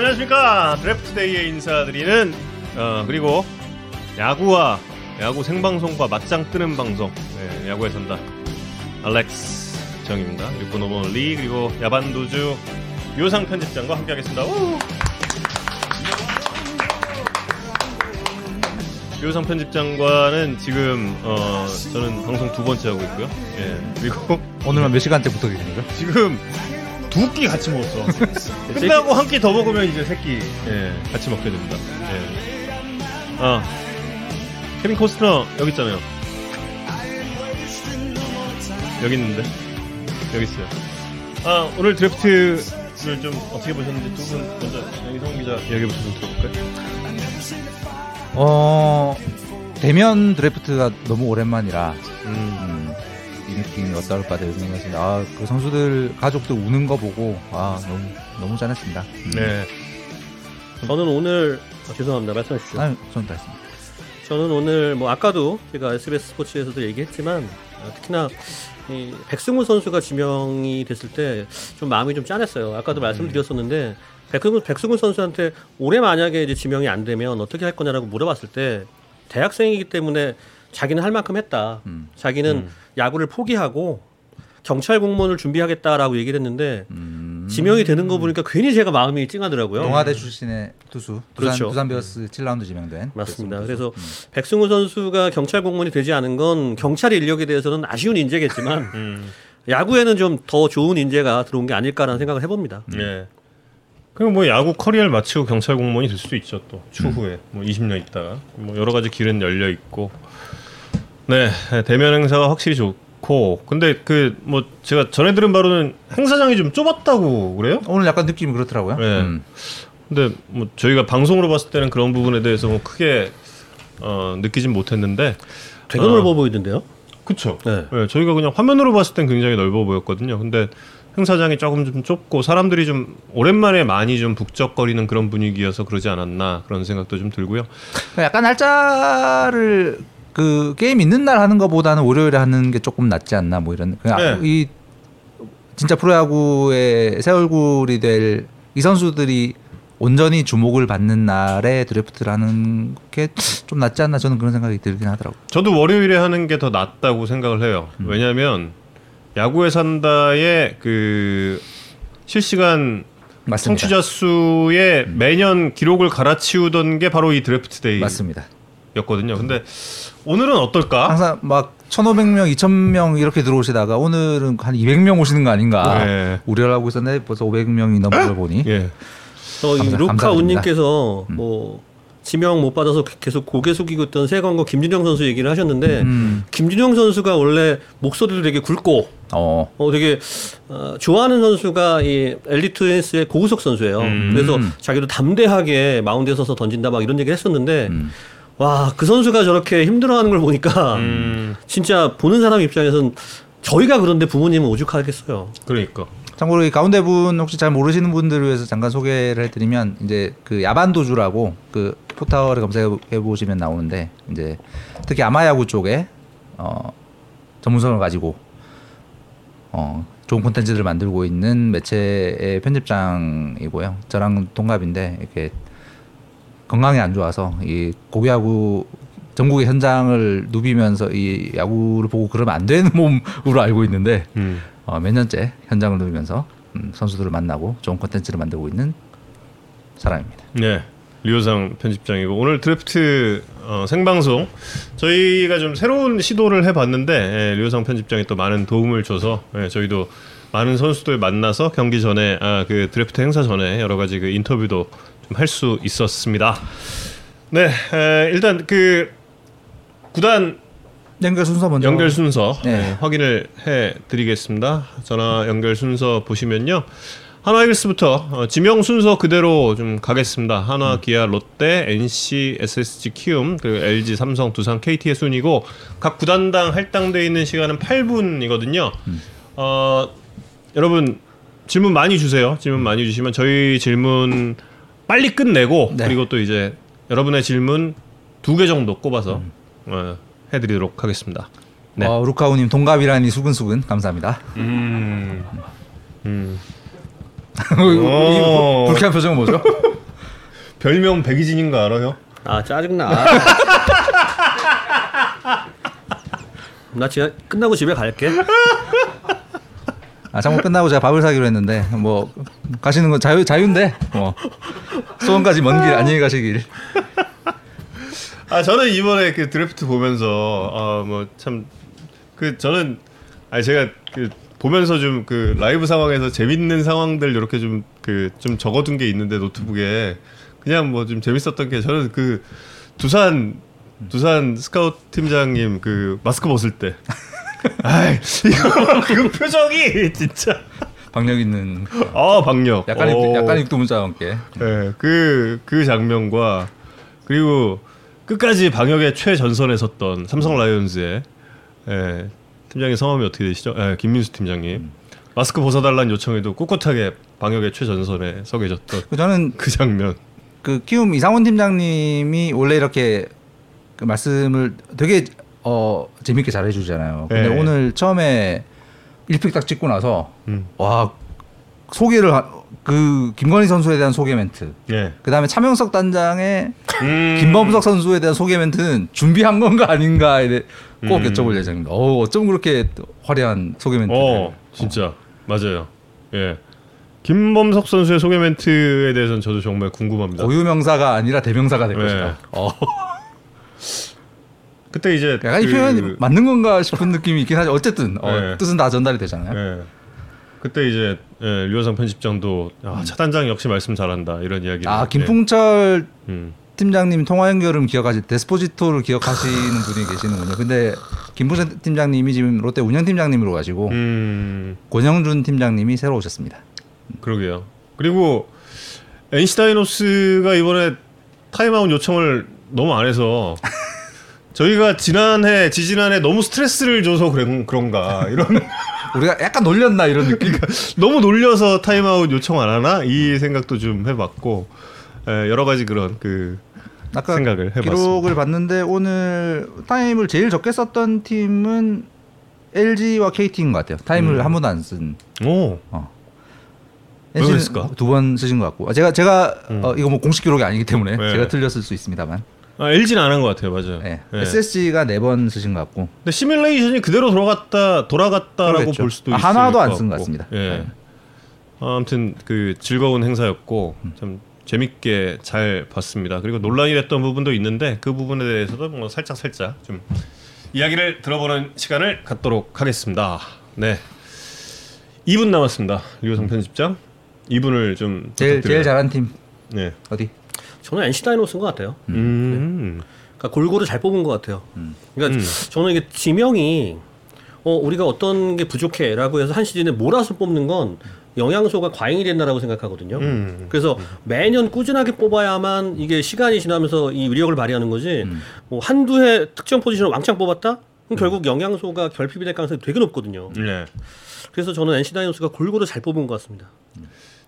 안녕하십니까. 드래프트데이에 인사드리는 어, 그리고 야구와 야구 생방송과 맞짱 뜨는 방송. 네, 야구에 산다 알렉스 정입니다. 그리고 노번 리 그리고 야반도주 요상 편집장과 함께하겠습니다. 우! 요상 편집장과는 지금 어, 저는 방송 두 번째 하고 있고요. 예, 그리고 오늘만 몇 시간째 붙어 거죠? 지금 두 끼 같이 먹었어. 끝나고 한 끼 더 먹으면 이제 세끼 예, 같이 먹게 됩니다. 예. 아 케빈 코스트너 여기 있잖아요. 여기 있는데 여기 있어요. 아 오늘 드래프트를 좀 어떻게 보셨는지 두 분 먼저 이성 기자 이야기부터 좀 들어볼까요? 어 대면 드래프트가 너무 오랜만이라 음, 음, 이 느낌이 어떨까 되는 생각이 습니다 아, 그 선수들 가족들 우는 거 보고 아 너무 너무 잘했습니다. 음. 네. 저는 오늘 아, 죄송합니다 말씀해 주시죠. 아유, 저는 다 했습니다. 저는 오늘 뭐 아까도 제가 SBS 스포츠에서도 얘기했지만 아, 특히나 이 백승우 선수가 지명이 됐을 때 좀 마음이 좀 짠했어요. 아까도 말씀드렸었는데 백승우, 백승우 선수한테 올해 만약에 이제 지명이 안 되면 어떻게 할 거냐라고 물어봤을 때 대학생이기 때문에 자기는 할 만큼 했다. 음. 자기는 야구를 포기하고 경찰 공무원을 준비하겠다라고 얘기를 했는데 음, 지명이 되는 거 보니까 괜히 제가 마음이 찡하더라고요. 동아대 출신의 투수 두산 그렇죠. 두산 베어스 7라운드 지명된 맞습니다. 그래서. 음. 백승우 선수가 경찰 공무원이 되지 않은 건 경찰 인력에 대해서는 아쉬운 인재겠지만 음, 야구에는 좀 더 좋은 인재가 들어온 게 아닐까라는 생각을 해봅니다. 네. 그리고 뭐 야구 커리어를 마치고 경찰 공무원이 될 수도 있죠 또 추후에 뭐 20년 있다가 뭐 여러 가지 길은 열려 있고 네 대면 행사가 확실히 좋고 근데 그 뭐 제가 전에 들은 바로는 행사장이 좀 좁았다고 그래요? 오늘 약간 느낌이 그렇더라고요. 네. 음. 근데 뭐 저희가 방송으로 봤을 때는 그런 부분에 대해서 뭐 크게 어, 느끼진 못했는데 되게 어. 넓어 보이던데요. 그쵸. 네. 네, 저희가 그냥 화면으로 봤을 땐 굉장히 넓어 보였거든요. 근데 행사장이 조금 좀 좁고 사람들이 좀 오랜만에 많이 좀 북적거리는 그런 분위기여서 그러지 않았나 그런 생각도 좀 들고요. 그러니까 약간 날짜를 그 게임 있는 날 하는 것보다는 월요일에 하는 게 조금 낫지 않나 뭐 이런 그냥 네. 이 진짜 프로야구의 새 얼굴이 될 이 선수들이 온전히 주목을 받는 날에 드래프트를 하는 게 좀 낫지 않나 저는 그런 생각이 들긴 하더라고요. 저도 월요일에 하는 게 더 낫다고 생각을 해요. 왜냐하면 야구에 산다의 그 실시간 맞습니다. 청취자 수의 매년 기록을 갈아치우던 게 바로 이 draft day 였거든요. 근데 오늘은 어떨까? 항상 막 1,500명, 2,000명 이렇게 들어오시다가 오늘은 한 200명 오시는 거 아닌가 네. 우려를 하고 있었는데 벌써 500명이 넘은 걸 보니 예. 저이 감사- 루카 감사드립니다. 음. 운님께서 뭐 지명 못 받아서 계속 고개 숙이고 있던 세광고 김준영 선수 얘기를 하셨는데 음. 김준영 선수가 원래 목소리도 되게 굵고 어. 어 되게 어, 좋아하는 선수가 이 엘리트 헬스의 고우석 선수예요. 음. 그래서 자기도 담대하게 마운드에 서서 던진다 막 이런 얘기를 했었는데 음. 와 그 선수가 저렇게 힘들어하는 걸 보니까 음, 진짜 보는 사람 입장에선 저희가 그런데 부모님은 오죽하겠어요. 그러니까. 참고로 이 가운데 분 혹시 잘 모르시는 분들을 위해서 잠깐 소개를 해드리면 이제 그 야반도주라고 그 포털에 검색해 보시면 나오는데 이제 특히 아마야구 쪽에 어 전문성을 가지고 어 좋은 콘텐츠들을 만들고 있는 매체의 편집장이고요. 저랑 동갑인데 이렇게 건강이 안 좋아서 이 고교야구 전국의 현장을 누비면서 이 야구를 보고 그러면 안 되는 몸으로 알고 있는데 음. 어, 몇 년째 현장을 누비면서 음, 선수들을 만나고 좋은 콘텐츠를 만들고 있는 사람입니다. 네. 리오상 편집장이고 오늘 드래프트 어, 생방송 저희가 좀 새로운 시도를 해봤는데 예, 리오상 편집장이 또 많은 도움을 줘서 예, 저희도 많은 선수들 만나서 경기 전에 아, 그 드래프트 행사 전에 여러 가지 그 인터뷰도 좀 할 수 있었습니다. 네, 에, 일단 그 구단 연결 순서 먼저 연결 순서 네. 네, 확인을 해 드리겠습니다. 전화 연결 순서 보시면요. 한화 이글스부터 어, 지명 순서 그대로 좀 가겠습니다. 한화, 기아, 롯데, NC, SSG, 키움, 그리고 LG, 삼성, 두산, KT의 순이고 각 구단당 할당돼 있는 시간은 8분이거든요. 어, 여러분 질문 많이 주세요. 질문 많이 주시면 저희 질문 빨리 끝내고 네. 그리고 또 이제 여러분의 질문 두 개 정도 꼽아서 어, 해드리도록 하겠습니다. 네. 어, 루카우님 동갑이라니 수근수근 감사합니다. 음. 음. 이 불쾌한 표정은 뭐죠? 별명 백이진인 거 알아요? 아 짜증나. 나 지금 끝나고 집에 갈게. 아 장모 끝나고 제가 밥을 사기로 했는데 뭐 가시는 건 자유 자유인데 뭐 소원까지 먼 길 안녕히 가시길. 아 저는 이번에 그 드래프트 보면서 아뭐 참 그 저는 아니 제가 그 보면서 좀 그 라이브 상황에서 재밌는 상황들 이렇게 좀 그 좀 적어둔 게 있는데 노트북에 그냥 뭐 좀 재밌었던 게 저는 그 두산 두산 스카우트 팀장님 그 마스크 벗을 때 아이 그 표정이 진짜 박력 있는 아 박력 약간 오. 육, 약간 육두문자와 함께. 예, 그, 그 장면과 그리고 끝까지 방역의 최전선에 섰던 삼성 라이온즈의 예, 팀장님 성함이 어떻게 되시죠? 예, 김민수 팀장님 마스크 벗어달라는 요청에도 꿋꿋하게 방역의 최전선에 서 계셨던 그 저는 그 장면. 그 키움 이상원 팀장님이 원래 이렇게 그 말씀을 되게 어 재밌게 잘해주잖아요. 근데 네. 오늘 처음에 1픽 딱 찍고 나서 음. 와 소개를 하- 그 김건희 선수에 대한 소개 멘트. 예. 그 다음에 차명석 단장의 음. 김범석 선수에 대한 소개 멘트는 준비한 건가 아닌가에 대해 꼭 음. 여쭤볼 예정입니다. 어, 어쩜 그렇게 또 화려한 소개 멘트를 어, 진짜 맞아요. 예. 김범석 선수의 소개 멘트에 대해서는 저도 정말 궁금합니다. 고유명사가 아니라 대명사가 될 네. 것이다. 어, 그때 이제 약간 이 그- 표현이 맞는 건가 싶은 느낌이 있긴 하죠. 어쨌든 어, 네. 뜻은 다 전달이 되잖아요. 예. 그때 이제 예, 류현상 편집장도 아, 차 단장 역시 말씀 잘한다 이런 이야기. 아 김풍철 음. 팀장님 통화 연결음 기억하시 데스포지토를 기억하시는 분이 계시는군요. 근데 김풍철 팀장님이 지금 롯데 운영 팀장님으로 가시고 음. 권영준 팀장님이 새로 오셨습니다. 그러게요. 그리고 NC 다이노스가 이번에 타임아웃 요청을 너무 안 해서 저희가 지난해 지지난해 너무 스트레스를 줘서 그런 그런가 이런 우리가 약간 놀렸나 이런 느낌. 너무 놀려서 타임아웃 요청 안 하나 이 생각도 좀 해봤고 예, 여러 가지 그런 그 아까 생각을 해봤습니다. 기록을 봤는데 오늘 타임을 제일 적게 썼던 팀은 LG와 KT인 것 같아요. 타임을 음. 한 번도 안 쓴. 오. 왜 NC 는 그랬을까? 두번 쓰신 것 같고. 아, 제가 제가 음. 어, 이거 뭐 공식 기록이 아니기 때문에 네. 제가 틀렸을 수 있습니다만. 아, LG는 안 한 것 같아요, 맞아요. 네. 예. SSG가 네 번 쓰신 것 같고. 근데 시뮬레이션이 그대로 돌아갔다 돌아갔다라고 그러겠죠. 볼 수도 아, 있을 하나도 안것쓴 것. 같습니다. 예. 네. 아, 아무튼 그 즐거운 행사였고 참 재밌게 잘 봤습니다. 그리고 논란이 됐던 부분도 있는데 그 부분에 대해서도 뭐 살짝 살짝 좀 이야기를 들어보는 시간을 갖도록 하겠습니다. 네. 2분 남았습니다. 류성 편집장. 2분을 좀 제일 부탁드려요. 제일 잘한 팀 네. 어디? 저는 NC 다이노스인 것 같아요. 음. 그러니까 골고루 잘 뽑은 것 같아요. 그러니까 음. 저는 이게 지명이 어 우리가 어떤 게 부족해라고 해서 한 시즌에 몰아서 뽑는 건 영양소가 과잉이 된다라고 생각하거든요. 음. 그래서 매년 꾸준하게 뽑아야만 이게 시간이 지나면서 이 위력을 발휘하는 거지. 뭐 한두 해 특정 포지션을 왕창 뽑았다? 그럼 결국 영양소가 결핍이 될 가능성이 되게 높거든요. 네. 그래서 저는 NC 다이노스가 골고루 잘 뽑은 것 같습니다.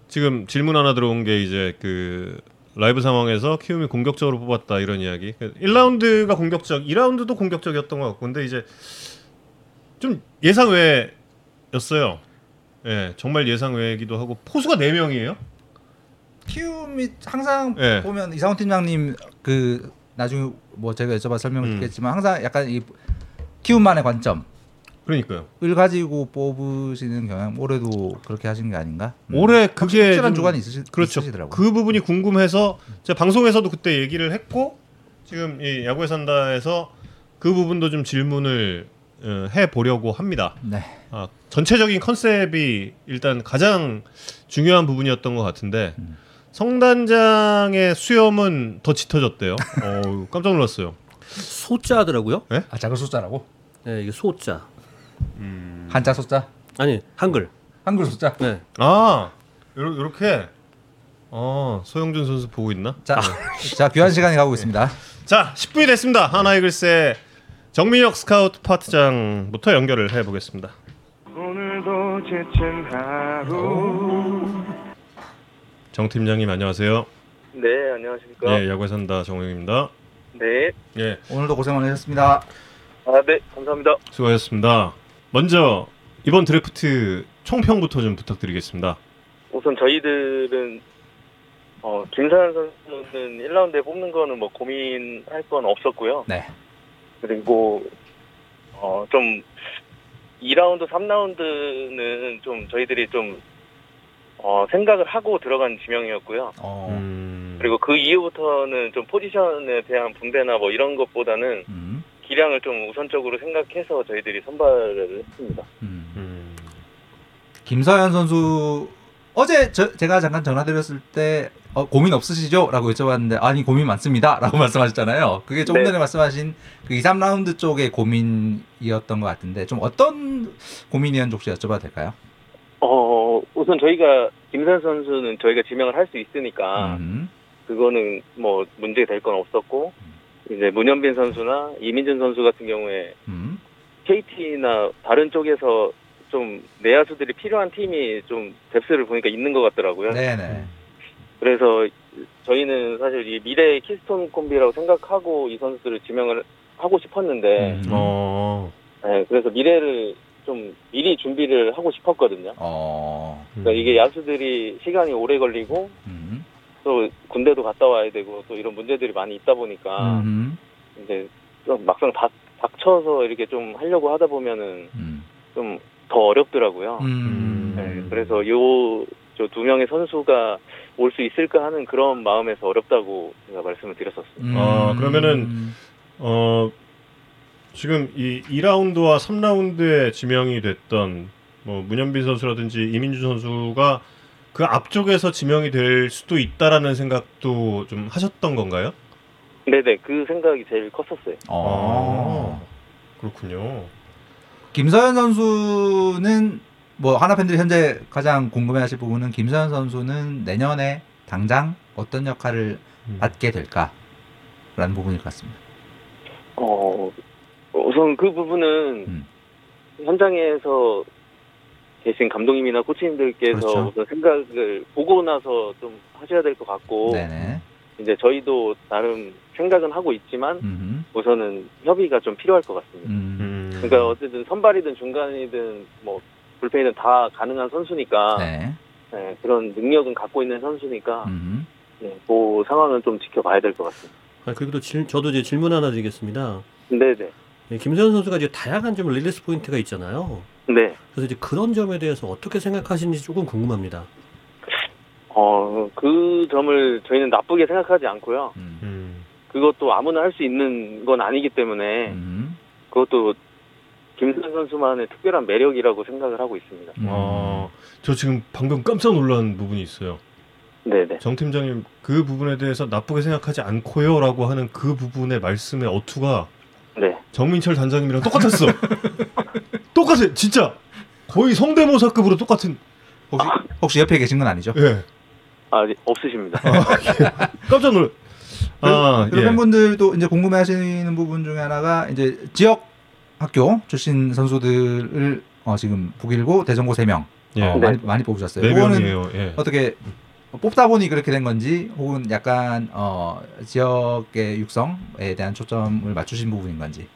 지금 질문 하나 들어온 게 이제 그 라이브 상황에서 키움이 공격적으로 뽑았다 이런 이야기. 1라운드가 공격적, 2라운드도 공격적이었던 것 같고, 근데 이제 좀 예상 외였어요. 예, 정말 예상 외이기도 하고 포수가 4 명이에요. 키움이 항상 네. 보면 이상훈 팀장님 그 나중에 뭐 제가 여쭤봐 설명을 음. 듣겠지만 항상 약간 이 키움만의 관점을 그러니까요. 가지고 뽑으시는 경향 올해도 그렇게 하신 게 아닌가? 음. 올해 그게 좀- 주관이 있으시, 그렇죠. 있으시더라고요. 그 부분이 궁금해서 제가 방송에서도 그때 얘기를 했고 지금 이 야구에 산다에서 그 부분도 좀 질문을 어, 해 보려고 합니다. 네. 아, 전체적인 컨셉이 일단 가장 중요한 부분이었던 것 같은데 성단장의 수염은 더 짙어졌대요. 어, 깜짝 놀랐어요. 소자더라고요. 아 작은 숫자라고? 네, 이게 소자. 한자 숫자? 아니 한글. 한글 숫자? 네. 아, 요렇게. 어, 소영준 선수 보고 있나? 자, 자 귀한 시간이 가고 있습니다. 자, 10분이 됐습니다. 하나이글스의 정민혁 스카우트 파트장부터 연결을 해 보겠습니다. 오늘도 지친 하루 정 팀장님 안녕하세요. 네 안녕하십니까 예, 야구에 산다 정우영입니다. 네. 예, 오늘도 고생 많으셨습니다. 아, 네 감사합니다 수고하셨습니다. 먼저 이번 드래프트 총평부터 좀 부탁드리겠습니다. 우선 저희들은 어, 김사현 선수는 1라운드에 뽑는 거는 뭐 고민할 건 없었고요. 네. 그리고 어, 좀 2라운드, 3라운드는 좀 저희들이 좀 어, 생각을 하고 들어간 지명이었고요. 어. 음. 그리고 그 이후부터는 좀 포지션에 대한 분배나 뭐 이런 것보다는 음. 기량을 좀 우선적으로 생각해서 저희들이 선발을 했습니다. 음. 음. 김서현 선수 어제 저, 제가 잠깐 전화드렸을 때 어, 고민 없으시죠? 라고 여쭤봤는데 아니 고민 많습니다 라고 말씀하셨잖아요 그게 조금 네. 전에 말씀하신 그 2, 3라운드 쪽의 고민이었던 것 같은데 좀 어떤 고민이었는지 혹시 여쭤봐도 될까요? 어, 우선 저희가 김선 선수는 저희가 지명을 할 수 있으니까 음. 그거는 뭐 문제 될 건 없었고 이제 문현빈 선수나 이민준 선수 같은 경우에 음. KT나 다른 쪽에서 좀 내야수들이 필요한 팀이 좀 뎁스를 보니까 있는 것 같더라고요. 네네 그래서 저희는 사실 이 미래의 키스톤 콤비라고 생각하고 이 선수들을 지명을 하고 싶었는데, 음. 어. 네, 그래서 미래를 좀 미리 준비를 하고 싶었거든요. 어. 그러니까 이게 야수들이 시간이 오래 걸리고 음. 또 군대도 갔다 와야 되고 또 이런 문제들이 많이 있다 보니까 음. 이제 좀 막상 닥, 닥쳐서 이렇게 좀 하려고 하다 보면은 음. 좀더 어렵더라고요. 음. 네, 그래서 요 저 두 명의 선수가 올 수 있을까 하는 그런 마음에서 어렵다고 제가 말씀을 드렸었습니다. 음. 아, 그러면은 어 지금 이 2라운드와 3라운드에 지명이 됐던 뭐 문현빈 선수라든지 이민주 선수가 그 앞쪽에서 지명이 될 수도 있다라는 생각도 좀 하셨던 건가요? 네네 그 생각이 제일 컸었어요. 어. 그렇군요. 김서현 선수는 뭐 하나 팬들이 현재 가장 궁금해하실 부분은 김서현 선수는 내년에 당장 어떤 역할을 음. 맡게 될까라는 부분일 것 같습니다. 어 우선 그 부분은 음. 현장에서 계신 감독님이나 코치님들께서 그렇죠. 우선 생각을 보고 나서 좀 하셔야 될 것 같고 네네. 이제 저희도 나름 생각은 하고 있지만 음흠. 우선은 협의가 좀 필요할 것 같습니다. 음. 음. 그러니까 어쨌든 선발이든 중간이든 뭐 불펜이든 다 가능한 선수니까 네. 네, 그런 능력은 갖고 있는 선수니까 음. 네, 그 상황은 좀 지켜봐야 될 것 같습니다. 아, 그리고 또 질- 저도 이제 질문 하나 드리겠습니다. 네네. 예, 김세현 선수가 이제 다양한 좀 release point가 있잖아요. 네. 그래서 이제 그런 점에 대해서 어떻게 생각하시는지 조금 궁금합니다. 어, 그 점을 저희는 나쁘게 생각하지 않고요. 음. 음. 그것도 아무나 할 수 있는 건 아니기 때문에 음. 그것도 김선 선수만의 특별한 매력이라고 생각을 하고 있습니다. 음. 아, 저 지금 방금 깜짝 놀란 부분이 있어요. 네네. 정 팀장님 그 부분에 대해서 나쁘게 생각하지 않고요라고 하는 그 부분의 말씀의 어투가 네. 정민철 단장님이랑 똑같았어. 똑같아, 진짜 거의 성대모사급으로 똑같은. 혹시 혹시 옆에 계신 건 아니죠? 예, 아, 네, 없으십니다. 깜짝 놀. 아, 그리고 예. 팬분들도 이제 궁금해하시는 부분 중에 하나가 이제 지역 학교 출신 선수들을 어, 지금 북일고 대전고 3명 예. 어, 네. 많이, 많이 뽑으셨어요. 네 그거는 명이에요. 예. 어떻게 뽑다 보니 그렇게 된 건지 혹은 약간 어, 지역의 육성에 대한 초점을 맞추신 부분인 건지.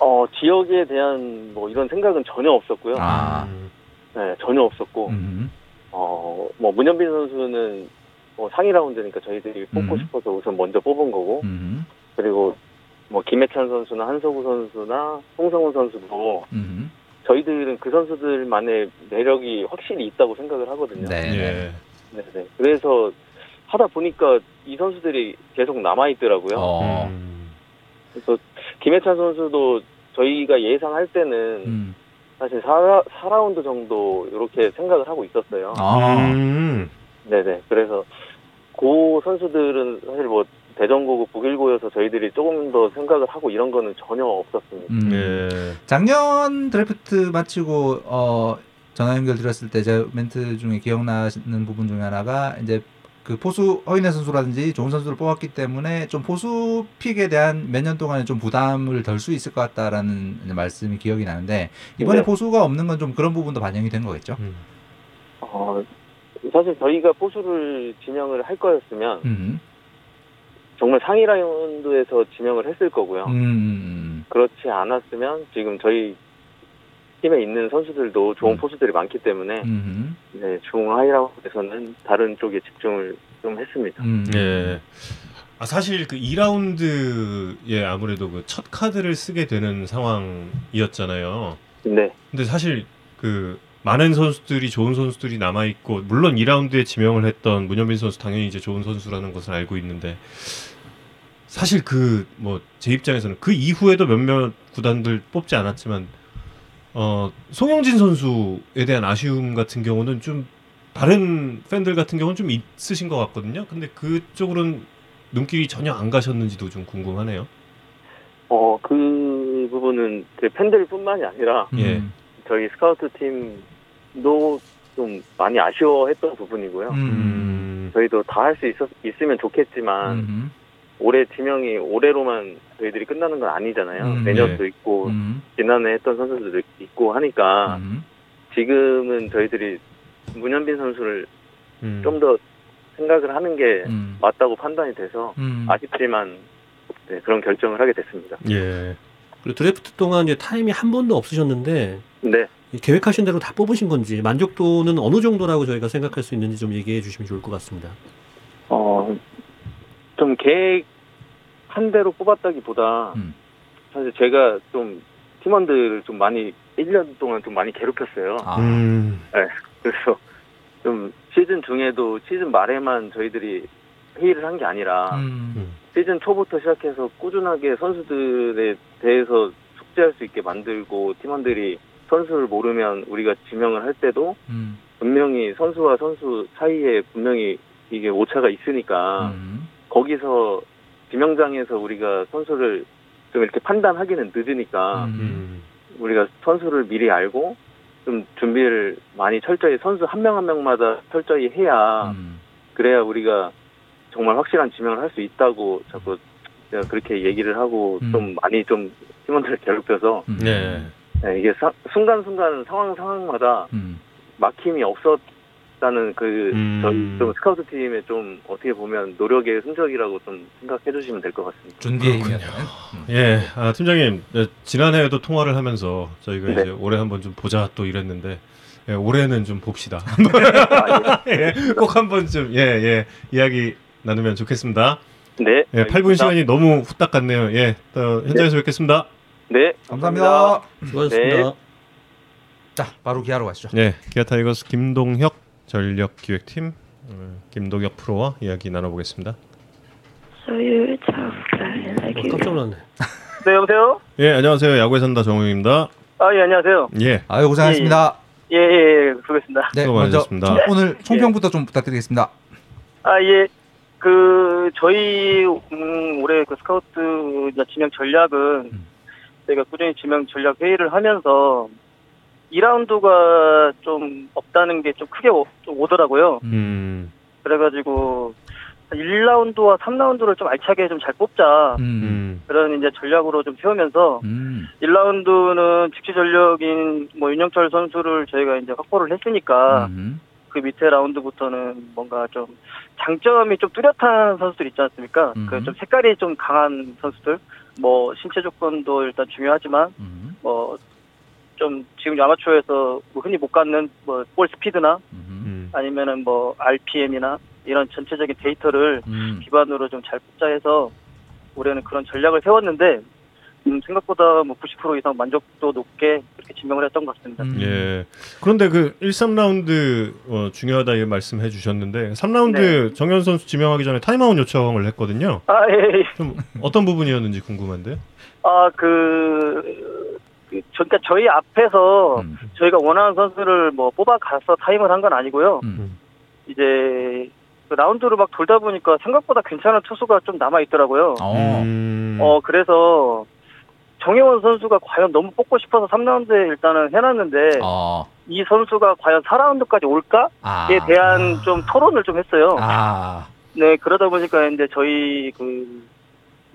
어, 지역에 대한 뭐 이런 생각은 전혀 없었고요. 아. 음. 네, 전혀 없었고, 음. 어, 뭐 문현빈 선수는 뭐 상위 라운드니까 저희들이 뽑고 음. 싶어서 우선 먼저 뽑은 거고, 음. 그리고 뭐 김해찬 선수나 한석우 선수나 홍성훈 선수도 음. 저희들은 그 선수들만의 매력이 확실히 있다고 생각을 하거든요. 네. 네. 예. 네, 네. 그래서 하다 보니까 이 선수들이 계속 남아 있더라고요. 어. 음. 그래서 김해찬 선수도 저희가 예상할 때는 음. 사실 4, 4라운드 정도 이렇게 생각을 하고 있었어요. 아. 음. 네네. 그래서 고 선수들은 사실 뭐 대전고고 북일고여서 저희들이 조금 더 생각을 하고 이런 거는 전혀 없었습니다. 음. 예. 작년 드래프트 마치고 어 전화 연결 드렸을 때 제 멘트 중에 기억나는 부분 중에 하나가 이제 그 포수 허인혜 선수라든지 좋은 선수를 뽑았기 때문에 좀 포수 픽에 대한 몇 년 동안에 좀 부담을 덜 수 있을 것 같다라는 말씀이 기억이 나는데 이번에 네. 포수가 없는 건 좀 그런 부분도 반영이 된 거겠죠. 음. 어, 사실 저희가 포수를 지명을 할 거였으면 음. 정말 상위 라운드에서 지명을 했을 거고요. 음. 그렇지 않았으면 지금 저희 팀에 있는 선수들도 좋은 음. 포수들이 많기 때문에 음. 네, 중하이라운드에서는 다른 쪽에 집중을 좀 했습니다. 음. 예. 아 사실 그 2라운드에 아무래도 그 첫 카드를 쓰게 되는 상황이었잖아요. 네, 근데 사실 그 많은 선수들이 좋은 선수들이 남아 있고 물론 2라운드에 지명을 했던 문현빈 선수 당연히 이제 좋은 선수라는 것을 알고 있는데 사실 그 뭐 제 입장에서는 그 이후에도 몇몇 구단들 뽑지 않았지만 어 송영진 선수에 대한 아쉬움 같은 경우는 좀 다른 팬들 같은 경우는 좀 있으신 것 같거든요. 근데 그쪽으로는 눈길이 전혀 안 가셨는지도 좀 궁금하네요. 어, 그 부분은 그 팬들뿐만이 아니라 예. 음. 저희 스카우트 팀도 좀 많이 아쉬워했던 부분이고요. 음. 음. 저희도 다 할수 있으면 좋겠지만 음. 올해 지명이 올해로만 저희들이 끝나는 건 아니잖아요. 음, 내년도 네. 있고 음. 지난해 했던 선수들도 있고 하니까 음. 지금은 저희들이 문현빈 선수를 음. 좀더 생각을 하는 게 음. 맞다고 판단이 돼서 음. 아쉽지만 네, 그런 결정을 하게 됐습니다. 예. 그리고 드래프트 동안 이제 타임이 한 번도 없으셨는데 네, 이 계획하신 대로 다 뽑으신 건지 만족도는 어느 정도라고 저희가 생각할 수 있는지 좀 얘기해 주시면 좋을 것 같습니다. 어, 좀 계획한 대로 뽑았다기보다 음. 사실 제가 좀 팀원들을 좀 많이 1년 동안 좀 많이 괴롭혔어요. 아. 음. 그래서 좀 시즌 중에도 시즌 말에만 저희들이 회의를 한 게 아니라 음. 시즌 초부터 시작해서 꾸준하게 선수들에 대해서 숙지할 수 있게 만들고 팀원들이 선수를 모르면 우리가 지명을 할 때도 음. 분명히 선수와 선수 사이에 분명히 이게 오차가 있으니까 음. 거기서 지명장에서 우리가 선수를 좀 이렇게 판단하기는 늦으니까 음. 음. 우리가 선수를 미리 알고 좀 준비를 많이 철저히 선수 한명한 명마다 철저히 해야 음. 그래야 우리가 정말 확실한 지명을 할 수 있다고 자꾸 제가 그렇게 얘기를 하고 음. 좀 많이 좀 팀원들을 괴롭혀서 음. 네. 네, 이게 사- 순간순간 상황 상황마다 음. 막힘이 없었 다는 그 음. 저희 좀 스카우트 팀의 좀 어떻게 보면 노력의 흔적이라고 좀 생각해 주시면 될 것 같습니다. 그렇군요. 힘이었네. 음. 예, 아, 팀장님, 네, 지난해에도 통화를 하면서 저희가 네. 이제 올해 한번 좀 보자 또 이랬는데, 예, 올해는 좀 봅시다. 아, 예, 꼭 한번 좀, 예, 예, 이야기 나누면 좋겠습니다. 네. 예, 8분 시간이 너무 후딱 갔네요. 예, 또 현장에서 뵙겠습니다. 네. 감사합니다. 수고하셨습니다. 네. 자, 바로 기아로 가시죠. 예, 기아 타이거스 김동혁 전력기획팀, 어, 김동혁 프로와 이야기 나눠보겠습니다. Like 어. 깜짝 놀랐네. 네, 여보세요? 예, 안녕하세요. 야구에 산다 정우입니다. 아, 예, 안녕하세요. 예, 아유 고생하셨습니다. 예, 예, 예, 수고했습니다. 네, 수고 먼저 오늘 총평부터 좀 부탁드리겠습니다. 아, 예. 그, 저희, 음, 올해 그 스카우트 지명 전략은 음. 저희가 꾸준히 지명 전략 회의를 하면서 2라운드가 좀 없다는 게 좀 크게 오, 좀 오더라고요. 음, 그래가지고 1라운드와 3라운드를 좀 알차게 좀 잘 뽑자. 음. 음, 그런 이제 전략으로 좀 세우면서 음. 1라운드는 직시 전력인 뭐 윤영철 선수를 저희가 이제 확보를 했으니까 음. 그 밑에 라운드부터는 뭔가 좀 장점이 좀 뚜렷한 선수들 있지 않습니까? 음. 그좀 색깔이 좀 강한 선수들, 뭐 신체 조건도 일단 중요하지만 음. 뭐 좀 지금 아마추어에서 뭐 흔히 못 갖는 뭐 볼 스피드나 음. 음, 아니면은 뭐 RPM이나 이런 전체적인 데이터를 음. 기반으로 좀 잘 뽑자 해서 올해는 그런 전략을 세웠는데 음, 생각보다 뭐 90% 이상 만족도 높게 그렇게 지명을 했던 것 같습니다. 음. 예. 그런데 그 1, 3라운드 어, 중요하다 이 말씀해 주셨는데 3라운드 정현 선수 지명하기 전에 타임아웃 요청을 했거든요. 아, 예, 예. 좀 어떤 부분이었는지 궁금한데요. 아, 그, 그, 저- 그러니까 저희 앞에서 음. 저희가 원하는 선수를 뭐 뽑아가서 타임을 한 건 아니고요. 음. 이제 그 라운드를 막 돌다 보니까 생각보다 괜찮은 투수가 좀 남아 있더라고요. 어. 음, 어, 그래서 정혜원 선수가 과연 너무 뽑고 싶어서 3라운드에 일단은 해놨는데 어. 이 선수가 과연 4라운드까지 올까에 아. 대한 좀 토론을 좀 했어요. 아. 네, 그러다 보니까 이제 저희 그,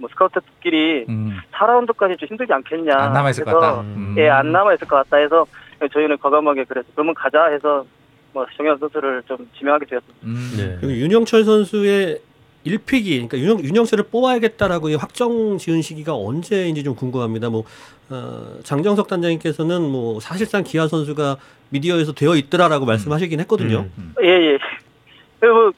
뭐 스카우트끼리 음. 4라운드까지 좀 힘들지 않겠냐. 안 남아 있을 것 해서 같다. 음. 예, 안 남아 있을 것 같다 해서 저희는 과감하게 그래서 그러면 가자 해서 뭐 정현 선수를 좀 지명하게 되었습니다. 음. 예. 그리고 윤영철 선수의 일픽이 그러니까 윤영, 윤영철을 뽑아야겠다라고 이 확정 지은 시기가 언제인지 좀 궁금합니다. 뭐 어, 장정석 단장님께서는 뭐 사실상 기아 선수가 미디어에서 되어 있더라라고 말씀하시긴 했거든요. 음. 예, 예. 그리고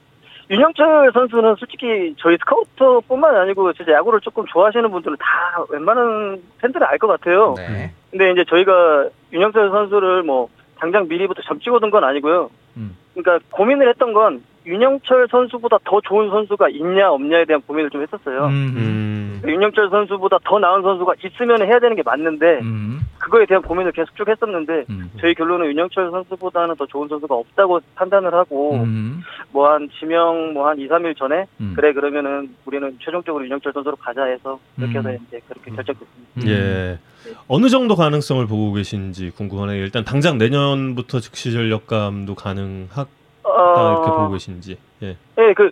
윤영철 선수는 솔직히 저희 스카우터뿐만 아니고 진짜 야구를 조금 좋아하시는 분들은 다 웬만한 팬들은 알 것 같아요. 네. 근데 이제 저희가 윤영철 선수를 뭐 당장 미리부터 점찍어둔 건 아니고요. 음. 그러니까 고민을 했던 건 윤영철 선수보다 더 좋은 선수가 있냐 없냐에 대한 고민을 좀 했었어요. 음. 음. 윤영철 선수보다 더 나은 선수가 있으면 해야 되는 게 맞는데 음. 그거에 대한 고민을 계속 쭉 했었는데 음. 저희 결론은 윤영철 선수보다는 더 좋은 선수가 없다고 판단을 하고 음. 뭐한 지명 뭐 한 2, 3일 전에 음. 그래 그러면은 우리는 최종적으로 윤영철 선수로 가자 해서 그렇게 해서 음. 이제 그렇게 결정됐습니다. 음. 예. 어느 정도 가능성을 보고 계신지 궁금하네요. 일단 당장 내년부터 즉시 전력감도 가능하 다 이렇게 보고 계신지. 예. 예, 그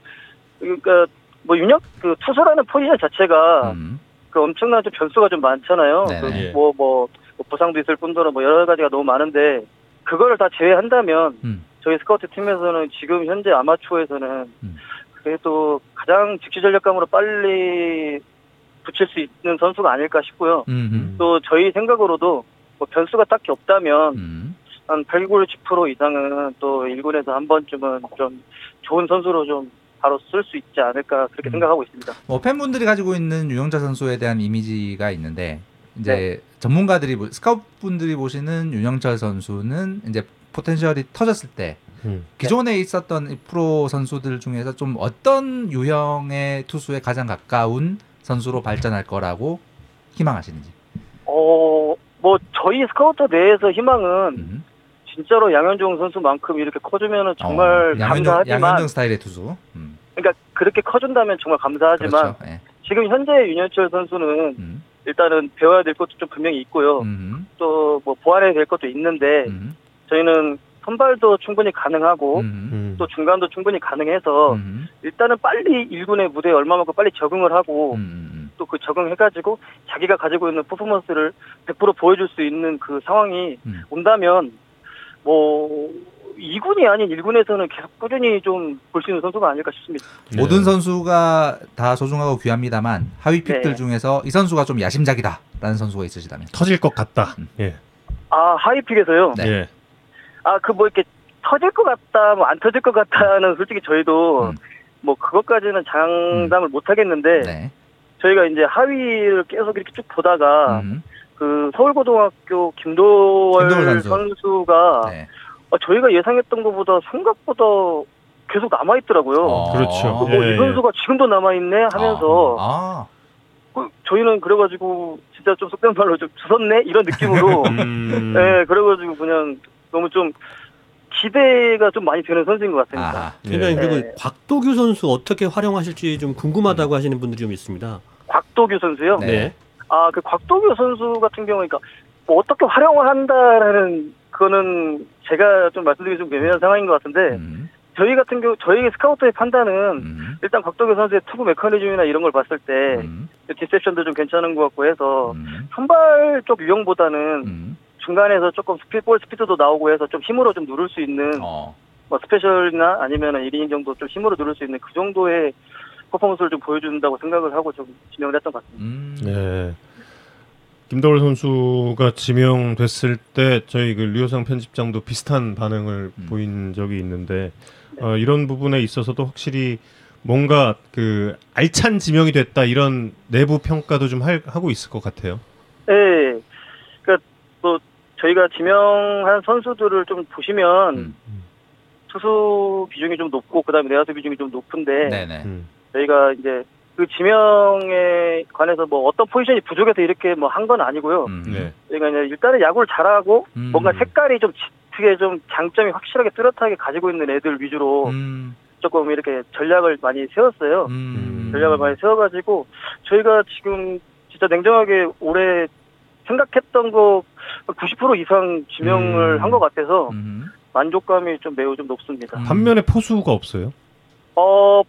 그러니까 뭐 윤영 그 투수라는 포지션 자체가 음. 그 엄청난 좀 변수가 좀 많잖아요. 네네. 그 예. 뭐, 뭐, 뭐 부상도 있을 뿐더러 뭐 여러 가지가 너무 많은데 그거를 다 제외한다면 음. 저희 스카우트 팀에서는 지금 현재 아마추어에서는 음. 그래도 가장 즉시 전력감으로 빨리 붙일 수 있는 선수가 아닐까 싶고요. 음. 또 저희 생각으로도 뭐 변수가 딱히 없다면 음. 한 8, 90% 이상은 또 1군에서 한 번쯤은 좀 좋은 선수로 좀 바로 쓸 수 있지 않을까 그렇게 음. 생각하고 있습니다. 뭐 팬분들이 가지고 있는 유영자 선수에 대한 이미지가 있는데 이제 네. 전문가들이 보- 스카우트 분들이 보시는 윤영철 선수는 이제 포텐셜이 터졌을 때 음. 기존에 있었던 이 프로 선수들 중에서 좀 어떤 유형의 투수에 가장 가까운 선수로 발전할 거라고 희망하시는지. 어, 뭐 저희 스카우터 내에서 희망은 음. 진짜로 양현종 선수만큼 이렇게 커주면은 정말 어, 양현종, 감사하지만 양현종 스타일의 투수. 음. 그러니까 그렇게 커준다면 정말 감사하지만 그렇죠. 예. 지금 현재 윤현철 선수는 음. 일단은 배워야 될 것도 좀 분명히 있고요. 음. 또뭐 보완해야 될 것도 있는데 음. 저희는 선발도 충분히 가능하고 음. 음. 또 중간도 충분히 가능해서 음. 일단은 빨리 1군의 무대에 얼마만큼 빨리 적응을 하고 음. 또그 적응해가지고 자기가 가지고 있는 퍼포먼스를 100% 보여줄 수 있는 그 상황이 음. 온다면 뭐 2군이 아닌 1군에서는 계속 꾸준히 좀 볼 수 있는 선수가 아닐까 싶습니다. 네. 모든 선수가 다 소중하고 귀합니다만 하위 픽들 네. 중에서 이 선수가 좀 야심작이다라는 선수가 있으시다면. 터질 것 같다. 음. 예. 아 하이픽에서요. 네. 예. 아그 뭐 이렇게 터질 것 같다, 뭐 안 터질 것 같다는 솔직히 저희도 음. 뭐 그것까지는 장담을 못 하겠는데 네. 저희가 이제 하위를 계속 이렇게 쭉 보다가 음. 그 서울고등학교 김도월, 김도월 선수. 선수가 네. 어, 저희가 예상했던 것보다 생각보다 계속 남아 있더라고요. 어. 그렇죠. 뭐 예, 이 선수가 지금도 남아 있네 하면서 아. 그 저희는 그래가지고 진짜 좀 속된 말로 좀 주섰네 이런 느낌으로 음. 예 그래가지고 그냥 너무 좀 기대가 좀 많이 되는 선수인 것 같습니다. 아하. 그러니까 예. 그리고 네. 곽도규 선수 어떻게 활용하실지 좀 궁금하다고 하시는 분들이 좀 있습니다. 곽도규 선수요. 네. 네. 아그 곽도규 선수 같은 경우에 그러니까 뭐 어떻게 활용을 한다라는 그거는 제가 좀 말씀드리기 좀 애매한 상황인 것 같은데 음. 저희 같은 경우 저희 스카우터의 판단은 음. 일단 곽도규 선수의 투구 메커니즘이나 이런 걸 봤을 때 음. deception도 좀 괜찮은 것 같고 해서 음. 선발 쪽 유형보다는 음. 중간에서 조금 스피 볼 스피드도 나오고 해서 좀 힘으로 좀 누를 수 있는 어. 뭐 스페셜이나 아니면 1이닝 정도 좀 힘으로 누를 수 있는 그 정도의 퍼포먼스를 좀 보여준다고 생각을 하고 좀 지명을 했던 것 같습니다. 음. 네. 김도월 선수가 지명됐을 때 저희 그 류호상 편집장도 비슷한 반응을 음. 보인 적이 있는데 어, 이런 부분에 있어서도 확실히 뭔가 그 알찬 지명이 됐다 이런 내부 평가도 좀 할- 하고 있을 것 같아요. 네. 그러니까 또 저희가 지명한 선수들을 좀 보시면 음. 투수 비중이 좀 높고 그다음에 내야수 비중이 좀 높은데 네네. 음. 저희가 이제 그 지명에 관해서 뭐 어떤 포지션이 부족해서 이렇게 뭐 한 건 아니고요. 음. 네. 저희가 이제 일단은 야구를 잘하고 음. 뭔가 색깔이 좀 짙게 좀 장점이 확실하게 뚜렷하게 가지고 있는 애들 위주로 음. 조금 이렇게 전략을 많이 세웠어요. 음. 전략을 많이 세워가지고 저희가 지금 진짜 냉정하게 올해 생각했던 거 90% 이상 지명을 음. 한것 같아서 음. 만족감이 좀 매우 좀 높습니다. 음. 반면에 포수가 없어요. 어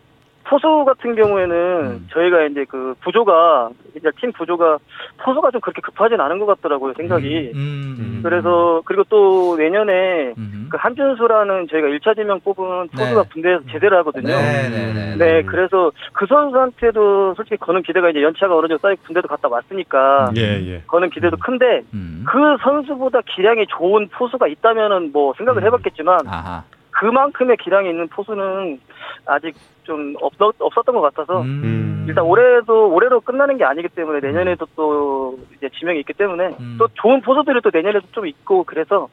포수 같은 경우에는 음. 저희가 이제 그 구조가 이제 팀 구조가 포수가 좀 그렇게 급하진 않은 것 같더라고요 생각이. 음. 그래서 그리고 또 내년에 음. 그 한준수라는 저희가 1차 지명 뽑은 포수가 네. 군대에서 제대를 하거든요. 네, 네, 네. 네, 그래서 그 선수한테도 솔직히 거는 기대가 이제 연차가 어느 정도 쌓이고 군대도 갔다 왔으니까 예, 예. 거는 기대도 큰데 음. 그 선수보다 기량이 좋은 포수가 있다면은 뭐 생각을 음. 해봤겠지만 아하. 그만큼의 기량이 있는 포수는 아직 좀 없었, 없었던 것 같아서 음. 일단 올해도 올해로 끝나는 게 아니기 때문에 내년에도 또 이제 지명이 있기 때문에 음. 또 좋은 포수들이 또 내년에도 좀 있고 그래서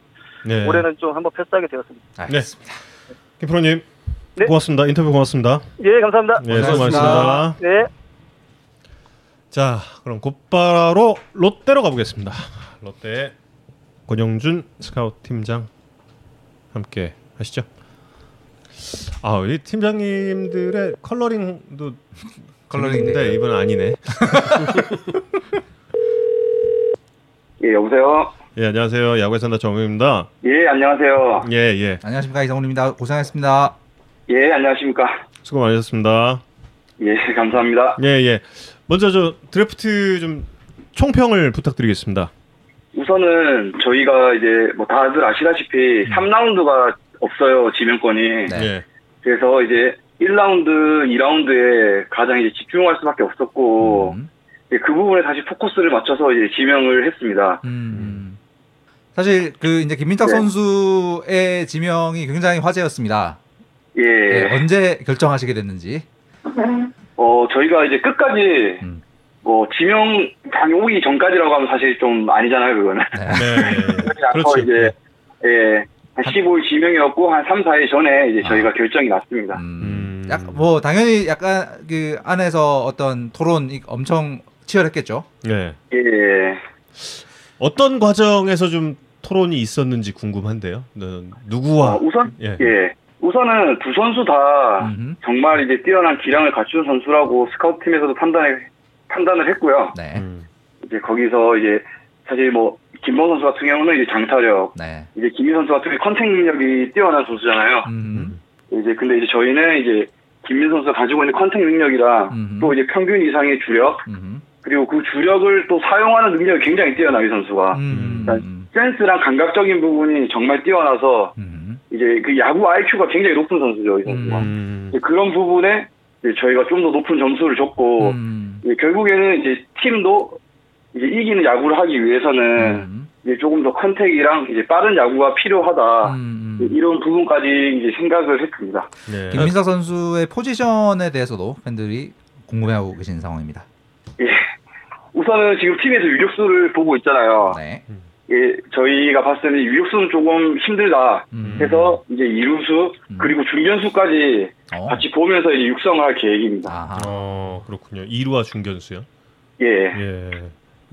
네. 올해는 좀 한번 패스하게 되었습니다. 알겠습니다. 김프로님 네. 고맙습니다. 인터뷰 고맙습니다. 예, 감사합니다. 네, 수고. 많으셨습니다. 네. 자, 그럼 곧바로 롯데로 가보겠습니다. 롯데 권영준 스카우트 팀장 함께 하시죠. 아, 우리 팀장님들의 컬러링도 컬러링 데 이번은 아니네. 예, 여보세요? 예, 안녕하세요. 야구에 산다 정우영입니다. 예, 안녕하세요. 예, 예. 안녕하십니까 이성훈입니다. 고생하셨습니다. 예, 안녕하십니까? 수고 많으셨습니다. 예, 감사합니다. 예, 예. 먼저 저 드래프트 좀 총평을 부탁드리겠습니다. 우선은 저희가 이제 뭐 다들 아시다시피 3라운드가 없어요, 지명권이. 네. 예. 그래서 이제 1라운드, 2라운드에 가장 이제 집중할 수밖에 없었고, 음. 그 부분에 다시 포커스를 맞춰서 이제 지명을 했습니다. 음. 사실 그 이제 김민탁 네. 선수의 지명이 굉장히 화제였습니다. 예. 네, 언제 결정하시게 됐는지. 어, 저희가 이제 끝까지 음. 뭐 지명 당이 오기 전까지라고 하면 사실 좀 아니잖아요, 그거는. 네. 네. 그렇죠. 이제 예, 한 15일 지명이었고 한 3, 4일 전에 이제 저희가 결정이 났습니다. 음. 음. 약, 뭐 당연히 약간 그 안에서 어떤 토론이 엄청 치열했겠죠. 네. 예. 어떤 과정에서 좀 토론이 있었는지 궁금한데요. 네, 누구와? 어, 우선 예. 예. 우선은 두 선수 다 음흠. 정말 이제 뛰어난 기량을 갖춘 선수라고 스카우트 팀에서도 판단을 판단을 했고요. 네. 음. 이제 거기서 이제 사실 뭐 김범석 선수 같은 경우는 이제 장타력, 네. 이제 김민석 선수 같은 경우 contact 능력이 뛰어난 선수잖아요. 음. 이제 근데 이제 저희는 이제 김민석 선수가 가지고 있는 contact 능력이랑 음흠. 또 이제 평균 이상의 주력 음. 그리고 그 주력을 또 사용하는 능력이 굉장히 뛰어나 이 선수가 음. 센스랑 감각적인 부분이 정말 뛰어나서 음. 이제 그 야구 IQ가 굉장히 높은 선수죠 이 선수가 음. 그런 부분에 이제 저희가 좀 더 높은 점수를 줬고 음. 이제 결국에는 이제 팀도 이제 이기는 야구를 하기 위해서는 음. 이제 조금 더 컨택이랑 이제 빠른 야구가 필요하다 음. 이제 이런 부분까지 이제 생각을 했습니다. 네. 김민석 선수의 포지션에 대해서도 팬들이 궁금해하고 계신 상황입니다. 예. 우선은 지금 팀에서 유격수를 보고 있잖아요. 네. 예, 저희가 봤을 때는 유격수는 조금 힘들다 음. 해서 이제 이루수 음. 그리고 중견수까지 어. 같이 보면서 이제 육성을 할 계획입니다. 어, 그렇군요. 이루와 중견수요? 예. 예.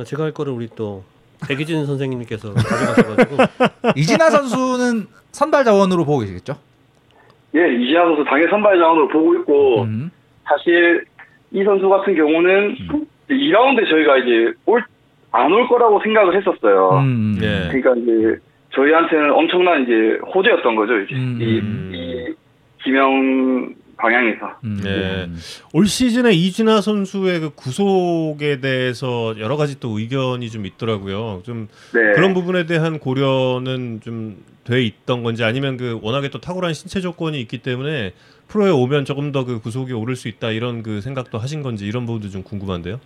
제가 할 거를 우리 또 백이진 선생님께서 가져가셔가지고 이진아 선수는 선발 자원으로 보고 계시겠죠? 예, 이지아 선수 당일 선발 자원으로 보고 있고 음. 사실 이 선수 같은 경우는 음. 2라운드에 저희가 이제 올 안 올 거라고 생각을 했었어요. 음. 예. 그러니까 이제 저희한테는 엄청난 이제 호재였던 거죠. 이제 음. 이, 이 김영 방향에서. 음. 네. 올 시즌에 이진아 선수의 그 구속에 대해서 여러 가지 또 의견이 좀 있더라고요. 좀 네. 그런 부분에 대한 고려는 좀 돼 있던 건지 아니면 그 워낙에 또 탁월한 신체 조건이 있기 때문에 프로에 오면 조금 더 그 구속이 오를 수 있다 이런 그 생각도 하신 건지 이런 부분도 좀 궁금한데요.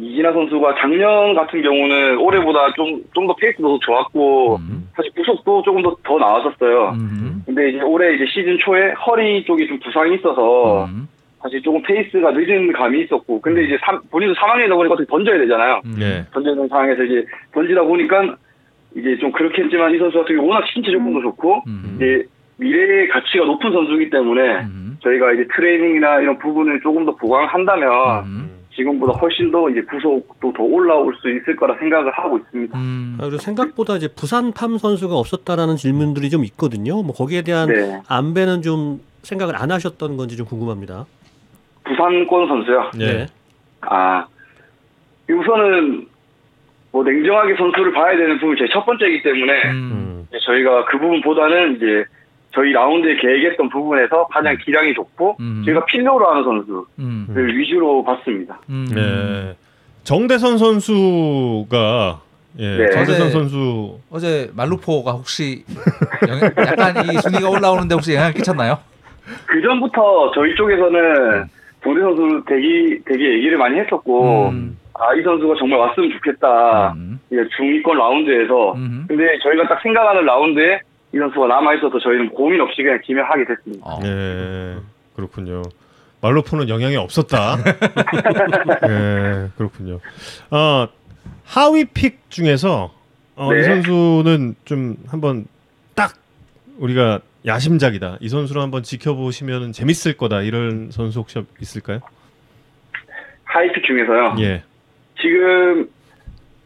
이진아 선수가 작년 같은 경우는 올해보다 좀 좀 더 페이스도 더 좋았고 음. 사실 구속도 조금 더 더 나왔었어요. 음. 근데 이제 올해 이제 시즌 초에 허리 쪽이 좀 부상이 있어서 음. 사실 조금 페이스가 늦은 감이 있었고 근데 이제 삼- 본인도 3학년이다 보니까 어떻게 던져야 되잖아요. 음. 예. 던져야 되는 상황에서 이제 던지다 보니까 이제 좀 그렇게 했지만 이 선수 같은 경우 워낙 신체 조건도 좋고 음. 이제 미래의 가치가 높은 선수이기 때문에 음. 저희가 이제 트레이닝이나 이런 부분을 조금 더 보강한다면 음. 지금보다 훨씬 더 이제 구속도 더 올라올 수 있을 거라 생각을 하고 있습니다. 음. 아, 그리고 생각보다 이제 부산 farm 선수가 없었다라는 질문들이 좀 있거든요. 뭐 거기에 대한 네. 안배는 좀 생각을 안 하셨던 건지 좀 궁금합니다. 부산권 선수요. 예. 네. 아 우선은 뭐 냉정하게 선수를 봐야 되는 부분이 제 첫 번째이기 때문에 음. 음. 저희가 그 부분보다는 이제 저희 라운드에 계획했던 부분에서 가장 기량이 좋고 음. 저희가 필요로 하는 선수를 음. 위주로 봤습니다. 음. 네. 정대선 선수가 예, 네. 정대선 어제- 선수 어제 말루포가 혹시 영향- 약간 이 순위가 올라오는데 혹시 영향을 끼쳤나요? 그 전부터 저희 쪽에서는 도대 선수 대기 되게 얘기를 많이 했었고 음. 아이 선수가 정말 왔으면 좋겠다. 음. 중위권 라운드에서 음. 근데 저희가 딱 생각하는 라운드에 이 선수가 남아 있어서 저희는 고민 없이 그냥 기명하게 됐습니다. 어. 예, 그렇군요. 말로포는 영향이 없었다. 예, 그렇군요. 아, 하위 픽 중에서 어, 이 네. 선수는 좀 한번 딱 우리가 야심작이다. 이 선수를 한번 지켜보시면 재밌을 거다. 이런 선수 혹시 있을까요? high pick 중에서요. 예. 지금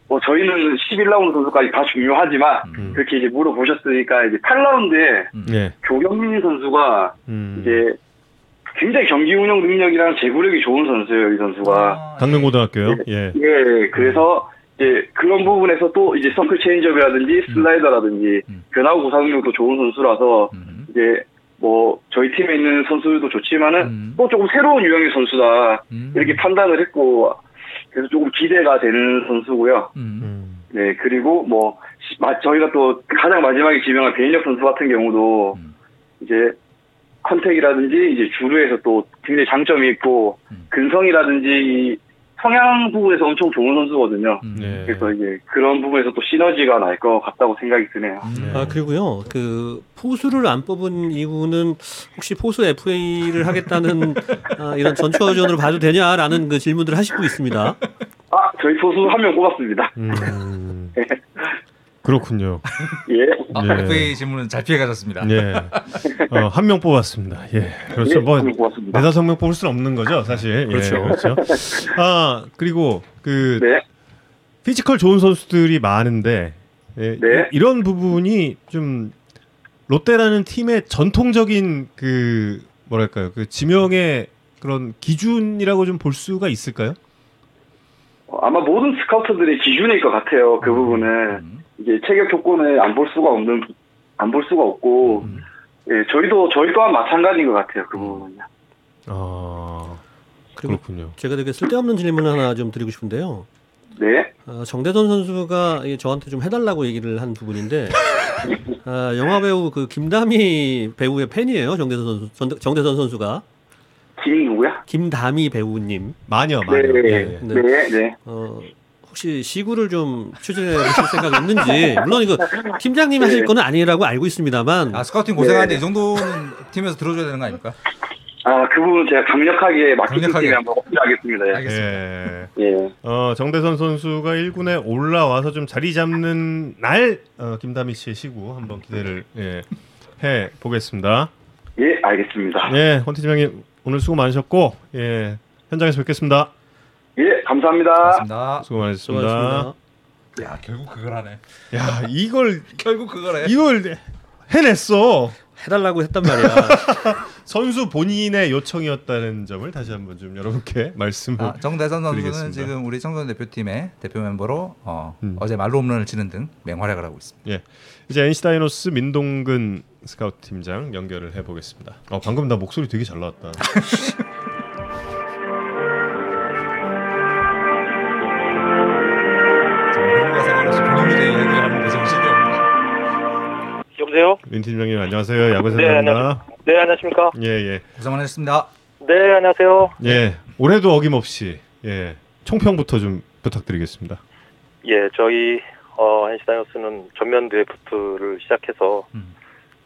뭐 저희는 11라운드 선수까지 다 중요하지만 음. 그렇게 이제 물어보셨으니까 이제 8라운드에 예. 조경민 선수가 음. 이제 굉장히 경기 운영 능력이랑 제구력이 좋은 선수예요, 이 선수가. 아, 강릉고등학교요. 예. 예, 그래서 이제 그런 부분에서 또 이제 서클 체인지업이라든지 슬라이더라든지 음. 변화구 구사능력도 좋은 선수라서 음. 이제 뭐 저희 팀에 있는 선수들도 좋지만은 음. 또 조금 새로운 유형의 선수다 음. 이렇게 판단을 했고 그래서 조금 기대가 되는 선수고요. 음. 음. 네 그리고 뭐 저희가 또 가장 마지막에 지명한 배인혁 선수 같은 경우도 음. 이제 컨택이라든지 이제 주루에서 또 굉장히 장점이 있고 음. 근성이라든지 이 성향 부분에서 엄청 좋은 선수거든요. 음. 네. 그래서 이제 그런 부분에서 또 시너지가 날 것 같다고 생각이 드네요. 음. 아 그리고요 그 포수를 안 뽑은 이유는 혹시 포수 FA를 하겠다는 아, 이런 전초전으로 봐도 되냐라는 그 질문들을 하시고 있습니다. 아 저희 포수 한 명 뽑았습니다. 음. 그렇군요. 예. 아, 예. FA 질문은 잘 피해 가셨습니다. 예. 어, 한 명 뽑았습니다. 예. 그렇죠. 예, 뭐한명 뽑았습니다. 네다섯 명 뽑을 수는 없는 거죠, 사실. 그렇죠. 예, 그렇죠. 아 그리고 그 네. 피지컬 좋은 선수들이 많은데 예, 네. 이, 런 부분이 좀 롯데라는 팀의 전통적인 그 뭐랄까요, 그 지명의 그런 기준이라고 좀 볼 수가 있을까요? 어, 아마 모든 스카우터들의 기준일 것 같아요. 그 부분은 음. 이제 체격 조건을 안 볼 수가 없는 안 볼 수가 없고 음. 예, 저희도 저희 또한 마찬가지인 것 같아요. 그 부분은요. 아 그리고 그렇군요. 제가 되게 쓸데없는 질문 하나 좀 드리고 싶은데요. 네. 어, 정대선 선수가 이 저한테 좀 해달라고 얘기를 한 부분인데 아, 영화 배우 그 김다미 배우의 팬이에요. 정대선 선수 전- 정대선 선수가 김 누구야? 김다미 배우님. 마녀, 마녀. 네. 예, 예. 네. 네. 네. 어, 혹시 시구를 좀 추진해 보실 생각이 있는지 물론 이거 팀장님 하실 거는 아니라고 알고 있습니다만 아 스카우팅 고생하는데 네. 이 정도는 팀에서 들어줘야 되는 거 아닙니까? 아, 그 부분 제가 강력하게 마케팅 강력하게. 팀에 한번 어필하겠습니다. 예. 알겠습니다. 예. 예. 어, 정대선 선수가 1군에 올라와서 좀 자리 잡는 날 어, 김다미 씨의 시구 한번 기대를 예, 해 보겠습니다. 예, 알겠습니다. 예, 헌 팀장님 오늘 수고 많으셨고 예, 현장에서 뵙겠습니다. 예, 감사합니다. 고맙습니다. 수고 많으셨습니다. 수고하셨습니다. 야 결국 그걸 하네. 야, 이걸 결국 그걸 해. 이걸 해냈어. 해달라고 했단 말이야. 선수 본인의 요청이었다는 점을 다시 한번 좀 여러분께 말씀을 아, 정대선 선수는 드리겠습니다. 지금 우리 청소년 대표팀의 대표 멤버로 어, 음. 어제 말로 홈런을 치는 등 맹활약을 하고 있습니다. 예. 이제 NC 다이노스 민동근 스카우트 팀장 연결을 해 보겠습니다. 어, 방금 나 목소리 되게 잘 나왔다. 민 팀장님 안녕하세요. 야구 네. 네, 안녕하십니까? 예, 예. 고생 많으셨습니다. 네, 안녕하세요. 예. 올해도 어김없이 예. 총평부터 좀 부탁드리겠습니다. 예, 저희 어, NC 다이노스는 전면 드래프트를 시작해서 음.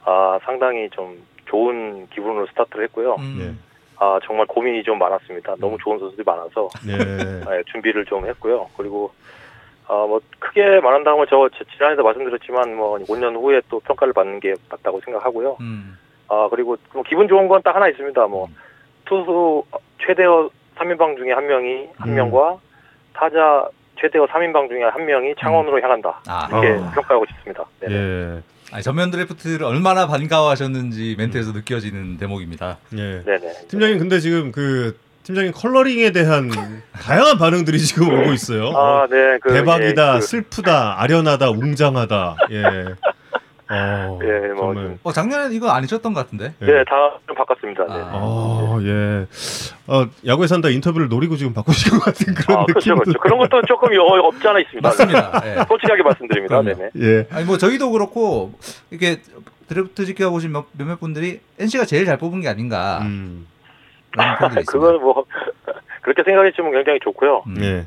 아, 상당히 좀 좋은 기분으로 스타트를 했고요. 음. 아, 정말 고민이 좀 많았습니다. 너무 좋은 선수들이 많아서 예. 예, 준비를 좀 했고요. 그리고 아, 뭐 크게 말한다면 저저 지난해도 말씀드렸지만 뭐 5년 후에 또 평가를 받는 게 맞다고 생각하고요. 음. 아 그리고 뭐 기분 좋은 건 딱 하나 있습니다. 뭐 음. 투수 최대어 3인방 중에 한 명이 한 음. 명과 타자 최대어 3인방 중에 한 명이 창원으로 향한다. 아, 이렇게 아. 평가하고 싶습니다. 네. 예. 아니, 전면 드래프트를 얼마나 반가워하셨는지 멘트에서 느껴지는 대목입니다. 예. 네네. 팀장님 근데 지금 그 팀장님 컬러링에 대한 다양한 반응들이 지금 오고 있어요. 아, 어, 네. 그, 대박이다, 예, 그, 슬프다, 아련하다, 웅장하다. 예. 어, 예, 뭐 정말. 어 작년에 이거 아니셨던 것 같은데. 예. 네, 다좀 바꿨습니다. 네. 아. 어, 예. 어, 야구에 산다 인터뷰를 노리고 지금 바꾸신 것 같은 그런 아, 그렇죠, 느낌도. 그렇죠. 그런 것도 조금 어, 없지 않아 있습니다. 맞습니다. 예. 솔직하게 말씀드립니다. 그럼요. 네네. 예. 아니 뭐 저희도 그렇고 이게 드래프트 지켜보신 몇- 몇몇 분들이 NC가 제일 잘 뽑은 게 아닌가 음. 그건 뭐 그렇게 생각했지만 굉장히 좋고요. 음. 예.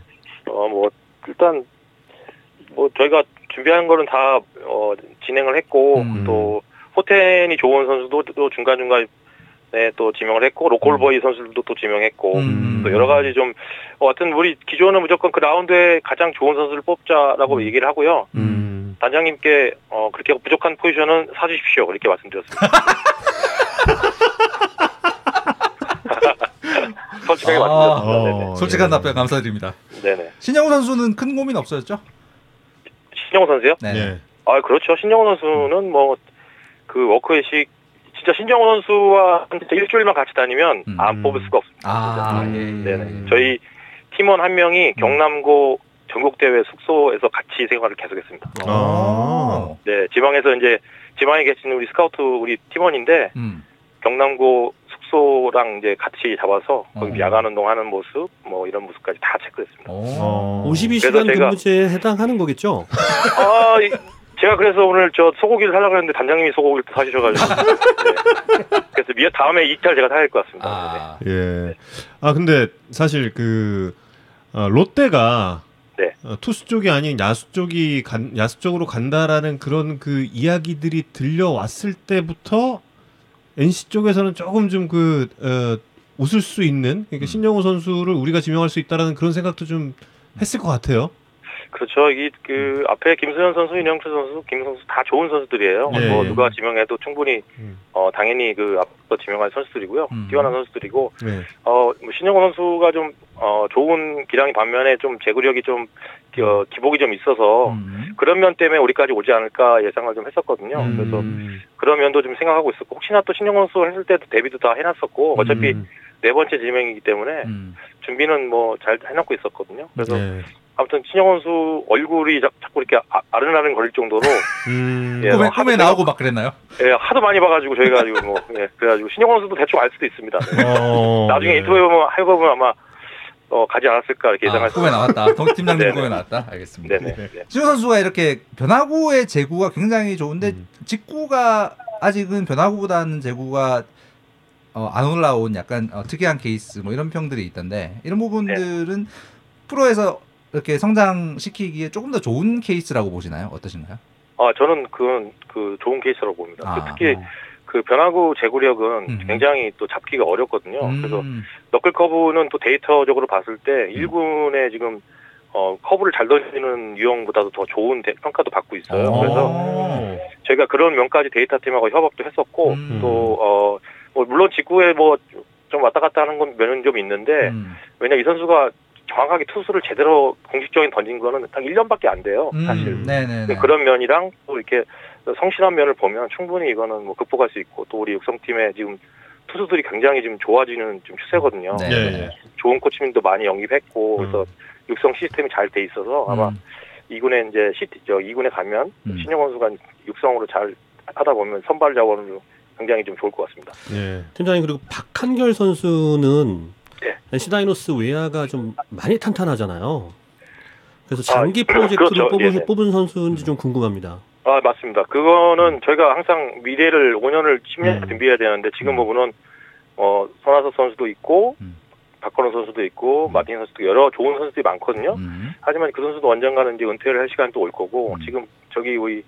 어뭐 일단 뭐 저희가 준비한 거는 다 어, 진행을 했고 음. 또 호텐이 좋은 선수도 또 중간 중간에 또 지명을 했고 로컬보이 선수들도 또 지명했고 음. 또 여러 가지 좀 어, 하여튼 우리 기존은 무조건 그 라운드에 가장 좋은 선수를 뽑자라고 음. 얘기를 하고요. 음. 단장님께 어, 그렇게 부족한 포지션은 사주십시오 이렇게 말씀드렸습니다. 솔직하게 아. 말씀드렸습니다. 네네. 어, 솔직한 예. 답변 감사드립니다. 네네. 신영우 선수는 큰 고민 없었죠? 신영호 선수요? 네. 예. 아 그렇죠. 신영호 선수는 뭐 그 워크의식 진짜 신영호 선수와 일주일만 같이 다니면 음. 안 뽑을 수가 없습니다. 아, 음. 예, 예. 네네. 저희 팀원 한 명이 경남고 전국대회 숙소에서 같이 생활을 계속했습니다. 아. 네, 지방에서 이제 지방에 계신 우리 스카우트 우리 팀원인데 음. 경남고 숙소랑 이제 같이 잡아서 거기 어. 야간 운동하는 모습 뭐 이런 모습까지 다 체크했습니다. 오. 어. 52시간 그래서 제가- 근무제에 해당하는 거겠죠? 아, 이- 제가 그래서 오늘 저 소고기를 사려고 했는데 단장님이 소고기를 또 사주셔가지고 네. 그래서 미 다음에 2차를 제가 사야 될것 같습니다. 아. 예. 아 근데 사실 그 어, 롯데가 네. 어, 투수 쪽이 아닌 야수 쪽이 간, 야수 쪽으로 간다라는 그런 그 이야기들이 들려왔을 때부터 NC 쪽에서는 조금 좀그 어, 웃을 수 있는 그러니까 음. 신영호 선수를 우리가 지명할 수 있다라는 그런 생각도 좀 했을 것 같아요. 그렇죠. 이그 앞에 김수현 선수, 윤영철 선수, 김 선수 다 좋은 선수들이에요. 네. 뭐 누가 지명해도 충분히 음. 어 당연히 그 앞서 지명할 선수들이고요. 음. 뛰어난 선수들이고 네. 어뭐 신영호 선수가 좀 어 좋은 기량이 반면에 좀 제구력이 좀 어, 기복이 좀 있어서 음. 그런 면 때문에 우리까지 오지 않을까 예상을 좀 했었거든요. 음. 그래서 그런 면도 좀 생각하고 있었고 혹시나 또 신영호 선수 했을 때도 데뷔도 다 해놨었고 어차피 음. 네 번째 지명이기 때문에 음. 준비는 뭐 잘 해놓고 있었거든요. 그래서 네. 아무튼 신영호 선수 얼굴이 자, 자꾸 이렇게 아, 아른아른 거릴 정도로 음. 예, 꿈에, 뭐 꿈에 하도 나오고 막 그랬나요? 예, 하도 많이 봐가지고 저희가 지금 뭐 예, 그래가지고 신영호 선수도 대충 알 수도 있습니다. 네. 어, 나중에 예. 인터뷰 해보면, 해보면 아마 어, 가지 않았을까 이렇게 아, 예상할 수 꿈에 나왔다. 동 팀장님 네네. 꿈에 나왔다. 알겠습니다. 네네. 네. 네. 신우 선수가 이렇게 변화구의 제구가 굉장히 좋은데 음. 직구가 아직은 변화구보다는 제구가 어, 안 올라온 약간 어, 특이한 케이스 뭐 이런 평들이 있던데 이런 부분들은 프로에서 이렇게 성장시키기에 조금 더 좋은 케이스라고 보시나요? 어떠신가요? 아 저는 그건 그 좋은 케이스라고 봅니다. 아, 그 특히 그 변화구 제구력은 음. 굉장히 또 잡기가 어렵거든요. 음, 그래서 너클 커브는 또 데이터적으로 봤을 때 음. 1군에 지금 어, 커브를 잘 던지는 유형보다도 더 좋은 대- 평가도 받고 있어요. 어. 그래서 저희가 그런 면까지 데이터 팀하고 협업도 했었고 음. 또 어, 뭐 물론 직구에 뭐 좀 왔다 갔다 하는 건 면은 좀 있는데 음. 왜냐 이 선수가 정확하게 투수를 제대로 공식적인 던진 거는 딱 1년밖에 안 돼요. 음, 사실. 네네네. 그런 면이랑 또 이렇게 성실한 면을 보면 충분히 이거는 뭐 극복할 수 있고 또 우리 육성팀에 지금 투수들이 굉장히 지금 좋아지는 좀 추세거든요. 네. 예, 예. 좋은 코치님도 많이 영입했고 음. 그래서 육성 시스템이 잘 돼 있어서 아마 음. 2군에 이제 시티 저 2군에 가면 음. 신영원 선수가 육성으로 잘 하다 보면 선발 자원으로 굉장히 좀 좋을 것 같습니다. 예. 팀장님 그리고 박한결 선수는 네. NC 다이노스 외야가 좀 많이 탄탄하잖아요. 그래서 장기 아, 프로젝트를 그렇죠. 뽑으, 네네. 뽑은 선수인지 좀 궁금합니다. 아 맞습니다. 그거는 저희가 항상 미래를 5년을 10년 음. 준비해야 되는데 지금 음. 보면은 어 손아섭 선수도 있고 음. 박건호 선수도 있고 음. 마틴 선수도 여러 좋은 선수들이 많거든요. 음. 하지만 그 선수도 언젠가는 이제 은퇴를 할 시간이 또올 거고 음. 지금 저기 우리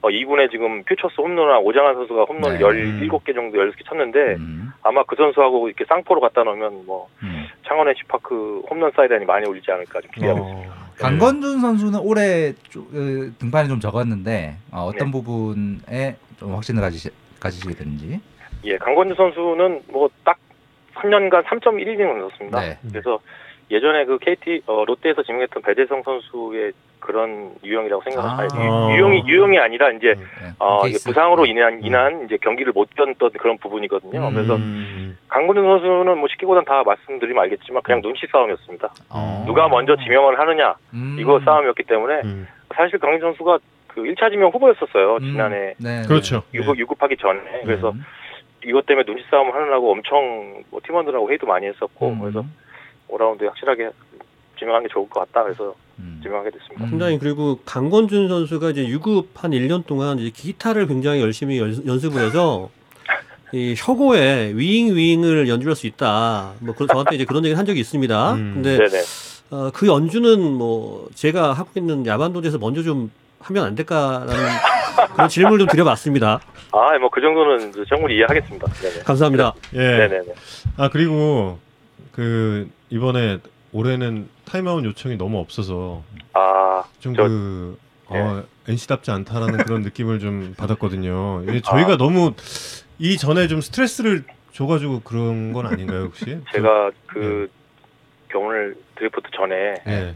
어, 2군에 지금 퓨처스 홈런한 오장환 선수가 홈런 네. 17개 정도 16개 쳤는데 음. 아마 그 선수하고 이렇게 쌍포로 갖다 놓으면 뭐 음. 창원 NC파크 홈런 사이드니 많이 올리지 않을까 좀 기대하고 있습니다. 어, 강건준 선수는 올해 조- 그 등판이 좀 적었는데 어, 어떤 네. 부분에 좀 확신을 가지시, 가지시게 되는지. 예, 강건주 선수는 뭐 딱 3년간 3.1이닝을 넣었습니다. 네. 그래서 예전에 그 KT 어, 롯데에서 지명했던 배재성 선수의 그런 유형이라고 생각을 아. 아, 유형이 유형이 아니라 이제 음. 네, 어. 부상으로 인한 음. 인한 이제 경기를 못 뛰었던 그런 부분이거든요. 음. 그래서 음. 강건준 선수는 뭐 쉽게 보단 다 말씀드리면 알겠지만 그냥 눈치 싸움이었습니다. 어. 누가 먼저 지명을 하느냐 음. 이거 싸움이었기 때문에 음. 사실 강진 선수가 그 1차 지명 후보였었어요. 음, 지난해 네, 그렇죠. 유급 유급하기 전에. 네. 그래서 음. 이것 때문에 눈치 싸움을 하느라고 엄청 뭐 팀원들하고 회의도 많이 했었고 음. 그래서 5라운드에 확실하게 지명한 게 좋을 것 같다. 그래서 음. 지명하게 됐습니다. 음. 팀장님 그리고 강건준 선수가 이제 유급 한 1년 동안 이제 기타를 굉장히 열심히 연, 연습을 해서 이 혁오에 위잉 위잉을 연주할 수 있다. 뭐 그, 저한테 이제 그런 얘기를 한 적이 있습니다. 음. 근데 네네. 어, 그 연주는 뭐 제가 하고 있는 야반도제에서 먼저 좀 하면 안 될까라는 그런 질문을 좀 드려봤습니다. 아, 뭐 그 정도는 충분히 이해하겠습니다. 네네. 감사합니다. 예. 네네네. 아 그리고 그 이번에 올해는 타임아웃 요청이 너무 없어서 아, 좀 저- 그 어, NC답지 않다라는 그런 느낌을 좀 받았거든요. 이게 아. 저희가 너무 이 전에 좀 스트레스를 줘가지고 그런 건 아닌가요 혹시? 제가 그 경을 드래프트 전에 예.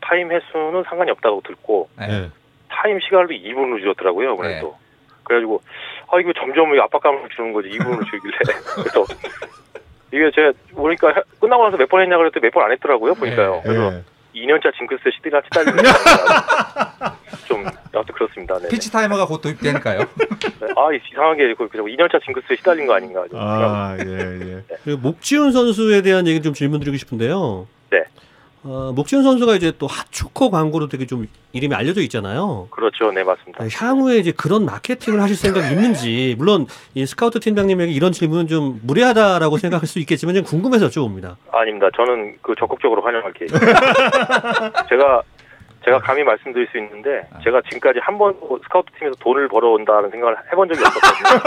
타임 횟수는 상관이 없다고 듣고 네. 예. 타임 시간도 2분으로 줄였더라고요. 그래서 그래가지고 아 이거 점점 압박감을 주는 거지 2분으로 줄길래 그래서 이게 제가 보니까 해- 끝나고 나서 몇 번 했냐 그랬더니 몇 번 안 했더라고요. 보니까요. 그래서 예. 2년차 징크스에 시디나 시달리는 게좀 아무튼 그렇습니다. 네. 피치 타이머가 곧 도입되니까요. 아 이상하게 그 2년차 징크스에 시달린 거 아닌가. 좀 아, 예, 예. 그리고 목지훈 선수에 대한 얘기 좀 질문드리고 싶은데요. 네. 어, 목지훈 선수가 이제 또 핫초코 광고로 되게 좀 이름이 알려져 있잖아요. 그렇죠. 네 맞습니다. 아, 향후에 이제 그런 마케팅을 하실 생각이 있는지 물론 이 스카우트 팀장님에게 이런 질문은 좀 무례하다라고 생각할 수 있겠지만 좀 궁금해서 여쭤봅니다. 아닙니다. 저는 그 적극적으로 환영할게요. 제가 제가 감히 말씀드릴 수 있는데 제가 지금까지 한 번도 스카우트 팀에서 돈을 벌어온다는 생각을 해본 적이 없었거든요.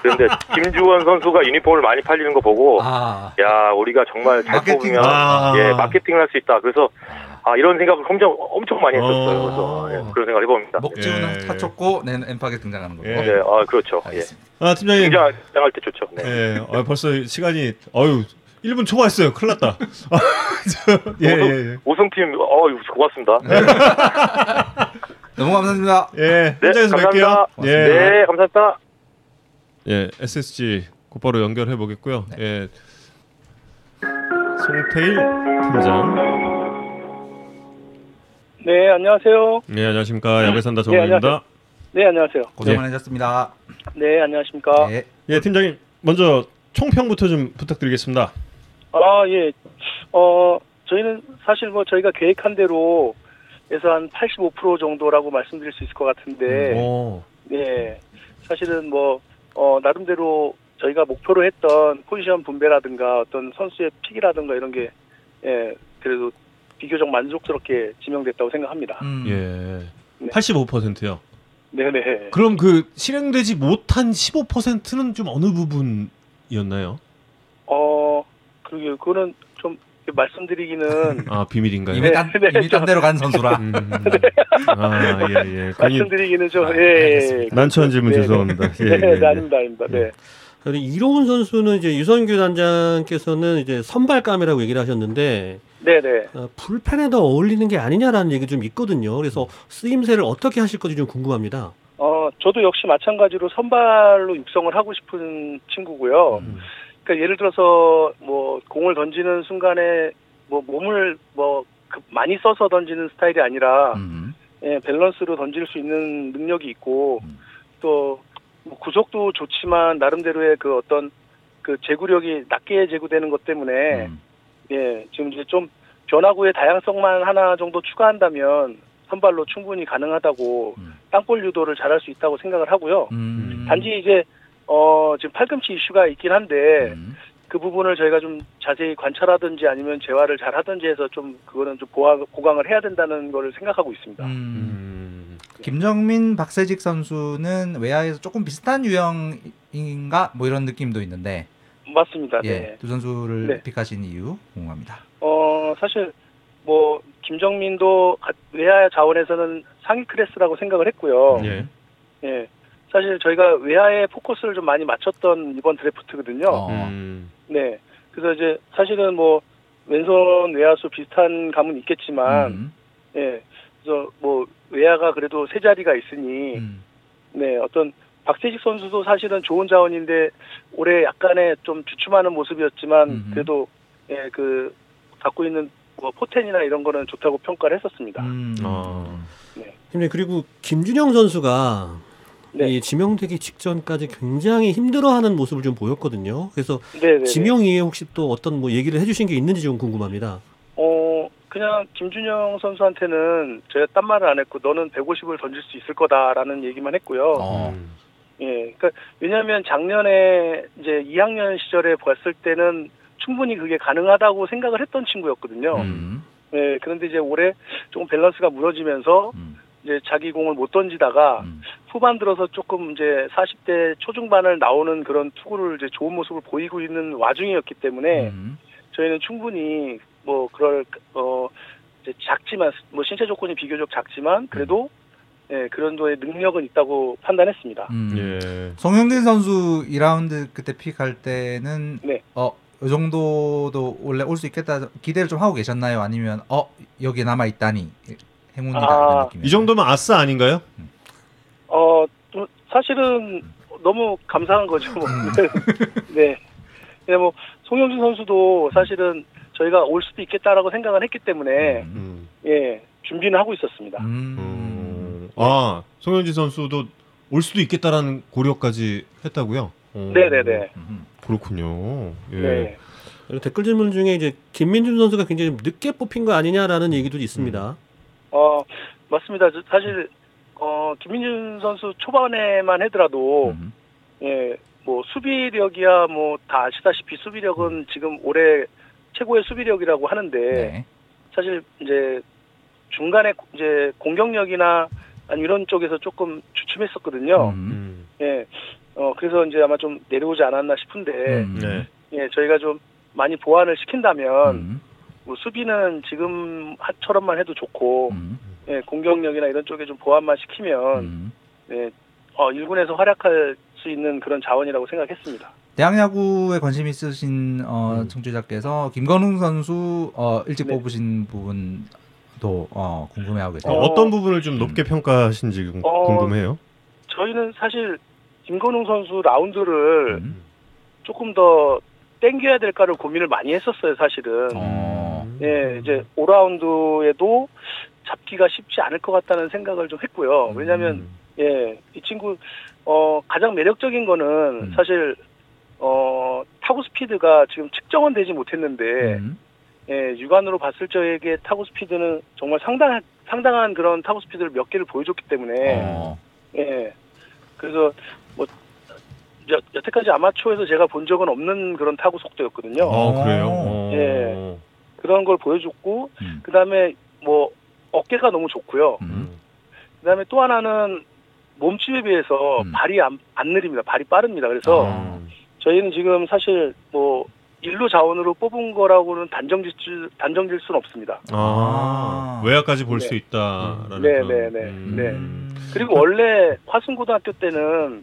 그런데 김주원 선수가 유니폼을 많이 팔리는 거 보고 아, 야 우리가 정말 잘 마케팅. 뽑으면 아. 예 마케팅을 할 수 있다. 그래서 아 이런 생각을 엄청 엄청 많이 했었어요. 어. 그래서 예, 그런 생각을 해봅니다. 목지훈은 예. 타쳤고 내 엠팍에 등장하는 거고. 예. 네, 아 그렇죠. 예. 알겠습니다. 아 팀장님. 등장할 때 좋죠. 네. 예. 어, 벌써 시간이 어유 1분 초과했어요. 큰일 났다. 아, 저, 예, 예, 우승팀 어 고맙습니다. 너무 감사합니다. 예. 예. 네, 현장에서 감사합니다. 뵐게요. 예. 네, 감사합니다. 예, SSG 곧바로 연결해 보겠고요. 네. 예. 송태일 팀장. 네, 안녕하세요. 예, 안녕하십니까. 야구에 산다 네, 정우입니다. 네, 안녕하세요. 고생 예. 많으셨습니다. 네, 안녕하십니까. 네. 예, 팀장님. 먼저 총평부터 좀 부탁드리겠습니다. 아, 예. 어, 저희는 사실 뭐 저희가 계획한 대로 에서 한 85% 정도라고 말씀드릴 수 있을 것 같은데, 오. 네. 사실은 뭐, 어, 나름대로 저희가 목표로 했던 포지션 분배라든가 어떤 선수의 픽이라든가 이런 게, 예, 그래도 비교적 만족스럽게 지명됐다고 생각합니다. 음. 예. 네. 85%요. 네네. 그럼 그 실행되지 못한 15%는 좀 어느 부분이었나요? 어, 그러게, 그거는 좀 말씀드리기는 아, 비밀인가요? 이미 딴, 네, 이미 딴 데로 간 선수라. 음. 아, 예, 예. 괜히 말씀드리기는 좀, 아, 예, 예. 알겠습니다. 난처한 질문 네, 네. 죄송합니다. 예, 네, 예, 네, 예. 아닙니다, 아닙니다. 네. 그리고 이로운 선수는 이제 유선규 단장께서는 이제 선발감이라고 얘기를 하셨는데 네네. 어, 불펜에 더 어울리는 게 아니냐라는 얘기 좀 있거든요. 그래서 쓰임새를 어떻게 하실 건지 좀 궁금합니다. 어, 저도 역시 마찬가지로 선발로 육성을 하고 싶은 친구고요. 음. 그러니까 예를 들어서 뭐 공을 던지는 순간에 뭐 몸을 뭐 그- 많이 써서 던지는 스타일이 아니라 음. 예, 밸런스로 던질 수 있는 능력이 있고 음. 또뭐 구속도 좋지만 나름대로의 그 어떤 그 제구력이 낮게 제구되는 것 때문에 음. 예, 지금 이제 좀 변화구의 다양성만 하나 정도 추가한다면 선발로 충분히 가능하다고 음. 땅볼 유도를 잘할 수 있다고 생각을 하고요. 음. 단지 이제 어 지금 팔꿈치 이슈가 있긴 한데 음. 그 부분을 저희가 좀 자세히 관찰하든지 아니면 재활을 잘 하든지 해서 좀 그거는 좀 보강, 보강을 해야 된다는 거를 생각하고 있습니다. 음. 음. 김정민, 박세직 선수는 외야에서 조금 비슷한 유형인가 뭐 이런 느낌도 있는데 맞습니다. 예, 네. 두 선수를 네. 픽하신 이유 궁금합니다. 어 사실 뭐 김정민도 가- 외야 자원에서는 상위 클래스라고 생각을 했고요. 예. 예. 사실 저희가 외야에 포커스를 좀 많이 맞췄던 이번 드래프트거든요. 어. 음. 네. 그래서 이제 사실은 뭐 왼손 외야수 비슷한 감은 있겠지만, 음. 예. 그래서 뭐 외야가 그래도 세 자리가 있으니, 음. 네. 어떤 박세식 선수도 사실은 좋은 자원인데 올해 약간의 좀 주춤하는 모습이었지만 음흠. 그래도 예, 그 갖고 있는 뭐 포텐이나 이런 거는 좋다고 평가를 했었습니다. 음. 어. 네. 그리고 김준영 선수가 네. 이 지명되기 직전까지 굉장히 힘들어하는 모습을 좀 보였거든요. 그래서 네네. 지명 이후에 혹시 또 어떤 뭐 얘기를 해주신 게 있는지 좀 궁금합니다. 어, 그냥 김준영 선수한테는 제가 딴 말을 안 했고 너는 150을 던질 수 있을 거다라는 얘기만 했고요. 어. 음. 예, 그러니까 왜냐하면 작년에 이제 2학년 시절에 봤을 때는 충분히 그게 가능하다고 생각을 했던 친구였거든요. 음. 예, 그런데 이제 올해 조금 밸런스가 무너지면서 음. 이제 자기 공을 못 던지다가 음. 후반 들어서 조금 이제 40대 초중반을 나오는 그런 투구를 이제 좋은 모습을 보이고 있는 와중이었기 때문에 음. 저희는 충분히 뭐 그럴 어 이제 작지만 뭐 신체 조건이 비교적 작지만 그래도 예, 그 정도의 능력은 있다고 판단했습니다. 음. 예. 송영진 선수 2라운드 그때 픽할 때는 네. 어, 이 정도도 원래 올 수 있겠다 기대를 좀 하고 계셨나요? 아니면 어, 여기 남아 있다니 행운이다 아, 이런 느낌. 이 정도면 아싸 아닌가요? 어, 또 사실은 너무 감사한 거죠. 뭐. 네. 근데 뭐 송영준 선수도 사실은 저희가 올 수도 있겠다라고 생각을 했기 때문에 음. 예 준비는 하고 있었습니다. 음. 음. 아, 송현진 선수도 올 수도 있겠다라는 고려까지 했다고요? 어. 네네네. 음. 그렇군요. 예. 네. 댓글 질문 중에 이제 김민준 선수가 굉장히 좀 늦게 뽑힌 거 아니냐라는 얘기도 있습니다. 어 맞습니다. 저- 사실 어 김민준 선수 초반에만 하더라도 음. 예 뭐 수비력이야 뭐 다 아시다시피 수비력은 지금 올해 최고의 수비력이라고 하는데 네. 사실 이제 중간에 이제 공격력이나 아니 이런 쪽에서 조금 주춤했었거든요. 음. 음. 예. 어 그래서 이제 아마 좀 내려오지 않았나 싶은데 음. 네. 예 저희가 좀 많이 보완을 시킨다면 음. 뭐 수비는 지금처럼만 해도 좋고 음. 예 공격력이나 이런 쪽에 좀 보완만 시키면 음. 예, 어 1군에서 활약할 수 있는 그런 자원이라고 생각했습니다. 대학 야구에 관심 있으신 어, 음. 청취자께서 김건웅 선수 어, 일찍 네. 뽑으신 부분도 어, 궁금해하고 계세요. 어, 어, 어떤 부분을 좀 높게 평가하신지 궁- 어, 궁금해요. 저희는 사실 김건웅 선수 라운드를 음. 조금 더 땡겨야 될까를 고민을 많이 했었어요, 사실은. 어. 예, 이제 5라운드에도 잡기가 쉽지 않을 것 같다는 생각을 좀 했고요. 왜냐하면 음. 예, 이 친구 어 가장 매력적인 거는 음. 사실 어 타구 스피드가 지금 측정은 되지 못했는데 음. 예, 육안으로 봤을 적에게 타구 스피드는 정말 상당한 상당한 그런 타구 스피드를 몇 개를 보여줬기 때문에 어. 예. 그래서 뭐 여, 여태까지 아마추어에서 제가 본 적은 없는 그런 타구 속도였거든요. 어, 그래요? 어. 어. 예. 그런 걸 보여줬고 음. 그다음에 뭐 어깨가 너무 좋고요. 음. 그다음에 또 하나는 몸집에 비해서 음. 발이 안, 안 느립니다. 발이 빠릅니다. 그래서 아. 저희는 지금 사실 뭐 일루 자원으로 뽑은 거라고는 단정질 수- 단정질 수는 없습니다. 아, 아. 외야까지 볼수 네. 있다라는 네, 그런, 네, 네, 음. 네. 음. 그리고 원래 화순고등학교 때는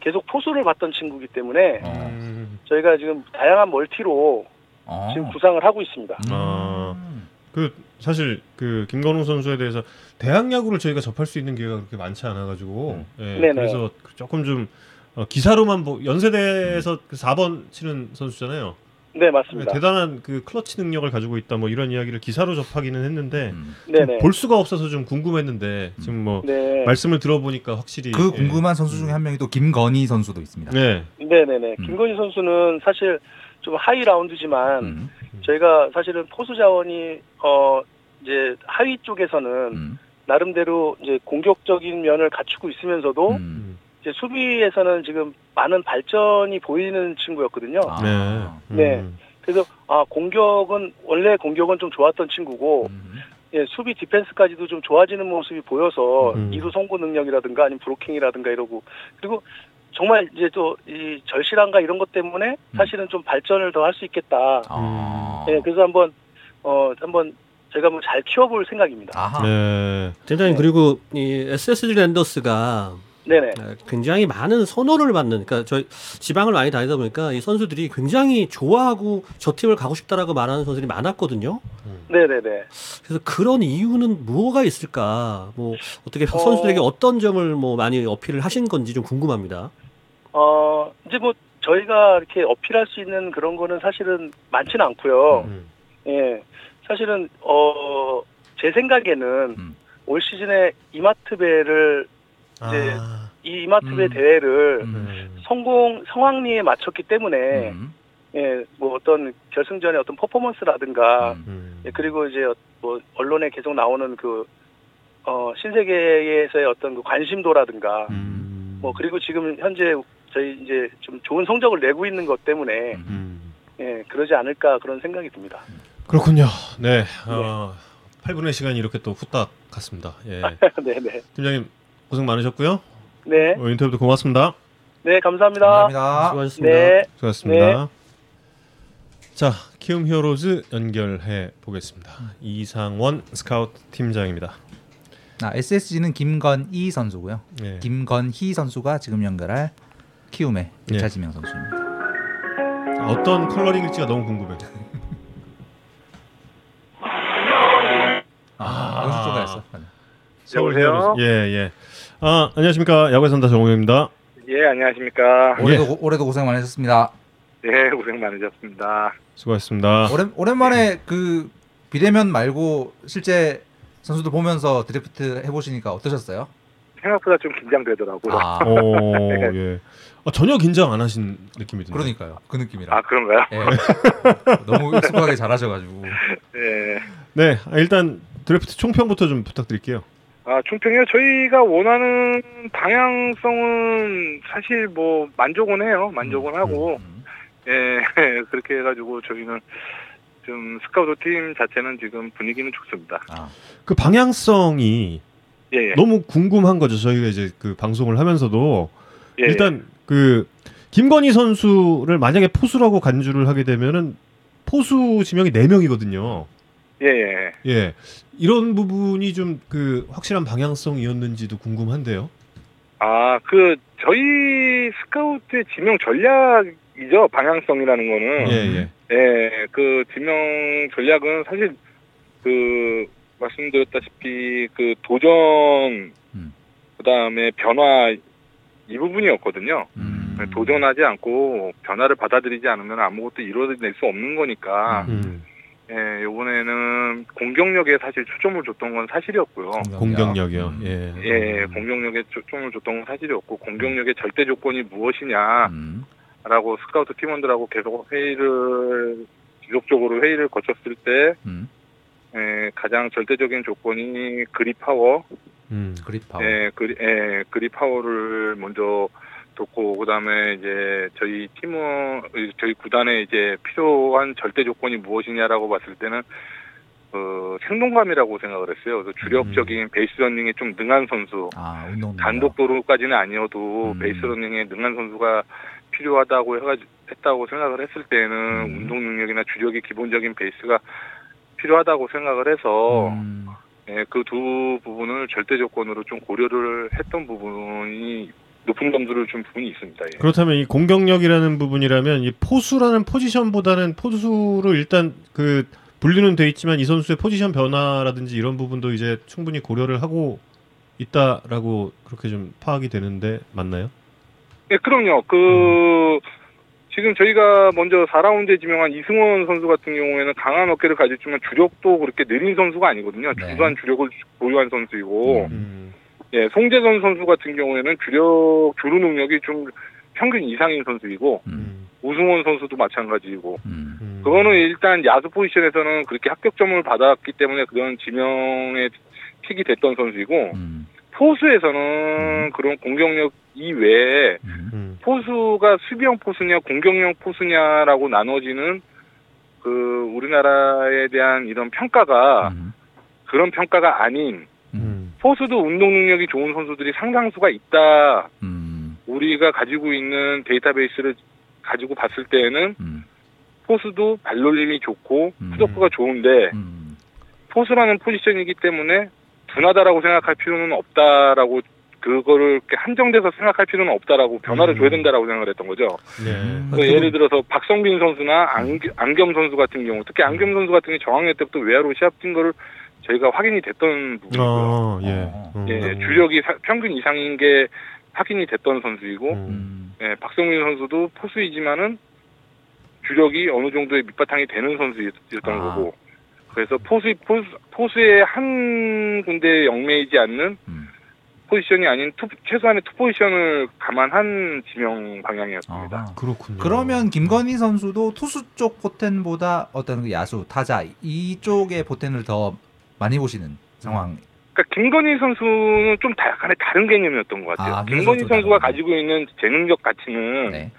계속 포수를 봤던 친구기 때문에 어. 음. 저희가 지금 다양한 멀티로 어. 지금 구상을 하고 있습니다. 아. 음. 그 사실 그 김건웅 선수에 대해서 대학 야구를 저희가 접할 수 있는 기회가 그렇게 많지 않아 가지고 예, 네네. 그래서 조금 좀 어, 기사로만 보 연세대에서 그 4번 치는 선수잖아요. 네, 맞습니다. 대단한 그 클러치 능력을 가지고 있다 뭐 이런 이야기를 기사로 접하기는 했는데 음. 볼 수가 없어서 좀 궁금했는데 지금 뭐 네. 말씀을 들어보니까 확실히 그 예. 궁금한 선수 중에 한 명이 또 김건희 선수도 있습니다. 네. 네네네. 음. 김건희 선수는 사실 좀 하이 라운드지만 음. 저희가 사실은 포수 자원이 어 이제 하위 쪽에서는 음. 나름대로 이제 공격적인 면을 갖추고 있으면서도 음. 이제 수비에서는 지금 많은 발전이 보이는 친구였거든요. 아. 네. 네. 음. 그래서 아 공격은 원래 공격은 좀 좋았던 친구고 음. 예, 수비 디펜스까지도 좀 좋아지는 모습이 보여서 음. 이루 송구 능력이라든가 아니면 브로킹이라든가 이러고 그리고 정말 이제 또 이 절실함과 이런 것 때문에 사실은 좀 발전을 더 할 수 있겠다. 아. 예, 그래서 한번 어 한번 제가 한번 잘 키워볼 생각입니다. 아하. 네. 팀장님 그리고 이 SSG 랜더스가 네네. 어, 굉장히 많은 선호를 받는 그러니까 저희 지방을 많이 다니다 보니까 이 선수들이 굉장히 좋아하고 저 팀을 가고 싶다라고 말하는 선수들이 많았거든요. 네네네. 그래서 그런 이유는 뭐가 있을까? 뭐 어떻게 어. 선수들에게 어떤 점을 뭐 많이 어필을 하신 건지 좀 궁금합니다. 어 이제 뭐 저희가 이렇게 어필할 수 있는 그런 거는 사실은 많지는 않고요. 음. 예, 사실은 어 제 생각에는 음. 올 시즌에 이마트 배를 이제 아, 이 이마트 배 음. 대회를 음. 음. 성공 성황리에 맞췄기 때문에 음. 예, 뭐 어떤 결승전의 어떤 퍼포먼스라든가 음. 음. 예, 그리고 이제 어- 뭐 언론에 계속 나오는 그 어, 신세계에서의 어떤 그 관심도라든가 음. 뭐 그리고 지금 현재 저희 이제 좀 좋은 성적을 내고 있는 것 때문에 음. 예, 그러지 않을까 그런 생각이 듭니다. 그렇군요. 네. 어, 8분의 시간이 이렇게 또 후딱 갔습니다. 예. 네, 네. 팀장님 고생 많으셨고요. 네. 어, 인터뷰도 고맙습니다. 네, 감사합니다. 감사합니다. 수고하셨습니다. 네. 수고하셨습니다. 자, 키움 히어로즈 연결해 보겠습니다. 이상원 스카우트 팀장입니다. 아, SSG는 김건희 선수고요. 예. 김건희 선수가 지금 연결할 키움의 예. 1차 지명 선수입니다. 어떤 컬러링일지가 너무 궁금해요. 아, 여기서 쪽에 했어. 서울 여보세요? 예, 예. 아, 안녕하십니까. 야구의 산다 정우영입니다. 예, 안녕하십니까. 올해도 올해도 고생 많으셨습니다. 예, 고생 많으셨습니다. 수고하셨습니다. 오랜 오랜만에 그 비대면 말고 실제 선수들 보면서 드래프트 해보시니까 어떠셨어요? 생각보다 좀 긴장되더라고요. 아, 아, 오, 예. 아, 전혀 긴장 안 하신 느낌이 드네요. 그러니까요. 그 느낌이라. 그런가요? 예. 너무 익숙하게 잘하셔가지고. 예. 네, 아, 일단 드래프트 총평부터 좀 부탁드릴게요. 아, 총평이요. 저희가 원하는 방향성은 사실 뭐 만족은 해요. 만족은 하고, 음. 예, 그렇게 해가지고 저희는 좀 스카우트 팀 자체는 지금 분위기는 좋습니다. 아, 그 방향성이 예, 예. 너무 궁금한 거죠. 저희가 이제 그 방송을 하면서도 예, 일단 그 김건희 선수를 만약에 포수라고 간주를 하게 되면은 포수 지명이 4명이거든요. 예, 예. 예. 이런 부분이 좀 그 확실한 방향성이었는지도 궁금한데요. 아, 그 저희 스카우트의 지명 전략이죠. 방향성이라는 거는. 예, 예. 예, 그 지명 전략은 사실 그 말씀드렸다시피 그 도전 음. 그다음에 변화 이 부분이었거든요. 음. 도전하지 않고 변화를 받아들이지 않으면 아무것도 이루어낼 수 없는 거니까 음. 예, 이번에는 공격력에 사실 초점을 줬던 건 사실이었고요. 공격력이요. 음. 예. 예, 공격력에 초점을 줬던 건 사실이었고 공격력의 절대 조건이 무엇이냐 음. 라고 스카우트 팀원들하고 계속 회의를 지속적으로 회의를 거쳤을 때 음. 에, 가장 절대적인 조건이 그립 파워, 음. 그립 파워. 에, 그리, 에, 그립 파워를 먼저 뒀고 그다음에 이제 저희 팀원 저희 구단에 이제 필요한 절대 조건이 무엇이냐라고 봤을 때는 그 생동감이라고 생각을 했어요. 그래서 주력적인 베이스 러닝에 좀 능한 선수, 아, 운동. 단독 도루까지는 아니어도 음. 베이스 러닝에 능한 선수가 필요하다고 해가지고 했다고 생각을 했을 때는 음. 운동 능력이나 주력의 기본적인 베이스가 필요하다고 생각을 해서 음. 예, 그 두 부분을 절대 조건으로 좀 고려를 했던 부분이 높은 점수를 준 부분이 있습니다. 예. 그렇다면 이 공격력이라는 부분이라면 이 포수라는 포지션보다는 포수로 일단 그 분류는 돼 있지만 이 선수의 포지션 변화라든지 이런 부분도 이제 충분히 고려를 하고 있다라고 그렇게 좀 파악이 되는데 맞나요? 예, 그럼요. 그 지금 저희가 먼저 4라운드에 지명한 이승원 선수 같은 경우에는 강한 어깨를 가졌지만 주력도 그렇게 느린 선수가 아니거든요. 네. 중간 주력을 보유한 선수이고, 음. 예, 송재선 선수 같은 경우에는 주력 주루 능력이 좀 평균 이상인 선수이고, 음. 우승원 선수도 마찬가지이고, 음. 음. 그거는 일단 야수 포지션에서는 그렇게 합격점을 받았기 때문에 그런 지명에 픽이 됐던 선수이고, 음. 포수에서는 그런 공격력 이외에 음. 음. 포수가 수비형 포수냐 공격형 포수냐라고 나눠지는 그 우리나라에 대한 이런 평가가 음. 그런 평가가 아닌 음. 포수도 운동 능력이 좋은 선수들이 상당수가 있다. 음. 우리가 가지고 있는 데이터베이스를 가지고 봤을 때에는 음. 포수도 발놀림이 좋고 음. 후적구가 좋은데 음. 포수라는 포지션이기 때문에 둔하다라고 생각할 필요는 없다라고 그거를 한정돼서 생각할 필요는 없다라고 변화를 음. 줘야 된다라고 생각을 했던 거죠. 네. 음. 그 예를 들어서 박성빈 선수나 안겸, 안겸 선수 같은 경우, 특히 안겸 선수 같은 경우 정학년 때부터 외야로 시합 뛴 거를 저희가 확인이 됐던 부분이고요. 어, 예. 어. 음. 예, 주력이 사- 평균 이상인 게 확인이 됐던 선수이고, 음. 음. 예, 박성민 선수도 포수이지만은 주력이 어느 정도의 밑바탕이 되는 선수였던 아. 거고, 그래서 포수, 포수 포수의 한 군데 얽매이지 않는 음. 포지션이 아닌 투, 최소한의 투 포지션을 감안한 지명 방향이었습니다. 아하. 그렇군요. 그러면 김건희 선수도 투수 쪽 포텐보다 어떤 그 야수 타자 이쪽의 포텐을 더 많이 보시는 상황. 그러니까 김건희 선수는 좀 다, 약간의 다른 개념이었던 것 같아요. 아, 김건희 좀 선수가 다르구나. 가지고 있는 재능적 가치는 네.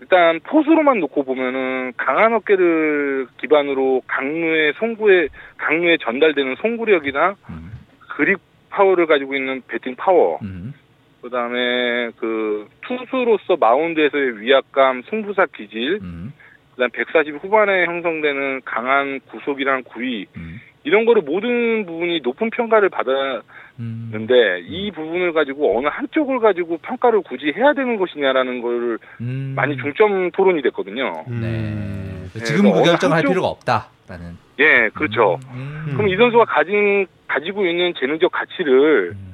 일단 포수로만 놓고 보면은 강한 어깨를 기반으로 각 루의 송구에 각 루에 전달되는 송구력이나 음. 그립 파워를 가지고 있는 배팅 파워, 음. 그다음에 그 투수로서 마운드에서의 위압감, 승부사 기질, 음. 그다음 140 후반에 형성되는 강한 구속이랑 구위 음. 이런 거를 모든 부분이 높은 평가를 받았는데 음. 이 부분을 가지고 어느 한쪽을 가지고 평가를 굳이 해야 되는 것이냐라는 걸 음. 많이 중점 토론이 됐거든요. 음. 네. 네, 지금 그 결정할 한쪽- 필요가 없다라는. 예, 그렇죠. 음. 그럼 이 선수가 가진 가지고 있는 재능적 가치를 음.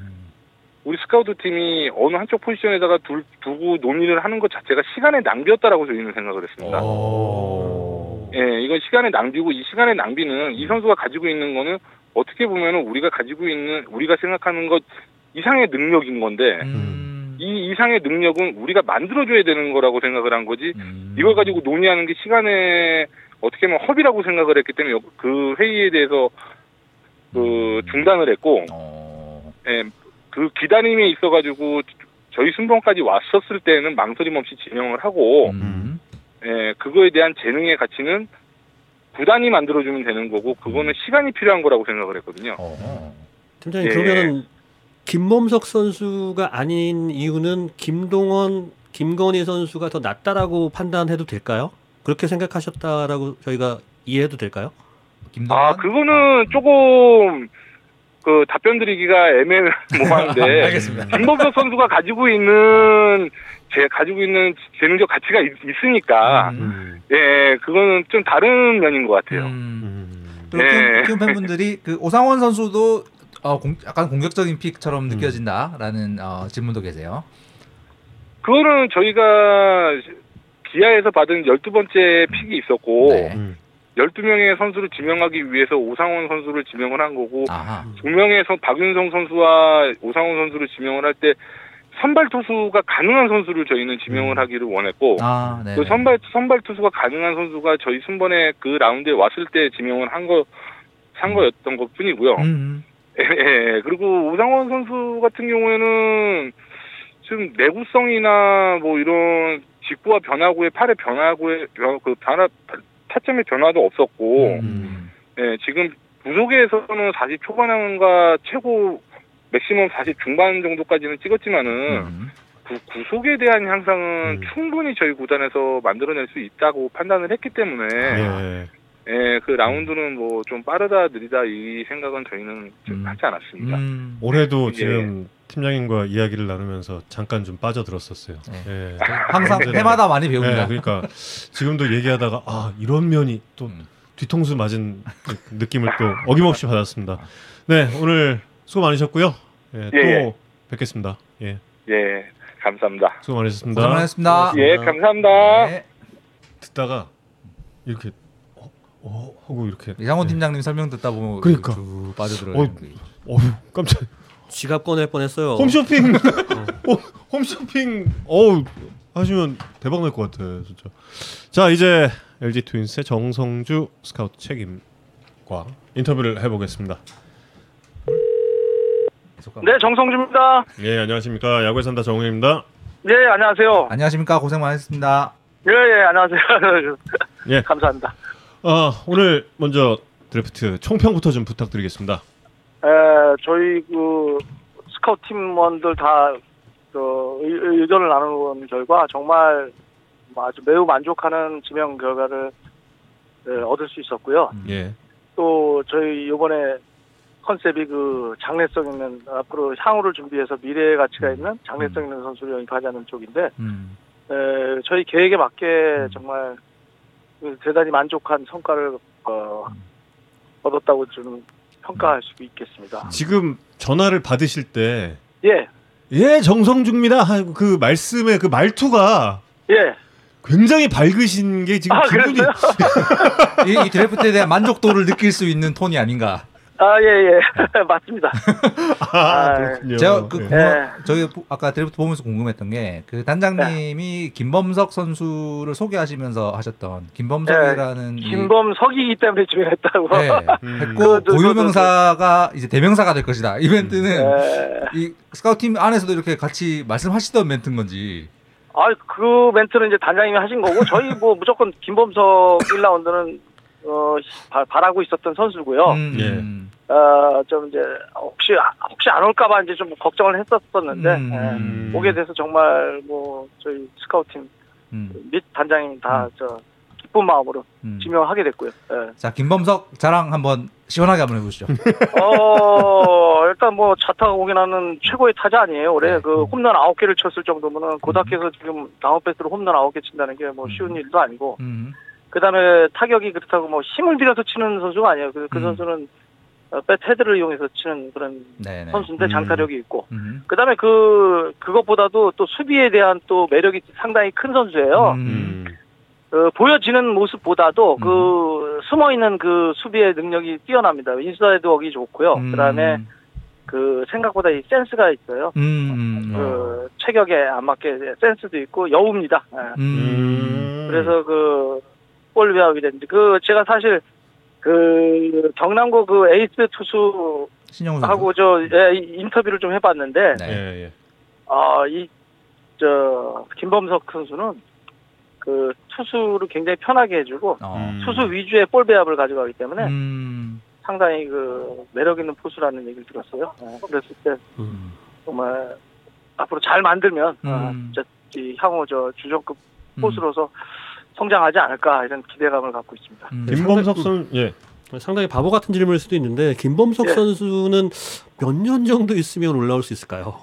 우리 스카우트 팀이 어느 한쪽 포지션에다가 둘, 두고 논의를 하는 것 자체가 시간의 낭비였다라고 저희는 생각을 했습니다. 오. 예, 이건 시간의 낭비고 이 시간의 낭비는 이 선수가 가지고 있는 거는 어떻게 보면은 우리가 가지고 있는 우리가 생각하는 것 이상의 능력인 건데 음. 이 이상의 능력은 우리가 만들어줘야 되는 거라고 생각을 한 거지 음. 이걸 가지고 논의하는 게 시간에 어떻게 보면 허비라고 생각을 했기 때문에 그 회의에 대해서 그 중단을 했고 어. 예, 그 기다림에 있어가지고 저희 순번까지 왔었을 때는 망설임 없이 진행을 하고 음. 예, 그거에 대한 재능의 가치는 구단이 만들어주면 되는 거고 그거는 시간이 필요한 거라고 생각을 했거든요. 어. 팀장님 예. 그러면은 김범석 선수가 아닌 이유는 김동원, 김건희 선수가 더 낫다라고 판단해도 될까요? 그렇게 생각하셨다라고 저희가 이해해도 될까요? 김동완. 아 그거는 조금 그 답변 드리기가 애매모호한데 알겠습니다. 김범석 선수가 가지고 있는 제 가지고 있는 재능적 가치가 있, 으니까 음. 예 그거는 좀 다른 면인 것 같아요. 음. 음. 그리고 네. 키움, 팬분들이 그 오상원 선수도 어, 공, 약간 공격적인 픽처럼 느껴진다라는 어, 질문도 계세요. 그거는 저희가 기아에서 받은 12번째 픽이 있었고 네. 음. 12명의 선수를 지명하기 위해서 오상원 선수를 지명을 한 거고 아하. 두 명의 선 박윤성 선수와 오상원 선수를 지명을 할 때 선발 투수가 가능한 선수를 저희는 지명을 하기를 원했고 아, 네. 그 선발 선발 투수가 가능한 선수가 저희 순번에 그 라운드에 왔을 때 지명을 한 거 산 거였던 것 뿐이고요. 음. 예, 예. 그리고 오상원 선수 같은 경우에는 지금 내구성이나 뭐 이런 직구와 변화구의 팔의 변화구의 변- 그 변화 타점의 변화도 없었고 음. 예, 지금 구속에서는 40 초반과 최고 맥시멈 40 중반 정도까지는 찍었지만은 음. 구, 구속에 대한 향상은 음. 충분히 저희 구단에서 만들어낼 수 있다고 판단을 했기 때문에 예. 예, 그 라운드는 뭐 좀 빠르다 느리다 이 생각은 저희는 좀 음. 하지 않았습니다. 음. 올해도 예. 지금 팀장님과 이야기를 나누면서 잠깐 좀 빠져들었었어요. 네. 예. 항상. 해마다 많이 배웁니다. 네, 그러니까 지금도 얘기하다가 아 이런 면이 또 음. 뒤통수 맞은 그 느낌을 또 어김없이 받았습니다. 네 오늘 수고 많으셨고요. 예, 또 예, 예. 뵙겠습니다. 예, 예, 감사합니다. 수고 많으셨습니다. 고생 많으셨습니다. 예, 감사합니다. 네. 듣다가 이렇게 어, 어 하고 이렇게 이상훈 네. 팀장님 설명 듣다 보면 그러니까. 쭉 빠져들어요. 어, 어휴 깜짝 지갑 꺼낼 뻔했어요. 홈쇼핑 어, 홈쇼핑 어우 하시면 대박 날 것 같아 진짜. 자 이제 LG 트윈스의 정성주 스카우트 책임과 인터뷰를 해보겠습니다. 네, 정성주입니다. 예 안녕하십니까 야구에 산다 정우입니다. 네, 안녕하세요. 안녕하십니까 고생 많으셨습니다. 예, 예, 안녕하세요. 예. 감사합니다. 어, 오늘 먼저 드래프트 총평부터 좀 부탁드리겠습니다. 에, 저희 그 스카우트 팀원들 다 그, 의- 의견을 나눈 결과 정말 아주 매우 만족하는 지명 결과를 에, 얻을 수 있었고요. 예. 또 저희 이번에 컨셉이 그 장래성 있는 앞으로 향후를 준비해서 미래의 가치가 있는 장래성 있는 선수를 영입하자는 쪽인데 음. 에, 저희 계획에 맞게 정말 그 대단히 만족한 성과를 어, 얻었다고 좀 평가할 수 있겠습니다. 지금 전화를 받으실 때 예, 예, 정성주입니다. 하고 그 말씀의 그 말투가 예, 굉장히 밝으신 게 지금 아, 기분이? 이, 이 드래프트에 대한 만족도를 느낄 수 있는 톤이 아닌가. 아, 예, 예. 맞습니다. 아, 아, 그렇군요. 제가 그 예. 궁금- 저희 아까 드래프트 보면서 궁금했던 게 그 단장님이 김범석 선수를 소개하시면서 하셨던 김범석이라는 이- 김범석이기 때문에 지명했다고. 네, 음. 했고 그, 그, 고유명사가 이제 대명사가 될 것이다. 이벤트는 예. 이 스카우트팀 안에서도 이렇게 같이 말씀하시던 멘트인 건지. 아, 그 멘트는 이제 단장님이 하신 거고, 저희 뭐 무조건 김범석 1라운드는, 어, 바, 바라고 있었던 선수고요. 음, 예. 음, 어, 좀 이제, 혹시, 혹시 안 올까봐 이제 좀 걱정을 했었었는데, 음, 예. 음. 오게 돼서 정말 뭐, 저희 스카우트팀 음, 및 단장님 다, 저, 기쁜 마음으로 음. 지명하게 됐고요. 예. 자 김범석 자랑 한번 시원하게 한번 해보시죠. 어, 일단 뭐, 자타가 공인하는 최고의 타자 아니에요. 올해 네. 그 홈런 9개를 쳤을 정도면은 고등학교에서 지금 다운 패스로 홈런 9개 친다는 게 뭐 쉬운 일도 아니고, 음, 그 다음에 타격이 그렇다고 뭐 힘을 들여서 치는 선수가 아니에요. 그, 그 음. 선수는 어, 배트 헤드를 이용해서 치는 그런 네네. 선수인데 음. 장타력이 있고, 음, 그 다음에 그, 그것보다도 또 수비에 대한 또 매력이 상당히 큰 선수예요. 음, 음. 그 보여지는 모습보다도 음. 그 숨어 있는 그 수비의 능력이 뛰어납니다. inside work이 좋고요. 음, 그다음에 그 생각보다 이 센스가 있어요. 그 체격에 안 맞게 센스도 있고 여우입니다. 예. 음, 그래서 그 볼비아이랬는데 그 제가 사실 그 경남고 그 에이스 투수 하고 신영우 선수. 저 예, 이 인터뷰를 좀 해봤는데 네. 예, 예. 아이 저 김범석 선수는 그 투수를 굉장히 편하게 해주고 어. 음. 투수 위주의 볼 배합을 가져가기 때문에 음, 상당히 그 매력 있는 포수라는 얘기를 들었어요. 어, 그랬을 때 음. 정말 앞으로 잘 만들면 어, 음. 저, 이 향후 저 주전급 음. 포수로서 성장하지 않을까 이런 기대감을 갖고 있습니다. 음. 김범석 선 예. 상당히 바보 같은 질문일 수도 있는데 김범석 예. 선수는 몇 년 정도 있으면 올라올 수 있을까요?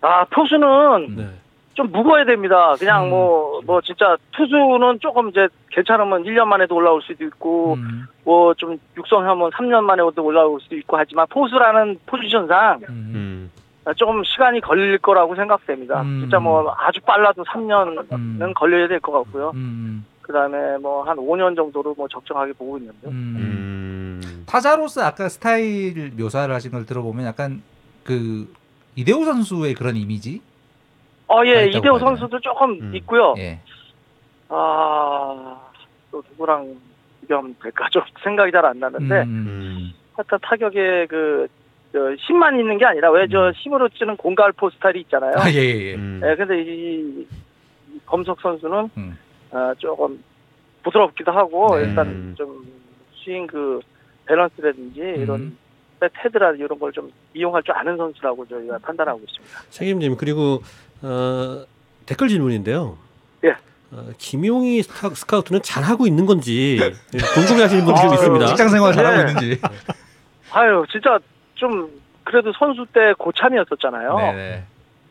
아 포수는 네. 좀 무거워야 됩니다. 그냥 음. 뭐, 뭐 진짜 투수는 조금 이제 괜찮으면 1년 만에도 올라올 수도 있고, 음, 뭐좀 육성하면 3년 만에도 올라올 수도 있고 하지만 포수라는 포지션상 음, 음. 조금 시간이 걸릴 거라고 생각됩니다. 음. 진짜 뭐 아주 빨라도 3년은 음. 걸려야 될 것 같고요. 음, 그 다음에 뭐 한 5년 정도로 뭐 적정하게 보고 있는데. 음. 음. 타자로서 아까 스타일 묘사를 하신 걸 들어보면 약간 그 이대호 선수의 그런 이미지? 어, 다 예, 이대호? 선수도 조금 음. 있고요. 예. 아, 또 누구랑 비교하면 될까 좀 생각이 잘 안 나는데, 음, 음. 하여튼 타격에 그, 저 힘만 있는 게 아니라 왜 저 음. 힘으로 치는 공갈포 스타일이 있잖아요. 아, 예, 예, 예. 음. 예, 근데 이, 이 김범석 선수는 음. 아, 조금 부드럽기도 하고 네. 일단 좀 스윙 그 밸런스라든지 이런 음. 배트 헤드라 이런 걸 좀 이용할 줄 아는 선수라고 저희가 판단하고 있습니다. 책임님 그리고 어, 댓글 질문인데요. 예. 어, 김용의 스카, 스카우트는 잘하고 있는 건지 궁금해하시는 분들이 있습니다. 직장 생활 잘하고 네. 있는지. 아유 진짜 좀 그래도 선수 때 고참이었었잖아요. 네네.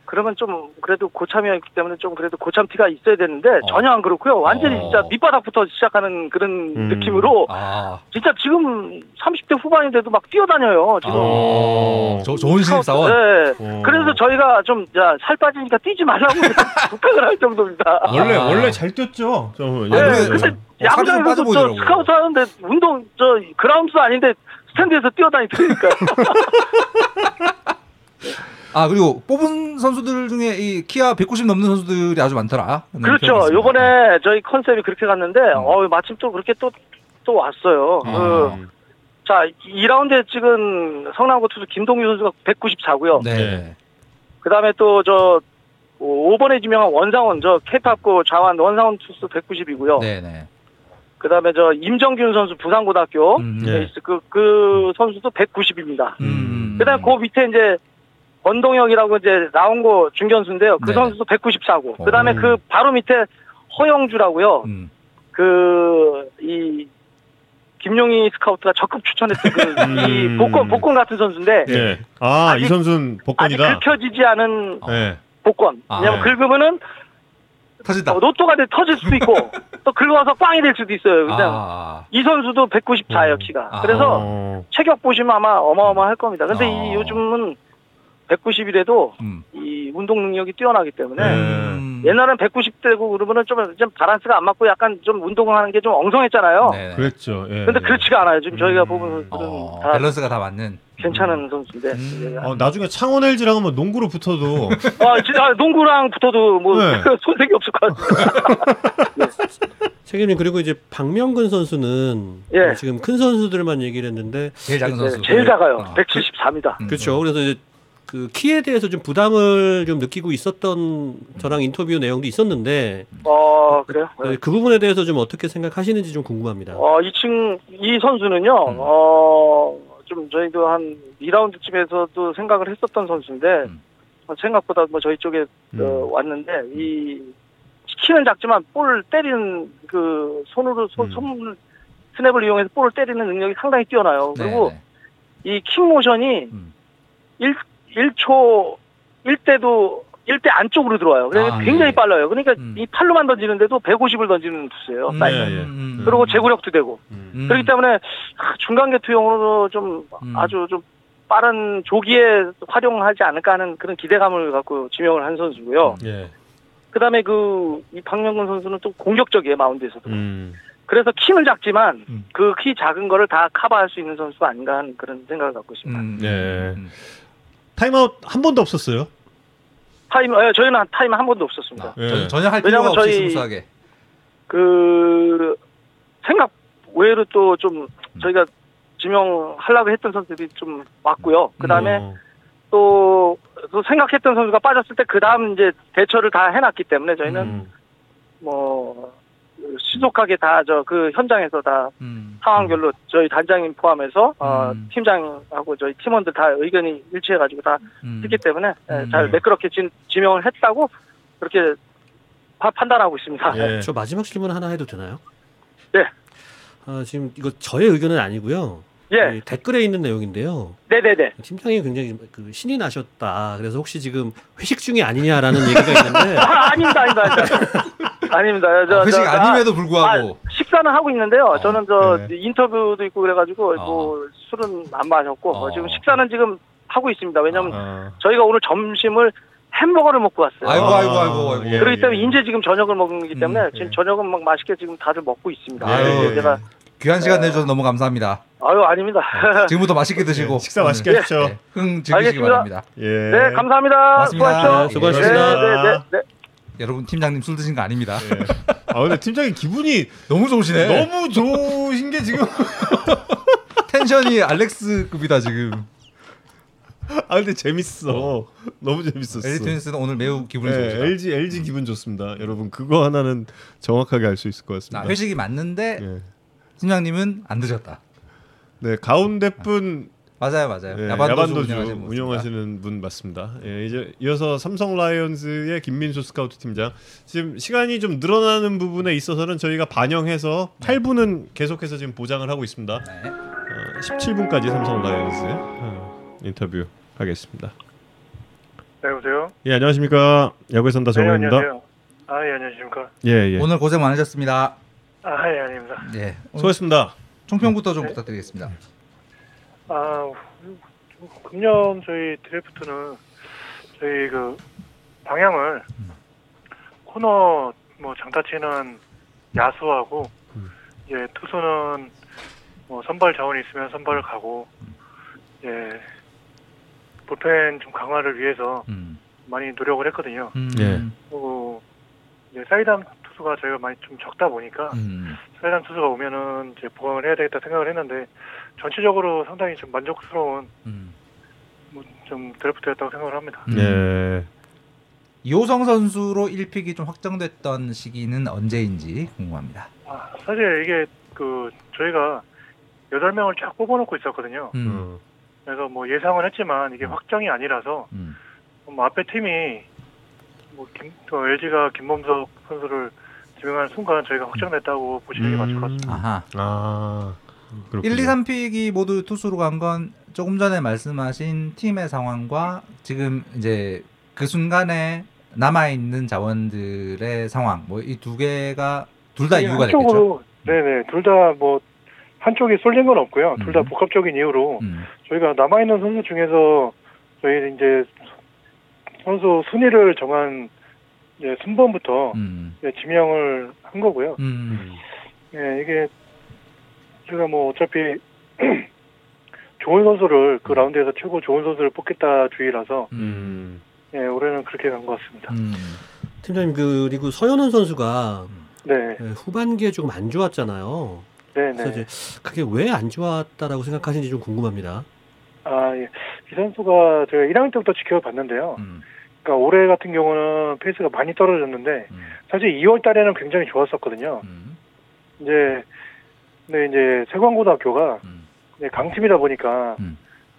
그러면 좀 그래도 고참이었기 때문에 좀 그래도 고참 티가 있어야 되는데 어. 전혀 안 그렇고요. 완전히 어. 진짜 밑바닥부터 시작하는 그런 음. 느낌으로 아, 진짜 지금 30대 후반인데도 막 뛰어다녀요. 지금. 어. 저, 좋은 신입사원. 네. 어. 그래서 저희가 좀 살 빠지니까 뛰지 말라고 부탁을 할 정도입니다. 아. 원래 원래 잘 뛰었죠. 저 아, 네, 그래, 근데 어, 야구장에서도 빠져 저. 스카우트 하는데 운동 저 그라운드 아닌데 스탠드에서 뛰어다니니까. 아 그리고 뽑은 선수들 중에 이 키가 190 넘는 선수들이 아주 많더라. 평이 그렇죠. 요번에 저희 컨셉이 그렇게 갔는데 음. 어 마침 또 그렇게 또 또 왔어요. 아. 그, 자, 2라운드에 찍은 성남고 투수 김동규 선수가 194고요. 네. 그다음에 또 저 5번에 지명한 원상원 저 케이팝고 좌완 원상원 투수 190이고요. 네네. 그다음에 저 임정균 선수 부산고등학교 음, 네. 그, 그 선수도 190입니다. 음. 그다음 그 밑에 이제 권동혁이라고 이제 나온 거 중견수인데요. 그 네네. 선수도 194고. 그 다음에 음. 그 바로 밑에 허영주라고요. 음. 그 이 김용희 스카우트가 적극 추천했던 그이 음. 복권 복권 같은 선수인데 예. 아, 아직- 이 선수는 아직 복권이다. 긁혀지지 않은 예. 복권. 아, 왜냐면 네. 긁으면은 터진다. 어, 로또가 돼 터질 수도 있고 또 긁어서 빵이 될 수도 있어요. 그냥 아. 이 선수도 194예요 음. 키가. 아. 그래서 어. 체격 보시면 아마 어마어마할 겁니다. 근데 어. 이 요즘은 190이라도 음. 이 운동 능력이 뛰어나기 때문에 음. 옛날엔 190대고 그러면은 좀, 좀 바란스가 안 맞고 약간 좀 운동하는 게 좀 엉성했잖아요. 네네. 그랬죠. 예. 근데 그렇지가 않아요. 지금 저희가 음. 보면 선수들은 어, 다 밸런스가 다 맞는. 괜찮은 선수인데. 음. 어, 나중에 창원 LG랑 한번 농구로 붙어도 아, 진짜 농구랑 붙어도 뭐 네. 손색이 없을 것 같아요. 책임님 그리고 이제 박명근 선수는 예. 어, 지금 큰 선수들만 얘기를 했는데 제일 작은 네, 선수. 제일 작아요. 어. 174입니다. 음. 그렇죠. 그래서 이제 그 키에 대해서 좀 부담을 좀 느끼고 있었던 저랑 인터뷰 내용도 있었는데 어, 그래요? 네. 그, 그 부분에 대해서 좀 어떻게 생각하시는지 좀 궁금합니다. 어, 이 층, 이 선수는요, 음. 어, 좀 저희도 한 2라운드쯤에서도 생각을 했었던 선수인데, 음. 어, 생각보다 뭐 저희 쪽에 음. 어, 왔는데, 이, 키는 작지만 볼 때리는 그 손으로, 손, 음. 손, 스냅을 이용해서 볼을 때리는 능력이 상당히 뛰어나요. 그리고 네네. 이 킥 모션이 음. 1, 1초, 1대도 1대 안쪽으로 들어와요. 그래서 아, 굉장히 예. 빨라요. 그러니까 음. 이 팔로만 던지는데도 150을 던지는 투수예요. 네, 사이즈. 예. 음. 그리고 제구력도 되고. 음. 음. 그렇기 때문에 아, 중간계 투용으로 좀 음. 아주 좀 빠른 조기에 활용하지 않을까 하는 그런 기대감을 갖고 지명을 한 선수고요. 예. 그다음에 그 이 박명근 선수는 또 공격적이에요 마운드에서도. 음. 그래서 키는 작지만 음. 그키 작은 거를 다 커버할 수 있는 선수가 아닌가 하는 그런 생각을 갖고 있습니다. 음. 네. 음. 타임아웃 한 번도 없었어요. 타임, 예, 저희는 타임 한 번도 없었습니다. 아, 예. 전- 전혀 할 필요가 왜냐면 없이 저희- 스무스하게. 그 생각 외로 또 좀 저희가 지명하려고 했던 선수들이 좀 왔고요. 그 다음에 어. 또, 또 생각했던 선수가 빠졌을 때 그 다음 이제 대처를 다 해놨기 때문에 저희는 음. 뭐 신속하게 다 저 그 현장에서 다 음. 상황별로 저희 단장님 포함해서 어, 음. 팀장하고 저희 팀원들 다 의견이 일치해가지고 다 음. 했기 때문에 예, 음. 잘 매끄럽게 지, 지명을 했다고 그렇게 파- 판단하고 있습니다. 예. 저 마지막 질문 하나 해도 되나요? 네. 아, 지금 이거 저의 의견은 아니고요. 예, 이 댓글에 있는 내용인데요. 네네네. 팀장이 굉장히 그 신이 나셨다. 그래서 혹시 지금 회식 중이 아니냐라는 얘기가 있는데 아, 아닙니다, 아닙니다, 아닙니다. 아닙니다. 저, 아, 회식 저, 아님에도 아, 불구하고 식사는 하고 있는데요. 어, 저는 저 네. 인터뷰도 있고 그래가지고 어. 뭐 술은 안 마셨고 어. 뭐 지금 식사는 지금 하고 있습니다. 왜냐면 아. 저희가 오늘 점심을 햄버거를 먹고 왔어요. 아이고 아, 아이고 아이고 아이고. 예. 그렇기 때문에 이제 지금 저녁을 먹는 거기 때문에 음, 지금 예. 저녁은 막 맛있게 지금 다들 먹고 있습니다. 아유, 예. 제가 귀한 시간 내주셔서 너무 감사합니다. 아유 아닙니다. 지금부터 맛있게 드시고 예, 식사 맛있게 하십시오. 네, 흥 즐기시기 알겠습니다. 바랍니다. 예. 네 감사합니다. 고맙습니다. 예, 수고하셨습니다. 네, 네, 네, 네. 여러분 팀장님 술 드신 거 아닙니다. 예. 아 근데 팀장님 기분이 너무 좋으시네. 너무 좋으신 게 지금 텐션이 알렉스급이다 지금. 아 근데 재밌어. 너무 재밌었어. LG 트윈스는 오늘 매우 기분이 네, 좋으시다. LG LG 기분 좋습니다. 여러분 그거 하나는 정확하게 알 수 있을 것 같습니다. 아, 회식이 맞는데 예. 팀장님은 안 드셨다. 네 가운데 분 맞아요, 맞아요. 예, 야반도주, 야반도주 운영하시는, 분 맞습니다. 예, 이제 이어서 삼성 라이온즈의 김민수 스카우트 팀장. 지금 시간이 좀 늘어나는 부분에 있어서는 저희가 반영해서 8분은 계속해서 지금 보장을 하고 있습니다. 네. 어, 17분까지 삼성 라이온즈 어, 인터뷰 하겠습니다. 네, 여보세요? 예, 안녕하십니까? 야구의 선다 정우입니다. 네, 안녕하세요. 아, 예, 안녕하십니까? 예, 예. 오늘 고생 많으셨습니다. 아, 예, 아닙니다. 예. 수고했습니다. 총평부터 좀 네. 부탁드리겠습니다. 아, 금년 저희 드래프트는 저희 그 방향을 코너 뭐 장타 치는 야수하고 이제 투수는 뭐 선발 자원이 있으면 선발을 가고 예 불펜 좀 강화를 위해서 음. 많이 노력을 했거든요. 음. 예. 그리고 이제 사이담 투수가 저희가 많이 좀 적다 보니까 음. 사이담 투수가 오면은 이제 보강을 해야 되겠다 생각을 했는데 전체적으로 상당히 좀 만족스러운 음. 뭐좀 드래프트였다고 생각을 합니다. 음. 예. 이호성 선수로 1픽이 좀 확정됐던 시기는 언제인지 궁금합니다. 아, 사실 이게 그 저희가 여덟 명을 쫙 뽑아놓고 있었거든요. 음. 어. 그래서 뭐 예상은 했지만 이게 확정이 아니라서 음. 뭐 앞에 팀이 뭐 김, 또 LG가 김범석 선수를 지명하는 순간 저희가 확정됐다고 보시는 게 맞을 것 같습니다. 아하. 아. 그렇군요. 1, 2, 3픽이 모두 투수로 간 건 조금 전에 말씀하신 팀의 상황과 지금 이제 그 순간에 남아 있는 자원들의 상황 뭐 이 두 개가 둘 다 이유가 됐겠죠. 한쪽으로 네네 둘 다 뭐 한쪽이 쏠린 건 없고요. 둘다 음. 복합적인 이유로 음. 저희가 남아 있는 선수 중에서 저희 이제 선수 순위를 정한 이제 순번부터 음. 예, 지명을 한 거고요. 음. 예, 이게 제가 뭐 어차피 좋은 선수를 그 라운드에서 최고 좋은 선수를 뽑겠다 주의라서 음. 예, 올해는 그렇게 간 것 같습니다. 음. 팀장님 그리고 서현은 선수가 네, 예, 후반기에 조금 안 좋았잖아요. 네, 그래서 네. 이제 그게 왜 안 좋았다라고 생각하시는지 좀 궁금합니다. 아, 예. 이 선수가 제가 1학년 때부터 지켜봤는데요. 음. 그러니까 올해 같은 경우는 페이스가 많이 떨어졌는데 음. 사실 2월 달에는 굉장히 좋았었거든요. 음. 이제 근데 이제 세관고등학교가 음. 강팀이다 보니까 음.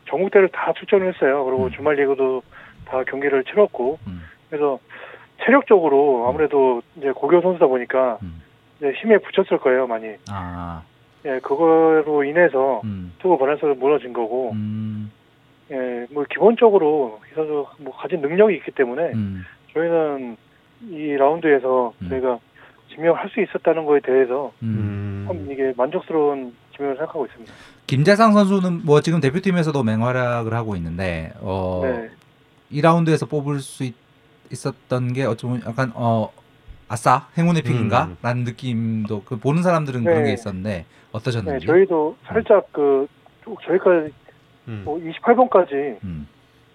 전국대를 다 출전을 했어요. 그리고 음. 주말 리그도 다 경기를 치렀고 음. 그래서 체력적으로 아무래도 이제 고교 선수다 보니까 음. 이제 힘에 붙였을 거예요 많이. 아. 예, 그거로 인해서 음. 투구 번안서도 무너진 거고, 음. 예, 뭐 기본적으로 이 선수 뭐 가진 능력이 있기 때문에 음. 저희는 이 라운드에서 음. 저희가 지명할 수 있었다는 거에 대해서 음. 참 이게 만족스러운 지명을 생각하고 있습니다. 김재상 선수는 뭐 지금 대표팀에서도 맹활약을 하고 있는데 어 네. 2라운드에서 뽑을 수 있, 있었던 게 어쩌면 약간 어 아싸 행운의 픽인가? 음. 라는 느낌도 그 보는 사람들은 그런 네. 게 있었는데 네, 어떠셨는지. 저희도 살짝 그쭉 저희가 음. 뭐 28번까지 음.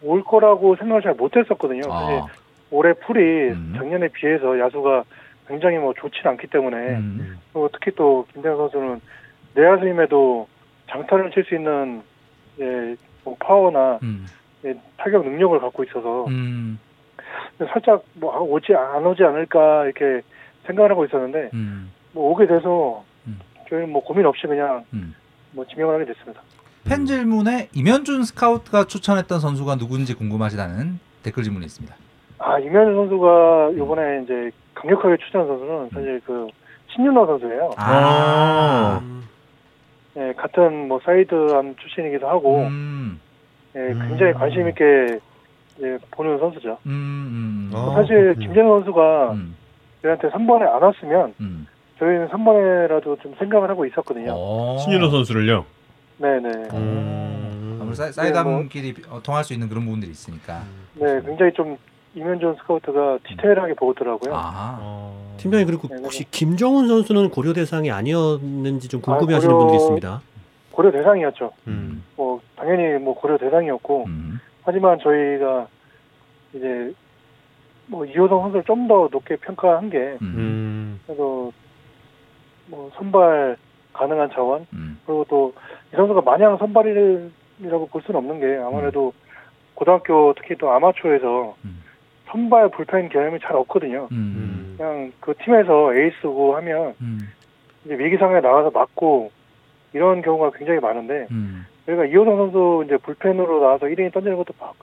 올 거라고 생각을 잘 못했었거든요. 아. 올해 풀이 음. 작년에 비해서 야수가 굉장히 뭐 좋지는 않기 때문에 음. 그리고 특히 또 김대현 선수는 내야수임에도 장타를 칠 수 있는 예, 뭐 파워나 음. 예, 타격 능력을 갖고 있어서 음. 살짝 뭐 아, 오지 안 오지 않을까 이렇게 생각을 하고 있었는데 음. 뭐 오게 돼서 음. 저희는 뭐 고민 없이 그냥 음. 뭐 지명을 하게 됐습니다. 팬 질문에 이면준 스카우트가 추천했던 선수가 누군지 궁금하시다는 댓글 질문이 있습니다. 아 이면준 선수가 이번에 이제 강력하게 추천한 선수는 사실 그 신윤호 선수예요. 아. 예, 같은 뭐 사이드암 출신이기도 하고 음. 예, 굉장히 관심 있게 예, 보는 선수죠. 음. 음. 아, 사실. 김재현 선수가 음. 저희한테 3번에 안 왔으면 음. 저희는 3번에라도 좀 생각을 하고 있었거든요. 어. 신윤호 선수를요. 네네. 음. 아무래도 사- 네, 사이담끼리 어, 통할 수 있는 그런 부분들이 있으니까. 네, 굉장히 좀 이면준 스카우트가 디테일하게 보더라고요. 아. 어. 팀장님 그리고 네, 네. 혹시 김정훈 선수는 고려 대상이 아니었는지 좀 궁금해하시는 아, 고려- 분들이 있습니다. 고려 대상이었죠. 음. 뭐 당연히 뭐 고려 대상이었고 음. 하지만 저희가 이제 뭐 이호성 선수를 좀 더 높게 평가한 게 음. 음. 그래도 뭐 선발 가능한 자원 음. 그리고 또 이 선수가 마냥 선발이라고 볼 수는 없는 게 아무래도 고등학교 특히 또 아마추어에서 음. 선발 불펜 경험이 잘 없거든요. 음. 그냥 그 팀에서 에이스고 하면 음. 이제 위기 상황에 나가서 맞고 이런 경우가 굉장히 많은데 음. 저희가 이호성 선수 이제 불펜으로 나와서 1인이 던지는 것도 막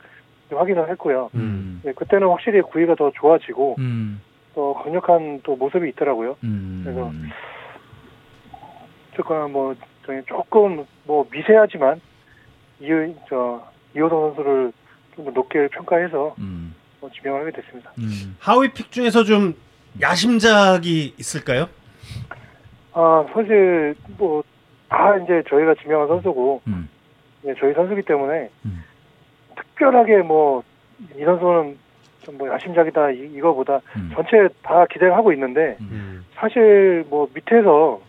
확인을 했고요. 음. 네, 그때는 확실히 구위가 더 좋아지고 음. 또 강력한 또 모습이 있더라고요. 음. 그래서 조금 뭐 저희 조금 뭐 미세하지만 이저 이호성 선수를 좀더 높게 평가해서 음. 뭐 지명을 하게 됐습니다. 음. 하위 픽 중에서 좀 야심작이 있을까요? 아 사실 뭐 다 이제 저희가 지명한 선수고 음. 예, 저희 선수기 때문에 음. 특별하게 뭐 이 선수는 좀 뭐 야심작이다 이, 이거보다 음. 전체 다 기대를 하고 있는데 음. 사실 뭐 밑에서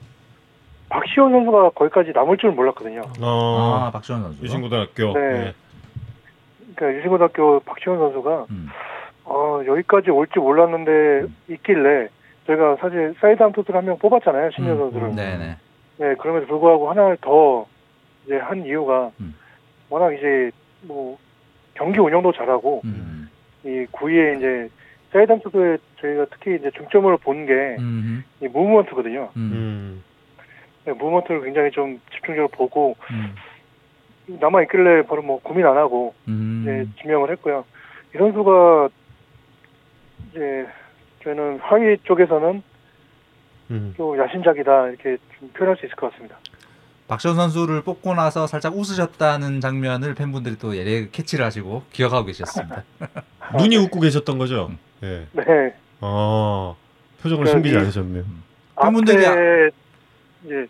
박시원 선수가 거기까지 남을 줄 몰랐거든요. 어. 아, 박지원 선수. 유신고등학교. 네. 네. 그러니까 유신고등학교 박시원 선수가 음. 어, 여기까지 올줄 몰랐는데 있길래 저희가 사실 사이드암 투수를 한 명 뽑았잖아요 신현 음. 선수를. 네네. 네 그럼에도 불구하고 하나를 더 이제 한 이유가 음. 워낙 이제 뭐 경기 운영도 잘하고 음. 이 구위에 이제 사이드암 투수에 저희가 특히 이제 중점을 본 게이 음. movement거든요. 음. 음. 네, 무브먼트를 굉장히 좀 집중적으로 보고 음. 남아 있길래 바로 뭐 고민 안 하고 음. 이제 지명을 했고요. 이 선수가 이제 저희는 하위 쪽에서는 음. 좀 야심작이다 이렇게 좀 표현할 수 있을 것 같습니다. 박지원 선수를 뽑고 나서 살짝 웃으셨다는 장면을 팬분들이 또 예리하게 캐치를 하시고 기억하고 계셨습니다. 눈이 웃고 계셨던 거죠? 음. 예. 네. 아. 표정을 그러니까 숨기지 이- 않으셨네요. 팬분들이 앞에 이제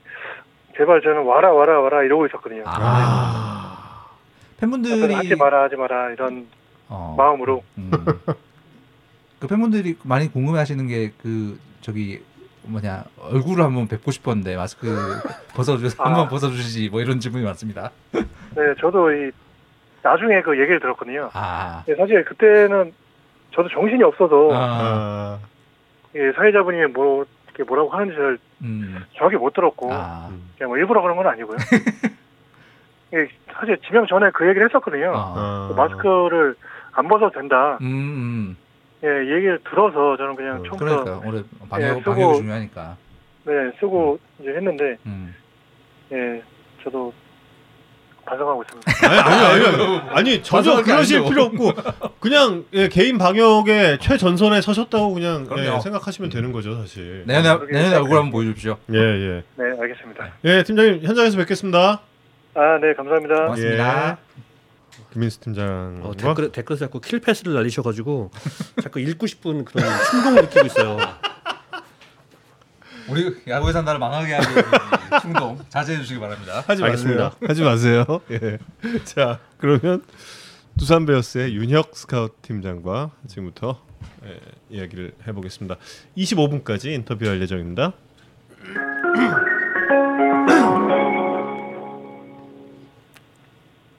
제발 저는 와라 와라 와라 이러고 있었거든요. 아. 팬분들이 하지 마라 하지 마라 이런 어. 마음으로 음. 그 팬분들이 많이 궁금해하시는 게 그 저기 뭐냐 얼굴을 한번 뵙고 싶었는데 마스크 벗어주 아. 한번 벗어주시지 뭐 이런 질문이 많습니다. 네 저도 이 나중에 그 얘기를 들었거든요. 아, 예, 사실 그때는 저도 정신이 없어서 아, 예, 사회자분이 뭐 이렇게 뭐라고 하는지 잘 음, 정확히 못 들었고 아, 그냥 뭐 일부러 그런 건 아니고요. 예, 사실 지명 전에 그 얘기를 했었거든요. 아, 그 마스크를 안 벗어도 된다. 음, 음. 예, 얘기를 들어서 저는 그냥 음, 처음부터 그러니까 오늘 방역 예, 쓰고- 방역이 중요하니까. 네 쓰고 이제 했는데 음. 예, 저도 반성하고 있습니다. 아니 아니 아니 아니 전혀 그러실 아니죠. 필요 없고 그냥 예, 개인 방역의 최전선에 서셨다고 그냥 예. 생각하시면 되는 거죠 사실. 내년에 내년에 얼굴 한번 보여주십시오. 예 예. 네, 알겠습니다. 예 팀장님 현장에서 뵙겠습니다. 아, 네, 감사합니다. 고맙습니다. 예. 김민수 팀장과 어, 댓글, 댓글에서 자꾸 킬패스를 날리셔가지고 자꾸 읽고 싶은 그런 충동을 느끼고 있어요. 우리 야구의 산다를 망하게 하는 이 충동 자제해 주시기 바랍니다. 하지 알겠습니다. 마세요. 하지 마세요. 예. 자 그러면 두산 베어스의 윤혁 스카우트 팀장과 지금부터 예, 이야기를 해보겠습니다. 25분까지 인터뷰할 예정입니다.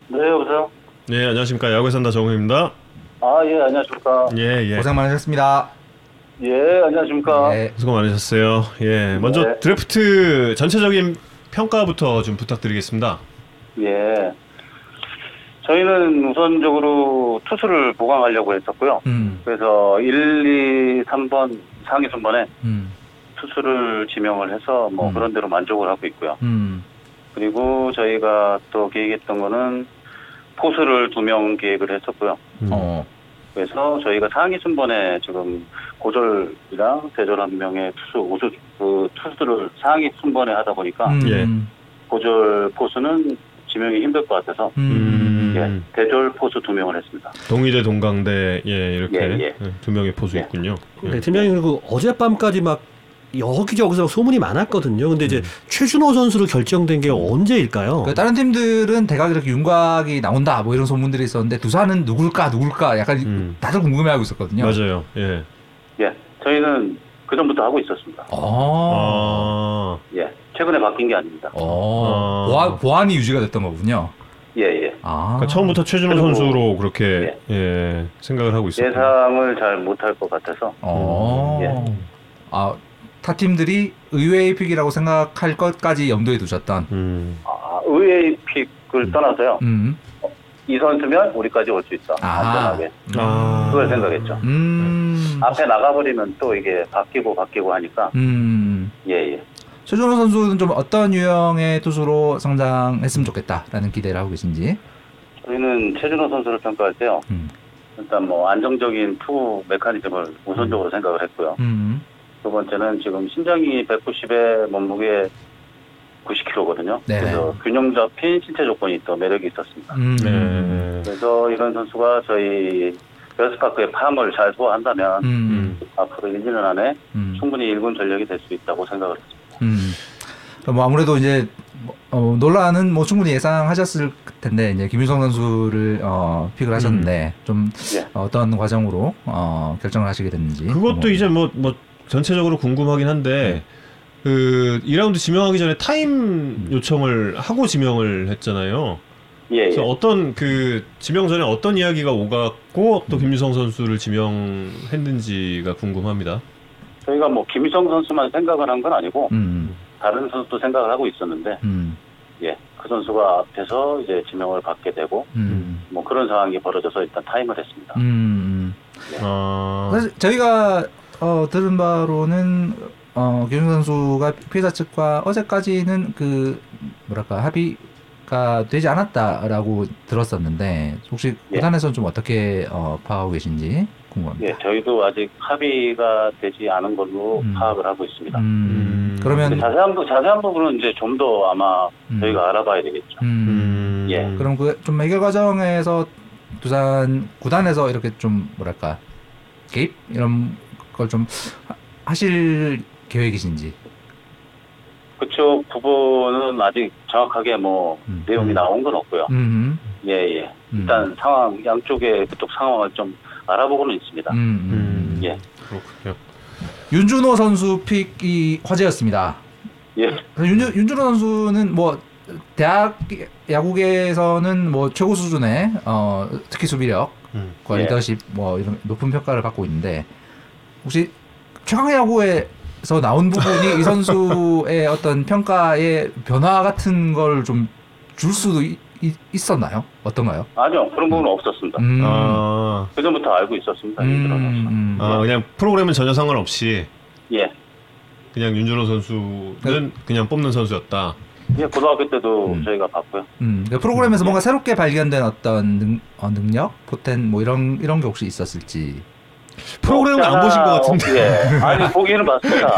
네, 여보세요? 네 안녕하십니까 야구에 산다 정우입니다. 아, 예, 안녕하십니까. 예 예. 고생 많으셨습니다. 예, 안녕하십니까. 네. 수고 많으셨어요. 예 먼저 네. 드래프트 전체적인 평가부터 좀 부탁드리겠습니다. 예. 저희는 우선적으로 투수를 보강하려고 했었고요. 음, 그래서 1, 2, 3번 상위 순번에 음, 투수를 지명을 해서 뭐 음. 그런 대로 만족을 하고 있고요. 음, 그리고 저희가 또 계획했던 거는 포수를 두 명 계획을 했었고요. 음. 어, 그래서 저희가 상위 순번에 지금 고졸이랑 대졸 한 명의 투수, 우수, 그 투수들을 상위 순번에 하다 보니까 음, 예. 고졸 포수는 지명이 힘들 것 같아서 음, 예, 대졸 포수 두 명을 했습니다. 동의대 동강대 예 이렇게 예, 예. 예, 두 명의 포수 예. 있군요. 네, 팀장님 그리고 어젯밤까지 막 여기저기서 소문이 많았거든요. 근데 이제 최준호 선수로 결정된 게 언제일까요? 그 다른 팀들은 대각 이렇게 윤곽이 나온다 뭐 이런 소문들이 있었는데 두산은 누굴까 누굴까 약간 음. 다들 궁금해하고 있었거든요. 맞아요. 예. 예, 저희는 그 전부터 하고 있었습니다. 어, 아, 예, 최근에 바뀐 게 아닙니다. 어, 아. 보안, 보안이 유지가 됐던 거군요. 예, 예. 아, 그러니까 처음부터 최준호 선수로 그렇게 예, 생각을 하고 있었고. 예상을 잘 못할 것 같아서 어, 예. 아, 타 팀들이 의외의 픽이라고 생각할 것까지 염두에 두셨던. 음. 아, 의외의 픽을 떠나서요. 음, 이 선수면 우리까지 올 수 있다. 아. 안전하게. 아. 그걸 생각했죠. 음, 앞에 나가버리면 또 이게 바뀌고 바뀌고 하니까 음. 예, 예. 최준호 선수는 좀 어떤 유형의 투수로 성장했으면 좋겠다라는 기대를 하고 계신지. 저희는 최준호 선수를 평가할 때요. 음. 일단 뭐 안정적인 투구 메커니즘을 우선적으로 생각을 했고요. 음, 두 번째는 지금 신장이 190에 몸무게 90kg거든요. 네네. 그래서 균형 잡힌 신체 조건이 또 매력이 있었습니다. 음, 네. 그래서 이런 선수가 저희 베어스파크의 팜을 잘 소화한다면 음, 앞으로 1, 2년 안에 음, 충분히 1군 전력이 될 수 있다고 생각을 했습니다. 음. 그럼 뭐 아무래도 이제 뭐, 어, 논란은 뭐 충분히 예상하셨을 텐데 이제 김유성 선수를 어, 픽을 하셨는데 좀 예. 어떤 과정으로 어, 결정을 하시게 됐는지. 그것도 뭐, 이제 뭐 뭐 전체적으로 궁금하긴 한데 그 2라운드 지명하기 전에 타임 요청을 하고 지명을 했잖아요. 예, 예. 그래서 어떤 그 지명 전에 어떤 이야기가 오갔고 또 김유성 선수를 지명했는지가 궁금합니다. 저희가 뭐 김희성 선수만 생각을 한 건 아니고 음, 다른 선수도 생각을 하고 있었는데 음, 예, 그 선수가 앞에서 이제 지명을 받게 되고 음, 뭐 그런 상황이 벌어져서 일단 타임을 했습니다. 음, 음. 아, 저희가 어, 들은 바로는 어, 김유성 선수가 피해자 측과 어제까지는 그 뭐랄까 합의가 되지 않았다라고 들었었는데 혹시 예. 구단에서는 좀 어떻게 어, 파악하고 계신지 궁금합니다. 예, 저희도 아직 합의가 되지 않은 걸로 음. 파악을 하고 있습니다. 음, 음. 그러면 자세한 부 자세한 부분은 이제 좀 더 아마 음. 저희가 알아봐야 되겠죠. 음, 음. 예. 그럼 그 좀 해결 과정에서 두산 구단에서 이렇게 좀 뭐랄까 개입 이런 걸 좀 하실 계획이신지. 그쪽 부분은 아직 정확하게 뭐 음. 내용이 음. 나온 건 없고요. 음, 예, 예. 일단 상황, 양쪽의 그쪽 상황을 좀 알아보고는 있습니다. 음, 음. 예. 그렇군요. 윤준호 선수 픽이 화제였습니다. 예. 윤, 윤준호 선수는 뭐 대학 야구계에서는 뭐 최고 수준의 어, 특히 수비력, 음. 과 예. 리더십 뭐 이런 높은 평가를 받고 있는데 혹시 최강 야구에서 나온 부분이 이 선수의 어떤 평가의 변화 같은 걸 좀 줄 수도 있, 있- 있었나요? 어떤가요? 아니요, 그런 부분은 없었습니다. 음. 아, 그전부터 알고 있었습니다. 음, 음. 아, 그냥 프로그램은 전혀 상관없이 예. 그냥 윤준호 선수는 그냥 뽑는 선수였다. 예, 고등학교 때도 음. 저희가 봤고요. 음, 그 프로그램에서 뭔가 새롭게 발견된 어떤 능, 어, 능력, 포텐 뭐 이런 이런 게 혹시 있었을지. 프로그램은 안 보신 것 같은데. 예. 아니, 보기는 봤습니다.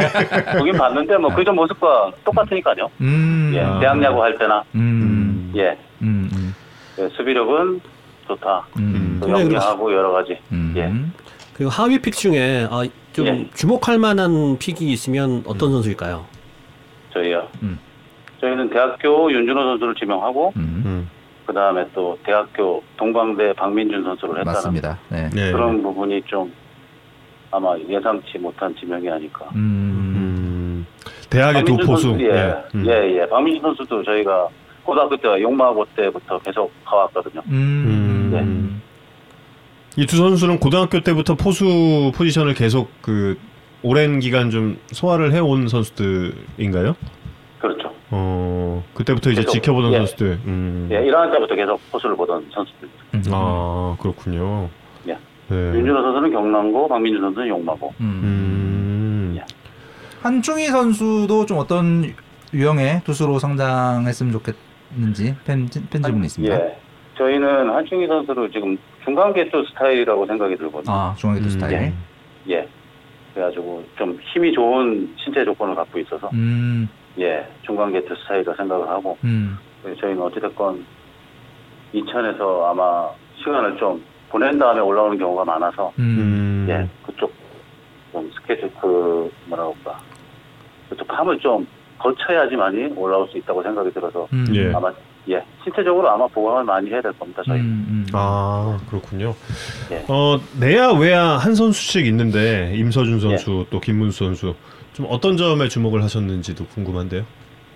보긴 봤는데, 뭐, 그전 모습과 똑같으니까요. 음, 예. 아. 대학 야구 할 때나, 음, 예. 음, 음, 예, 수비력은 좋다. 음, 영리하고 여러 가지. 음. 예. 그리고 하위 픽 중에 아, 좀 예. 주목할 만한 픽이 있으면 어떤 선수일까요? 저희요. 음. 저희는 대학교 윤준호 선수를 지명하고, 음, 음. 그 다음에 또 대학교 동방대 박민준 선수를 했다는 맞습니다. 네. 네. 그런 부분이 좀 아마 예상치 못한 지명이 아닐까. 음, 음, 대학의 두 포수. 선수, 예, 음. 예, 예. 박민준 선수도 저희가 고등학교 때 용마고 때부터 계속 가왔거든요. 음, 음. 이두 선수는 고등학교 때부터 포수 포지션을 계속 그 오랜 기간 좀 소화를 해온 선수들인가요? 그렇죠. 어 그때부터 이제 계속, 지켜보던 예. 선수들. 음. 예, 1학년 때부터 계속 포수를 보던 선수들. 음. 아 그렇군요. 예. 네. 윤준호 선수는 경남고, 박민준 선수는 용마고. 음. 음. 예. 한중희 선수도 좀 어떤 유형의 투수로 성장했으면 좋겠는지 팬, 팬 질문이 있습니다. 예. 저희는 한충희 선수를 지금 중간계투 스타일이라고 생각이 들거든요. 아, 중간계투 음. 스타일. 예. 그래가지고 좀 힘이 좋은 신체 조건을 갖고 있어서 음, 예 중간계투 스타일이라 생각을 하고 음, 저희는 어찌됐건 이천에서 아마 시간을 좀 보낸 다음에 올라오는 경우가 많아서 음, 음. 예 그쪽 좀 스케줄 그 뭐라고 할까 그쪽 함을 좀 거쳐야지만이 올라올 수 있다고 생각이 들어서 음, 예. 아마 예 신체적으로 아마 보강을 많이 해야 될 겁니다 저희. 음, 음. 아 그렇군요. 예. 어 내야 외야 한 선수씩 있는데 임서준 선수 또 김문수 선수 좀 어떤 점에 주목을 하셨는지도 궁금한데요.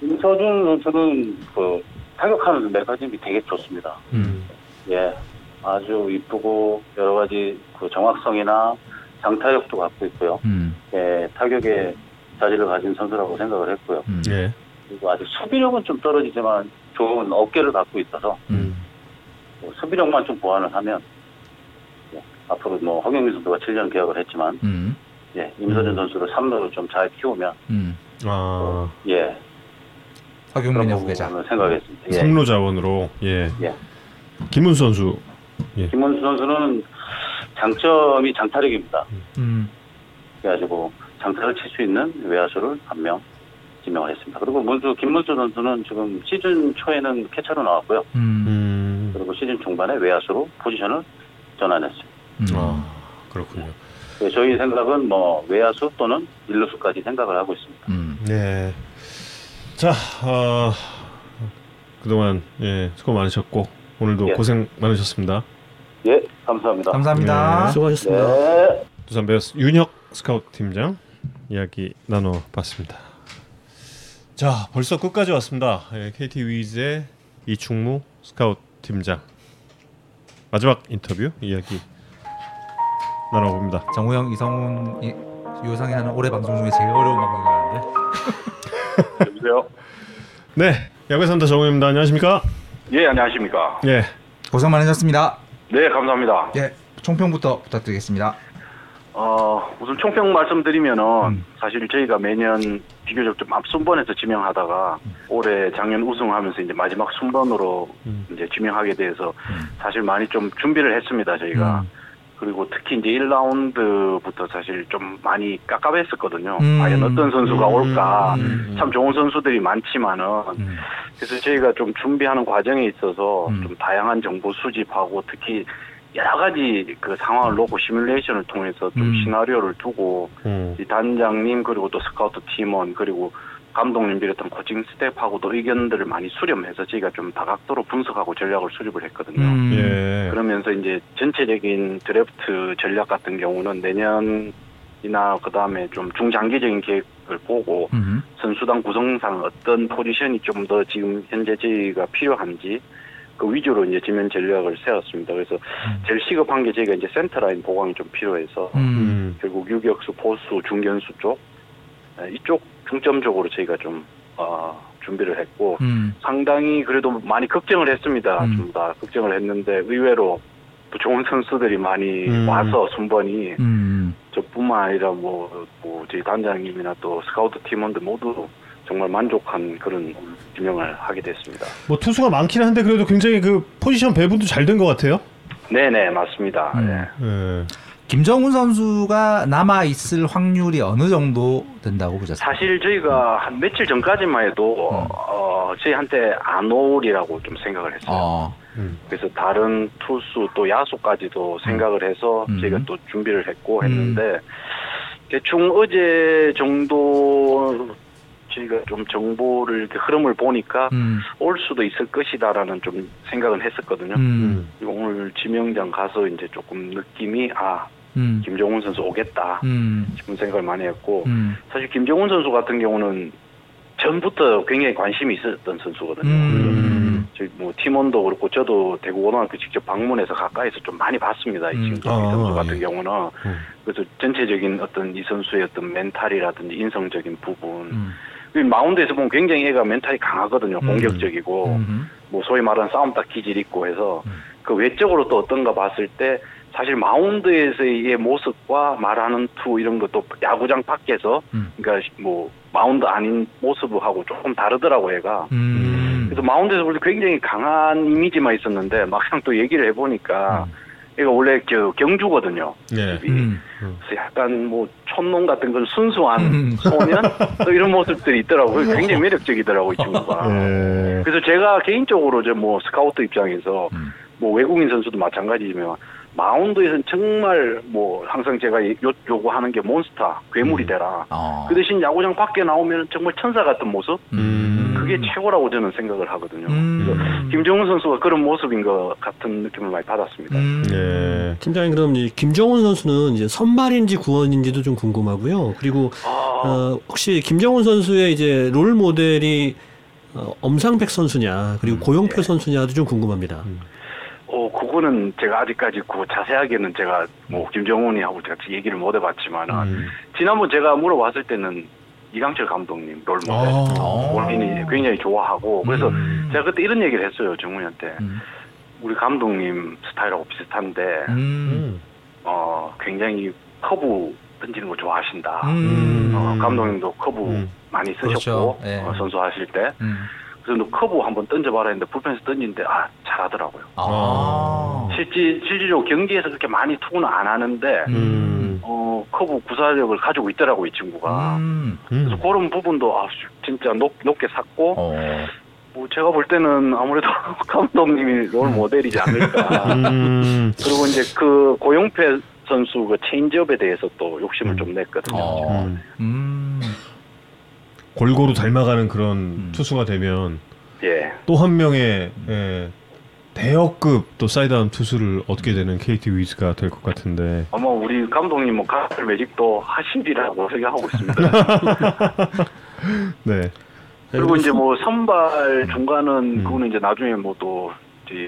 임서준 선수는 그 타격하는 메커니즘이 되게 좋습니다. 음. 예, 아주 이쁘고 여러 가지 그 정확성이나 장타력도 갖고 있고요. 음, 예, 타격에 자질을 가진 선수라고 생각을 했고요. 음, 예. 그리고 아직 수비력은 좀 떨어지지만 좋은 어깨를 갖고 있어서 음. 뭐 수비력만 좀 보완을 하면 예, 앞으로 뭐 허경민 선수가 7년 계약을 했지만 음, 예, 임서준 음. 선수를 3루로 좀 잘 키우면 음. 아 예, 허경민의 후계자. 생각했습니다. 예. 삼루 자원으로 예. 예. 김문수 선수 김원수 선수는 장점이 장타력입니다. 음, 그래가지고 장타를 칠 수 있는 외야수를 한 명 지명을 했습니다. 그리고 문수 김문수 선수는 지금 시즌 초에는 캐처로 나왔고요. 음, 음. 그리고 시즌 중반에 외야수로 포지션을 전환했어요. 음. 아 그렇군요. 그래서 저희 생각은 뭐 외야수 또는 일루수까지 생각을 하고 있습니다. 음. 네. 자, 어, 그동안 예, 수고 많으셨고 오늘도 예. 고생 많으셨습니다. 예, 감사합니다. 감사합니다. 네. 수고하셨습니다. 네. 두산 베어스 윤혁 스카우트 팀장 이야기 나눠봤습니다. 자, 벌써 끝까지 왔습니다. 예, KT 위즈의 이충무 스카우트 팀장 마지막 인터뷰 이야기 나눠봅니다. 정우영, 이성훈, 이, 유상이 하는 올해 방송 중에 제일 어려운 방송이라는데. 여보세요? 네, 야구의 산다 정우입니다. 안녕하십니까? 예, 안녕하십니까. 예, 고생 많으셨습니다. 네, 감사합니다. 예, 총평부터 부탁드리겠습니다. 어, 우선 총평 말씀드리면은 음. 사실 저희가 매년 비교적 좀 앞순번에서 지명하다가 올해 작년 우승하면서 이제 마지막 순번으로 음. 이제 지명하게 돼서 음. 사실 많이 좀 준비를 했습니다, 저희가. 음. 그리고 특히 이제 1라운드부터 사실 좀 많이 깝깝했었거든요. 음. 과연 어떤 선수가 음. 올까. 음. 참 좋은 선수들이 많지만은 음. 그래서 저희가 좀 준비하는 과정에 있어서 음. 좀 다양한 정보 수집하고 특히 여러 가지 그 상황을 놓고 시뮬레이션을 통해서 좀 음. 시나리오를 두고 음. 이 단장님 그리고 또 스카우트 팀원 그리고 감독님 비롯한 코칭 스태프하고도 의견들을 많이 수렴해서 저희가 좀 다각도로 분석하고 전략을 수립을 했거든요. 음. 예. 그러면서 이제 전체적인 드래프트 전략 같은 경우는 내년이나 그 다음에 좀 중장기적인 계획을 보고 음. 선수단 구성상 어떤 포지션이 좀 더 지금 현재 저희가 필요한지 그 위주로 이제 지명 전략을 세웠습니다. 그래서 제일 시급한 게 저희가 이제 센터라인 보강이 좀 필요해서 음. 결국 유격수, 포수, 중견수 쪽 에, 이쪽 중점적으로 저희가 좀 어, 준비를 했고 음. 상당히 그래도 많이 걱정을 했습니다. 음. 좀다 걱정을 했는데 의외로 또 좋은 선수들이 많이 음. 와서 순번이 음. 저뿐만 아니라 뭐, 뭐 저희 단장님이나 또 스카우트 팀원들 모두 정말 만족한 그런 지명을 하게 됐습니다. 뭐 투수가 많긴 한데 그래도 굉장히 그 포지션 배분도 잘 된 것 같아요. 네네 맞습니다. 음. 예. 예. 김정훈 선수가 남아 있을 확률이 어느 정도 된다고 보셨어요? 사실 저희가 한 며칠 전까지만 해도 음. 어, 저희한테 안 오리라고 좀 생각을 했어요. 어. 그래서 다른 투수 또 야수까지도 생각을 해서 음. 저희가 또 준비를 했고 했는데 대충 어제 정도 저희가 좀 정보를 이렇게 흐름을 보니까 음. 올 수도 있을 것이다라는 좀 생각은 했었거든요. 음. 그리고 오늘 지명장 가서 이제 조금 느낌이 아 음. 김정운 선수 오겠다 음. 싶은 생각을 많이 했고 음. 사실 김정운 선수 같은 경우는 전부터 굉장히 관심이 있었던 선수거든요. 음. 저희 뭐 팀원도 그렇고 저도 대구 고등학교 직접 방문해서 가까이서 좀 많이 봤습니다. 이 음. 친구 이 아, 선수 예. 같은 경우는 그래서 전체적인 어떤 이 선수의 어떤 mental이라든지 인성적인 부분 음. 그 마운드에서 보면 굉장히 애가 mental이 강하거든요. 음. 공격적이고 음. 뭐 소위 말하는 싸움닭 기질 있고 해서 그 외적으로 또 어떤가 봤을 때 사실 마운드에서의 모습과 말하는 투 이런 것도 야구장 밖에서 음. 그러니까 뭐 마운드 아닌 모습하고 조금 다르더라고 얘가. 음. 그래서 마운드에서 볼때 굉장히 강한 이미지만 있었는데 막상 또 얘기를 해보니까 얘가 원래 저 경주거든요. 예. 음. 그래서 약간 뭐 촌놈 같은 건 순수한 음. 소년 또 이런 모습들이 있더라고요. 굉장히 매력적이더라고 이 친구가. 예. 그래서 제가 개인적으로 저 뭐 스카우트 입장에서 음. 뭐 외국인 선수도 마찬가지지만 마운드에서는 정말 뭐 항상 제가 요, 요구하는 게 몬스터 괴물이 되라. 어. 그 대신 야구장 밖에 나오면 정말 천사 같은 모습 음. 그게 최고라고 저는 생각을 하거든요. 음. 그래서 김정은 선수가 그런 모습인 것 같은 느낌을 많이 받았습니다. 음. 예. 팀장님 그럼 이 김정훈 선수는 이제 선발인지 구원인지도 좀 궁금하고요. 그리고 아, 어, 혹시 김정훈 선수의 이제 롤 모델이 어, 엄상백 선수냐 그리고 고용표 선수냐도 좀 궁금합니다. 어, 그거는 제가 아직까지 그 자세하게는 제가 뭐 김정훈이하고 제가 얘기를 못 해봤지만은 음. 지난번 제가 물어봤을 때는 이강철 감독님 롤 모델 아. 본인이 굉장히 좋아하고 그래서 음. 제가 그때 이런 얘기를 했어요 정훈이한테 음. 우리 감독님 스타일하고 비슷한데 음. 어 굉장히 커브 던지는 거 좋아하신다. 음. 어, 감독님도 커브 음. 많이 쓰셨고 그렇죠. 예. 어, 선수 하실 때 음. 그래서 너 커브 한번 던져봐라 했는데 불펜에서 던지는데 아 잘하더라고요. 아. 실제 실질적으로 경기에서 그렇게 많이 투구는 안 하는데 음. 어 커브 구사력을 가지고 있더라고 이 친구가. 음. 그래서 그런 부분도 아 진짜 높, 높게 샀고 어. 뭐 제가 볼 때는 아무래도 감독님이 롤 모델이지 않을까. 음. 그리고 이제 그 고영표 선수 그 체인지업에 대해서 또 욕심을 좀 냈거든요. 어. 음. 음. 골고루 닮아가는 그런 음. 투수가 되면 예. 또 한 명의 예, 대역급 또 사이드암 투수를 얻게 되는 KT 위즈가 될 것 같은데. 아마 우리 감독님 뭐 가을 매직도 하신리라고 생각하고 있습니다. 네. 그리고 이제 뭐 선발 중간은 음. 그거는 이제 나중에 뭐또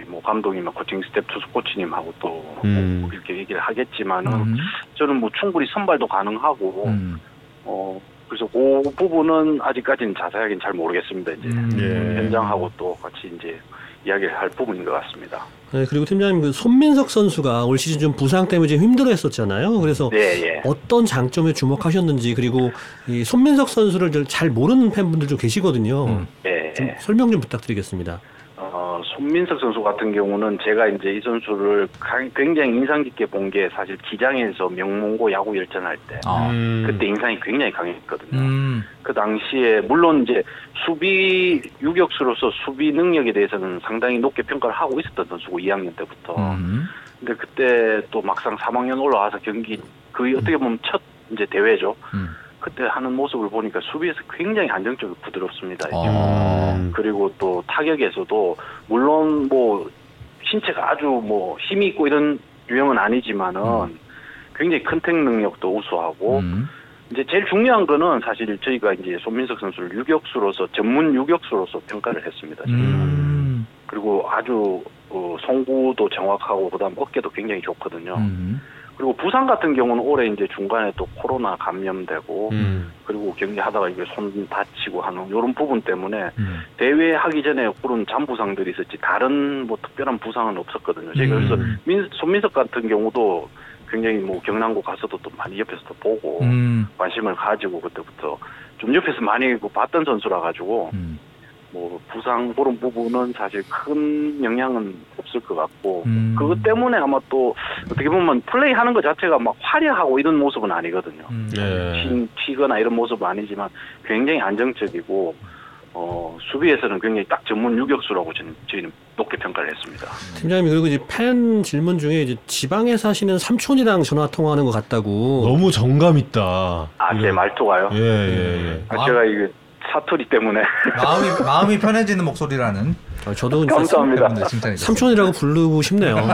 뭐 감독님이나 코칭 스텝 투수 코치님하고 또 음. 뭐 이렇게 얘기를 하겠지만은 음. 저는 뭐 충분히 선발도 가능하고 음. 어 그래서 그 부분은 아직까지는 자세하게는 잘 모르겠습니다. 이제 음. 예. 현장하고 또 같이 이제 이야기를 할 부분인 것 같습니다. 네, 그리고 팀장님 그 손민석 선수가 올 시즌 좀 부상 때문에 좀 힘들어했었잖아요. 그래서 네, 예. 어떤 장점에 주목하셨는지 그리고 이 손민석 선수를 좀잘 모르는 팬분들 좀 계시거든요. 음. 예. 좀 설명 좀 부탁드리겠습니다. 어, 손민석 선수 같은 경우는 제가 이제 이 선수를 가- 굉장히 인상 깊게 본 게 사실 기장에서 명문고 야구 열전할 때 아. 음. 그때 인상이 굉장히 강했거든요. 음. 그 당시에 물론 이제 수비 유격수로서 수비 능력에 대해서는 상당히 높게 평가를 하고 있었던 선수고 2학년 때부터. 음. 근데 그때 또 막상 3학년 올라와서 경기 거의 어떻게 보면 첫 이제 대회죠. 음. 그때 하는 모습을 보니까 수비에서 굉장히 안정적이고 부드럽습니다. 이게. 어. 그리고 또 타격에서도 물론 뭐 신체가 아주 뭐 힘이 있고 이런 유형은 아니지만은 굉장히 컨택 능력도 우수하고 음. 이제 제일 중요한 거는 사실 저희가 이제 손민석 선수를 유격수로서 전문 유격수로서 평가를 했습니다. 음. 그리고 아주 어, 송구도 정확하고 그다음 어깨도 굉장히 좋거든요. 음. 그리고 부산 같은 경우는 올해 이제 중간에 또 코로나 감염되고 음. 그리고 경기하다가 이게 손 다치고 하는 이런 부분 때문에 음. 대회 하기 전에 그런 잔부상들이 있었지 다른 뭐 특별한 부상은 없었거든요. 제가 음. 그래서 민, 손민석 같은 경우도 굉장히 뭐 경남고 가서도 또 많이 옆에서 또 보고 음. 관심을 가지고 그때부터 좀 옆에서 많이 그 봤던 선수라 가지고 음. 뭐 부상 그런 부분은 사실 큰 영향은 없을 것 같고 음. 그것 때문에 아마 또 어떻게 보면 플레이하는 것 자체가 막 화려하고 이런 모습은 아니거든요. 음. 네. 튀, 튀거나 이런 모습은 아니지만 굉장히 안정적이고 어, 수비에서는 굉장히 딱 전문 유격수라고 저는, 저희는 높게 평가를 했습니다. 팀장님 그리고 이제 팬 질문 중에 이제 지방에 사시는 삼촌이랑 전화 통화하는 것 같다고. 너무 정감 있다. 아, 제 말투가요? 예, 예, 예. 아, 제가 이게 사투리 때문에 마음이 마음이 편해지는 목소리라는. 아, 저도 감사합니다. 칭찬해 주세요. 삼촌이라고 부르고 싶네요.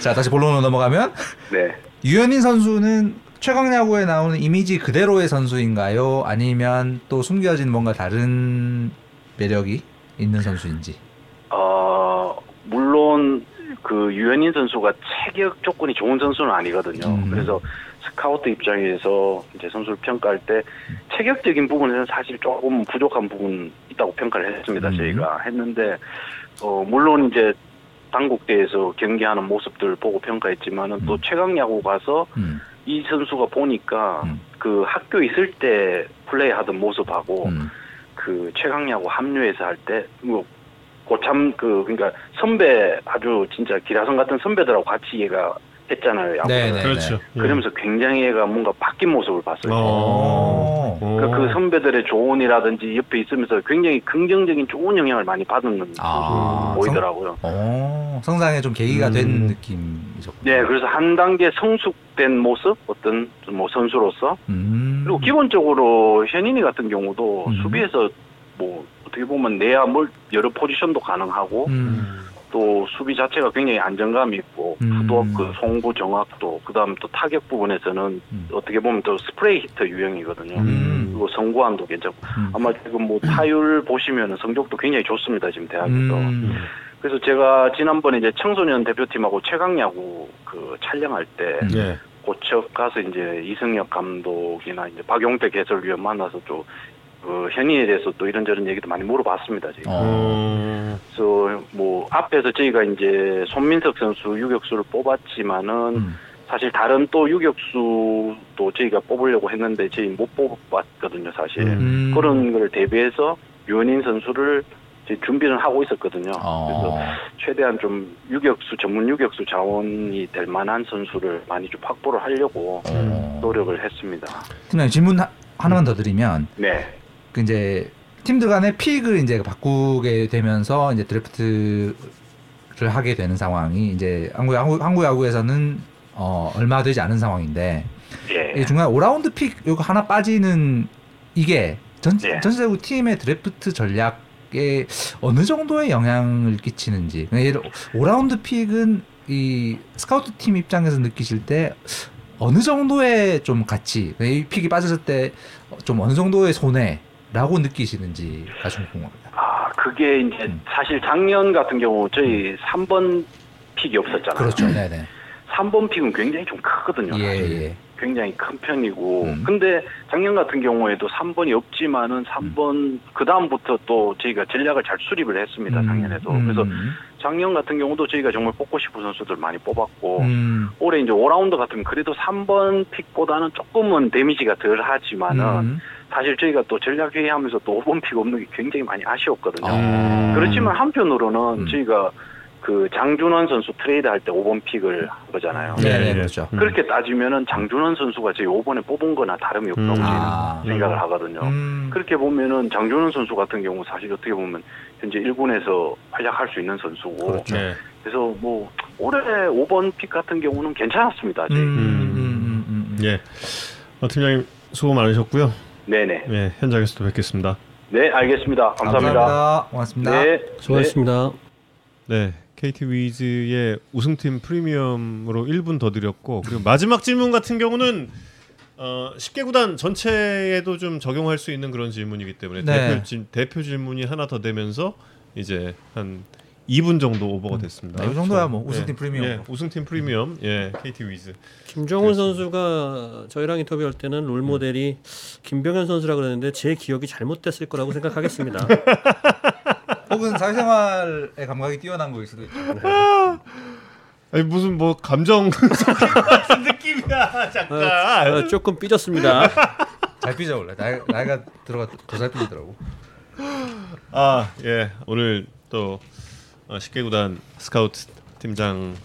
자 다시 본론으로 넘어가면 네. 유현인 선수는 최강 야구에 나오는 이미지 그대로의 선수인가요? 아니면 또 숨겨진 뭔가 다른 매력이 있는 선수인지. 어, 물론 그 유현인 선수가 체격 조건이 좋은 선수는 아니거든요. 음. 그래서 스 카우트 입장에서 이제 선수를 평가할 때 체격적인 부분에서는 사실 조금 부족한 부분 있다고 평가를 했습니다. 음. 저희가 했는데 어, 물론 이제 당국대에서 경기하는 모습들 보고 평가했지만은 또 최강 야구 가서 음. 이 선수가 보니까 음. 그 학교 있을 때 플레이하던 모습하고 음. 그 최강 야구 합류해서 할 때뭐 고참 그 그러니까 선배 아주 진짜 기라성 같은 선배들하고 같이 얘가 했잖아요. 야구를. 네네. 그렇죠. 예. 그러면서 굉장히 얘가 뭔가 바뀐 모습을 봤어요. 어. 그러니까 그 선배들의 조언이라든지 옆에 있으면서 굉장히 긍정적인 좋은 영향을 많이 받는 아, 모습 보이더라고요. 어, 성장에 좀 계기가 된 음. 느낌이죠. 네, 그래서 한 단계 성숙된 모습, 어떤 뭐 선수로서 음. 그리고 기본적으로 현인이 같은 경우도 음. 수비에서 뭐 어떻게 보면 내야 뭘 여러 포지션도 가능하고 음. 또 수비 자체가 굉장히 안정감이 있고 음. 또그 송구 정확도 그다음 또 타격 부분에서는 음. 어떻게 보면 또 스프레이 히터 유형이거든요. 음. 그리고 선구안도 괜찮고 음. 아마 지금 뭐 타율 보시면은 성적도 굉장히 좋습니다 지금 대학에서. 음. 그래서 제가 지난번에 이제 청소년 대표팀하고 최강야구 그 촬영할 때 음. 예. 고척 가서 이제 이승엽 감독이나 이제 박용택 해설위원 만나서 또 그 현인에 대해서 또 이런저런 얘기도 많이 물어봤습니다. 지금. 어. 그래서 뭐 앞에서 저희가 이제 손민석 선수 유격수를 뽑았지만은 음. 사실 다른 또 유격수도 저희가 뽑으려고 했는데 저희 못 뽑았거든요, 사실. 음. 그런 걸 대비해서 유현인 선수를 준비를 하고 있었거든요. 어. 그래서 최대한 좀 유격수 전문 유격수 자원이 될 만한 선수를 많이 좀 확보를 하려고 어. 노력을 했습니다. 팀장님 질문 하, 하나만 더 드리면 네. 그 이제 팀들 간의 pick을 이제 바꾸게 되면서 이제 드래프트를 하게 되는 상황이 이제 한국 한국, 한국 야구에서는 어, 얼마 되지 않은 상황인데 예. 이 중간 5라운드 pick 요거 하나 빠지는 이게 전, 예. 전체적으로 팀의 드래프트 전략에 어느 정도의 영향을 끼치는지 그러니까 예를 5라운드 pick은 이 스카우트 팀 입장에서 느끼실 때 어느 정도의 좀 가치 이 pick이 빠졌을 때 좀 어느 정도의 손해 라고 느끼시는지가 좀 궁금합니다. 아, 그게 이제 음. 사실 작년 같은 경우 저희 3번 pick이 없었잖아요. 그렇죠. 네네. 3번 pick은 굉장히 좀 크거든요. 예. 예. 굉장히 큰 편이고. 음. 근데 작년 같은 경우에도 3번이 없지만은 3번 그 다음부터 또 저희가 전략을 잘 수립을 했습니다. 작년에도. 음. 그래서 작년 같은 경우도 저희가 정말 뽑고 싶은 선수들 많이 뽑았고 음. 올해 이제 5라운드 같으면 그래도 3번 pick보다는 조금은 damage가 덜 하지만은 음. 사실 저희가 또 전략 회의하면서 또 5번 pick 없는 게 굉장히 많이 아쉬웠거든요. 음. 그렇지만 한편으로는 음. 저희가 그 장준원 선수 트레이드 할 때 5번 pick을 한 거잖아요. 네네 그렇죠. 그렇게 따지면은 장준원 선수가 저희 5번에 뽑은 거나 다름이 없다고 음. 저희는 아. 생각을 하거든요. 음. 그렇게 보면은 장준원 선수 같은 경우 사실 어떻게 보면 현재 1군에서 활약할 수 있는 선수고 그렇죠. 네. 그래서 뭐 올해 5번 pick 같은 경우는 괜찮았습니다. 음. 음, 음, 음. 예. 어, 팀장님 수고 많으셨고요. 네네. 예, 현장에서도 뵙겠습니다. 네, 알겠습니다. 감사합니다. 고맙습니다. 네. 수고하셨습니다. 네. KT 위즈의 우승팀 프리미엄으로 1분 더 드렸고 그리고 마지막 질문 같은 경우는 어, 10개 구단 전체에도 좀 적용할 수 있는 그런 질문이기 때문에 네. 대표, 질, 대표 질문이 하나 더 되면서 이제 한 2분 정도 오버가 됐습니다. 네, 이 정도야 뭐 예, 우승팀 프리미엄. 예, 우승팀 프리미엄. 예, KT 위즈. 김정훈 선수가 저희랑 인터뷰할 때는 롤 모델이 김병현 선수라 그러는데 제 기억이 잘못됐을 거라고 생각하겠습니다. 혹은 사회생활의 감각이 뛰어난 거일 수도 있죠. 아니 무슨 뭐 감정 같은 느낌이야 잠깐. 어, 조금 삐졌습니다. 잘 삐져 원래 나이, 나이가 들어가 더 잘 삐지더라고. 아, 예. 오늘 또 어, 10개 구단 스카우트 팀장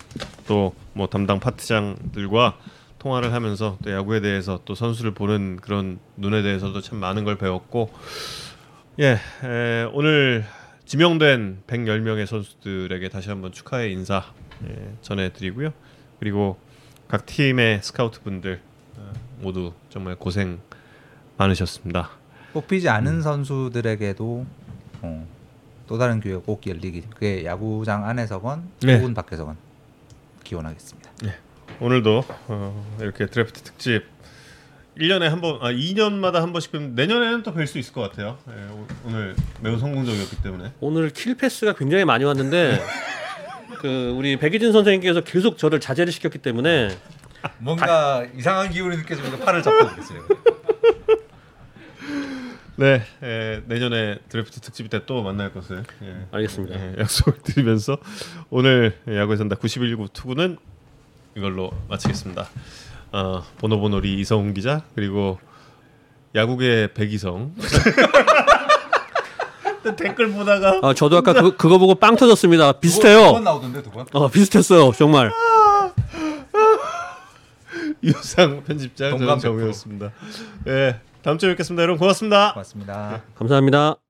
또 뭐 담당 파트장들과 통화를 하면서 또 야구에 대해서 또 선수를 보는 그런 눈에 대해서도 참 많은 걸 배웠고 예, 에, 오늘 지명된 110명의 선수들에게 다시 한번 축하의 인사 예, 전해드리고요. 그리고 각 팀의 스카우트 분들 어, 모두 정말 고생 많으셨습니다. 뽑히지 않은 선수들에게도 어, 또 다른 기회가 꼭 열리기. 그게 야구장 안에서건 네. 혹은 밖에서건 기원하겠습니다. 오늘도 어, 이렇게 드래프트 특집 1년에 한 번, 아 2년마다 한 번씩 끔 내년에는 또 뵐 수 있을 것 같아요. 예, 오- 오늘 매우 성공적이었기 때문에. 오늘 kill pass가 굉장히 많이 왔는데 그 우리 백이진 선생님께서 계속 저를 자제를 시켰기 때문에 뭔가 이상한 기운이 느껴지면서 팔을 잡고 있어요. 네, 예, 내년에 드래프트 특집 때 또 만날 것을 예, 알겠습니다. 예, 약속을 드리면서 오늘 야구에 산다 91구 투구는 이걸로 마치겠습니다. 어, 보노보노리 이성훈 기자 그리고 야구계 백이성 댓글 보다가 아, 저도 아까 그, 그거 보고 빵 터졌습니다. 비슷해요. 두번 나오던데 두 번? 어 비슷했어요 정말. 유상 편집장 정우였습니다. 예, 다음 주에 뵙겠습니다. 여러분 고맙습니다. 고맙습니다. 감사합니다.